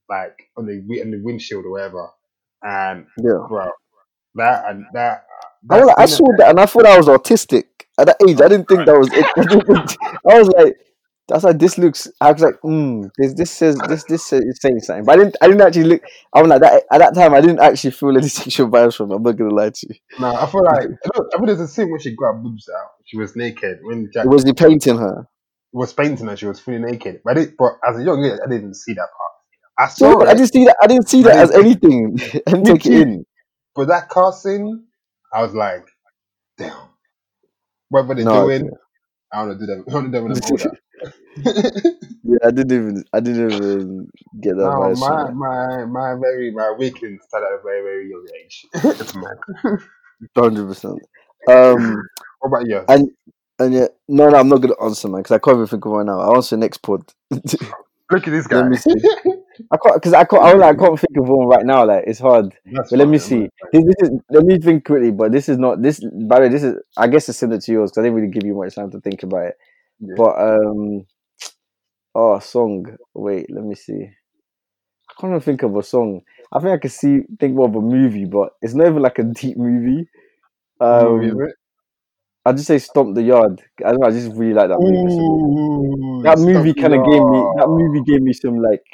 like on the on the windshield or whatever. And Yeah. bro, that and that. I, was I saw that and I thought I was autistic at that age. I didn't think that was. It, I, I was like, that's how this looks. I was like, hmm, this this says this this says, is saying something. But I didn't. I didn't actually look. I'm like that at that time. I didn't actually feel any sexual vibes from. it. I'm not gonna lie to you. No, I feel like I, don't, I think there's a scene when she grabbed boobs out. She was naked when Jack It was the painting her. was painting her. She was fully naked. But, I did, but as a young kid, I didn't see that part. I saw it, I didn't see that. I didn't see that as anything. Didn't take it in. but that car scene, I was like, damn. What were they No, doing? I want to do that. I want to do that when I'm older. Yeah, I didn't even I didn't even get that No, vibe. my so- my my very my awakening started at a very very young age. it's mad. Hundred percent. Um, What about yours? and and yeah, no, no, I'm not gonna answer, man, because I can't even think of one now. I'll answer next pod. Look at this guy. Let me see. I can't because I can't. I, I can't think of one right now. Like it's hard. That's But let me see. This, this is let me think quickly. But this is not this. By the way, this is. I guess it's similar to yours because I didn't really give you much time to think about it. Yeah. But um, oh, song. Wait, let me see. I can't even think of a song. I think I can see think more of a movie, but it's not even like a deep movie. Um, Movie. I'll just say "Stomp the Yard." I don't know. I just really like that movie. Ooh, that movie kind of gave me that movie gave me some like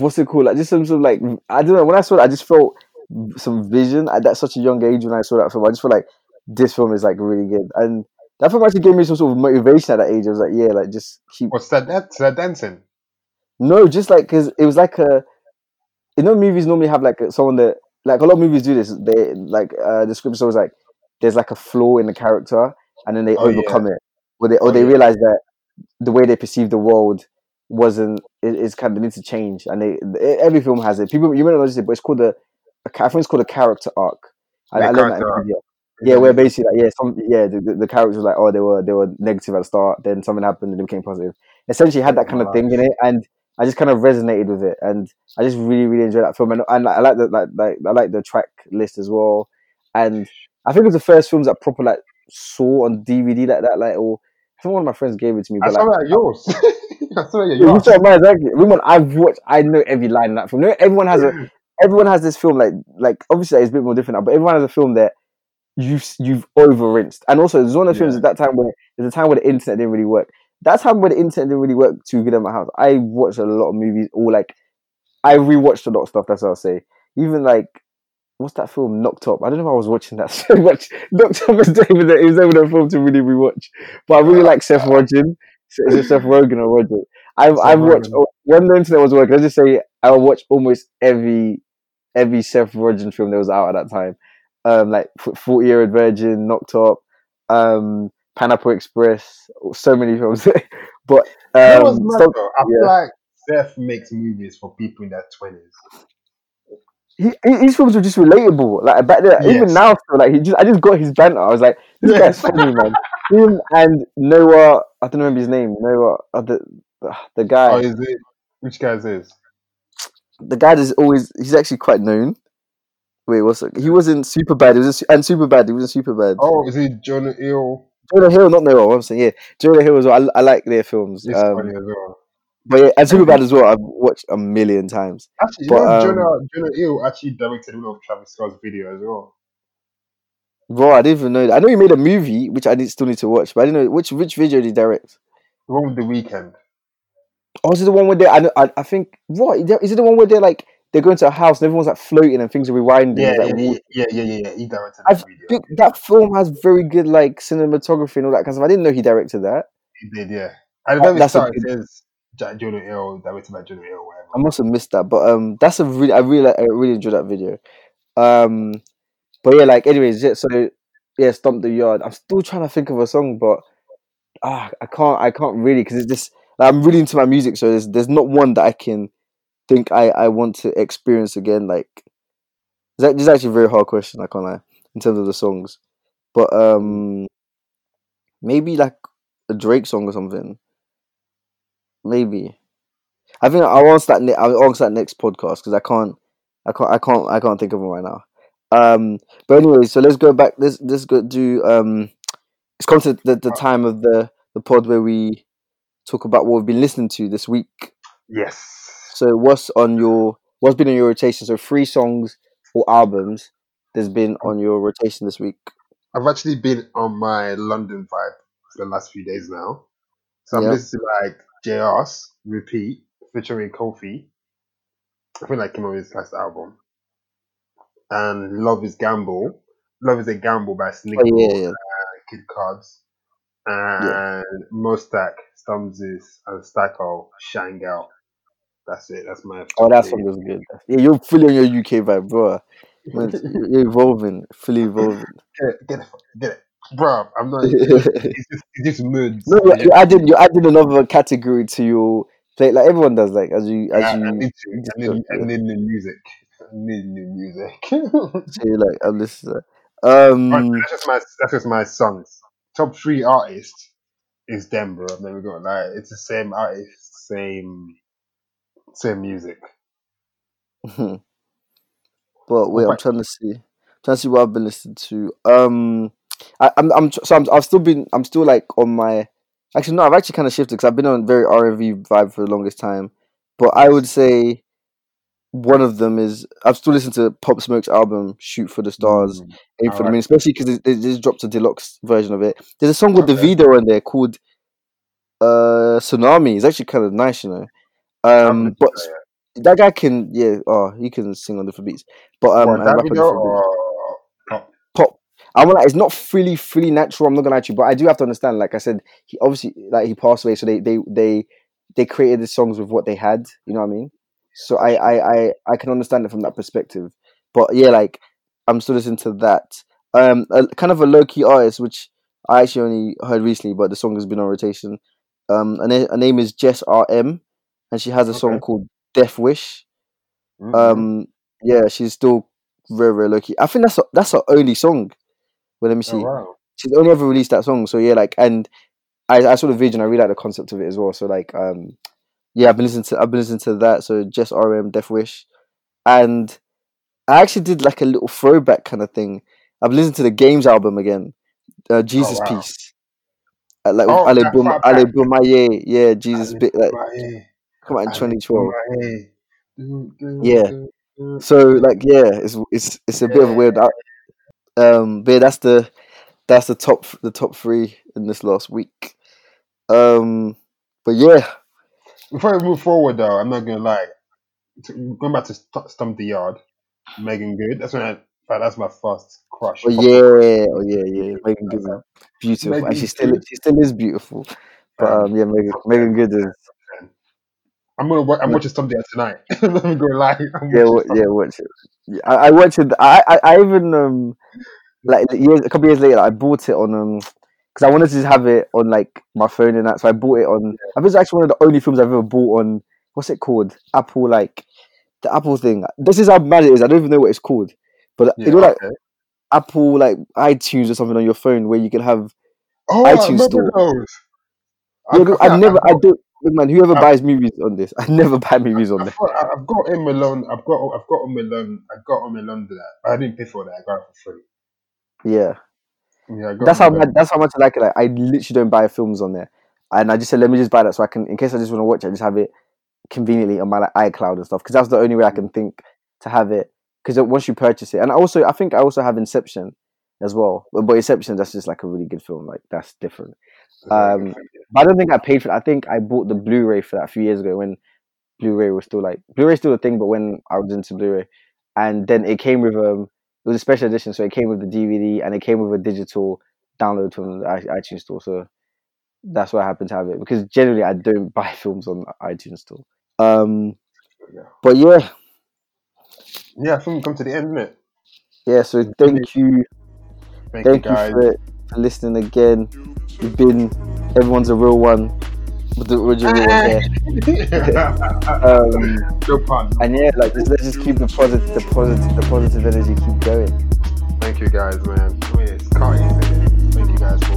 what's it called like just some sort of like I don't know when I saw it I just felt some vision at that such a young age when I saw that film I just felt like this film is like really good and that film actually gave me some sort of motivation at that age I was like yeah like just keep What's that? That's that dancing. no just like because it was like a you know movies normally have like someone that like a lot of movies do this they like uh the script is always like there's like a flaw in the character and then they Oh, yeah. overcome it or they or Oh, they yeah. realize that the way they perceive the world wasn't it, it's kind of needs to change. And they e- every film has it. People you may not notice it but it's called a, a I think it's called a character arc. I, Yeah, I learned that arc. yeah where basically like yeah some yeah the, the, the characters like oh they were they were negative at the start then something happened and they became positive. Essentially had that kind of thing in it and I just kind of resonated with it and I just really really enjoyed that film. And, and I like the like, like I like the track list as well. And I think it was the first films that proper like saw on DVD like that like or I think one of my friends gave it to me I but saw like that yours. That yeah, you saw mine exactly. Women, I've watched. I know every line in that film. You know, everyone has a. Everyone has this film like like obviously it's a bit more different now, but everyone has a film that you've you've over rinsed. And also, there's one of the films at that time where there's a time where the internet didn't really work. That time where the internet didn't really work too good at my house. I watched a lot of movies, or like I rewatched a lot of stuff. That's what I'll say. Even like what's that film Knocked Up? I don't know if I was watching that so much. Knocked Up was David. It was able a film to really rewatch. But I really like Seth Rogen. Is it Seth Rogen or Roger? I've Seth I've watched Rogen. when the internet was working. Let's just say I watched almost every every Seth Rogen film that was out at that time. Um, like Forty Year Old Virgin, Knocked Up, um, Pineapple Express, so many films. but um, though. I yeah. feel like Seth makes movies for people in their twenties. he, his films were just relatable. Like back then, even now, so like he just, I just got his banter. I was like, this Yes. guy's funny, man. Him and Noah, I don't remember his name. Noah, uh, the the guy, Oh, is it? Which guy is this? the guy is always he's actually quite known. Wait, what's it? He was in Superbad. He was in, and Superbad. He wasn't super bad. Oh, is it Jonah Hill? Jonah Hill, not Noah. I'm saying, yeah, Jonah Hill as well. I, I like their films. He's Um, funny as well. but yeah, and Superbad as well. I've watched a million times. Actually, you but, know, um, Jonah Jonah Hill actually directed one of Travis Scott's video as well. Bro, I didn't even know that. I know he made a movie, which I need, still need to watch, but I didn't know which which video did he direct. The one with the Weeknd. Oh, is it the one where they? I, I, I think what is it? The one where they're like they're going to a house and everyone's like floating and things are rewinding. Yeah, yeah, like, yeah, yeah, yeah, yeah, yeah. He directed I that video. think that film has very good like cinematography and all that kind of stuff. I didn't know he directed that. He did, yeah. The very that's it says Ja- Jonah Hill, directed by Jonah Hill, whatever. I must have missed that, but um, that's a really I really I really enjoyed that video. Um, but yeah, like anyways, yeah, so yeah, stomp the yard. I'm still trying to think of a song, but ah, I can't I can't really because it's just like, I'm really into my music, so there's there's not one that I can think I I want to experience again. Like, that is actually a very hard question. I can't lie in terms of the songs, but um, maybe like a Drake song or something. Maybe. I think I'll answer that. Ne- I'll answer that next podcast because I can't, I can't, I can't, I can't think of one right now. Um, but anyway, so let's go back. Let's let's go do. Um, it's come to the, the time of the the pod where we talk about what we've been listening to this week. Yes. So what's on your what's been on your rotation? So three songs or albums that's been on your rotation this week. I've actually been on my London vibe for the last few days now. So I'm Yeah. listening to like J Hus Repeat featuring Koffee. I feel like came with his last album. And Love is Gamble. Love is a Gamble by Sneak Oh yeah, yeah. Kid Cards. And MoStack, Stumzis, and Stacko, Shine Girl. That's it. That's my Oh, that song was good. Yeah, you're fully on your UK vibe, bro. You're evolving, fully evolving. Get it, get it, get it. bro. I'm not. It's just, it's just, moods. No, you're, you're adding you're adding another category to your play, like everyone does. Like as you as I, you, I need to. you just I need, go- I yeah. need new need new music. So you're like I'm listening. Um, that's just my. That's just my songs. Top three artists is them, bro. I've never got like it's the same artist, same, same music. but wait, I'm trying to see, trying to see what I've been listening to. Um, I, I'm I'm so I'm I've still been I'm still like on my. Actually, no, I've actually kind of shifted because I've been on very R and V vibe for the longest time. But I would say one of them is I've still listened to Pop Smoke's album "Shoot for the Stars." Mm. Aim for the moon, especially because they, they just dropped a deluxe version of it. There's a song with Okay. Davido on there called uh Tsunami. It's actually kind of nice, you know. Um, but to that guy can, yeah, oh, he can sing on different beats. But um, What, and rap on Davido or Pop? pop. I want it's not fully fully natural. I'm not gonna lie to you, but I do have to understand. Like I said, he obviously like he passed away, so they they they they created the songs with what they had. You know what I mean? So I I I, I can understand it from that perspective. But yeah, like I'm still listening to that. Um, a, kind of a low key artist, which I actually only heard recently, but the song has been on rotation. Um, and her name is Jess R M, and she has a song called Death Wish. Mhm. Um, yeah, she's still very very lucky. I think that's her- that's her only song. Well, let me see. oh wow. She's only ever released that song, so yeah, like, and I I saw the video and I really like the concept of it as well. So like, um, yeah, I've been listening to I've been listening to that. So Jess RM, Death Wish, and I actually did like a little throwback kind of thing. I've listened to the Games album again, uh, Jesus wow. Peace. Uh, like Oh, Ale Bum Ale. Bomaye, yeah, Jesus bit like come out in twenty twelve. Bomaye. Do, do, Yeah. So like yeah, it's it's it's a bit of a weird. Um, but yeah, that's the that's the top the top three in this last week. Um, but yeah, Before we move forward, though, I'm not gonna lie. Going back to St- Stomp the Yard, Meagan Good. That's when I. That's my first crush. oh yeah, oh yeah, yeah. Meagan Good is beautiful, and she still Good. she still is beautiful. But Um, yeah, Megan Meagan Good is I'm gonna. wa- I'm watching Stomp the Yard tonight. I'm not gonna lie. I'm yeah wa- yeah watch it. Yeah, I, I watched it. I, I I even um like years a couple years later I bought it on um because I wanted to just have it on like my phone and that, so I bought it on. I think it's actually one of the only films I've ever bought on. What's it called? Apple like the Apple thing. This is how bad it is. I don't even know what it's called, but Yeah, you know like okay. Apple like iTunes or something on your phone where you can have. Oh, I iTunes remember store. those. Yeah, I've, I, never. I I've, don't. Look, man, whoever I've- buys movies on this, I never buy movies on I've there. got, I've got Home Alone. I've got. I've got Home Alone. I got Home Alone to that. I didn't pay for that. I got it for free. Yeah. Yeah, That's how much. That's how much I like it. Like, I literally don't buy films on there, and I just said, let me just buy that so I can, in case I just want to watch it, I just have it conveniently on my like iCloud and stuff. Because that's the only way I can think to have it. Because once you purchase it, and also I think I also have Inception as well. But, but Inception, that's just like a really good film. Like that's different. Um, But I don't think I paid for. it. I think I bought the Blu-ray for that a few years ago when Blu-ray was still like Blu-ray still a thing. But when I was into Blu-ray, and then it came with um, was a special edition, so it came with the DVD and it came with a digital download from the iTunes store. So that's why I happen to have it because generally I don't buy films on iTunes store. Um, yeah. but yeah, yeah, I think we come to the end, innit? yeah. So thank you, Thank, thank you you for, for listening again. You've been everyone's a real one with the original one here. Um, Good pun. and yeah, like let's, let's just keep the positive, the positive, the positive energy keep going. Thank you guys, man. I mean, it's Cardi, isn't it? Thank you guys for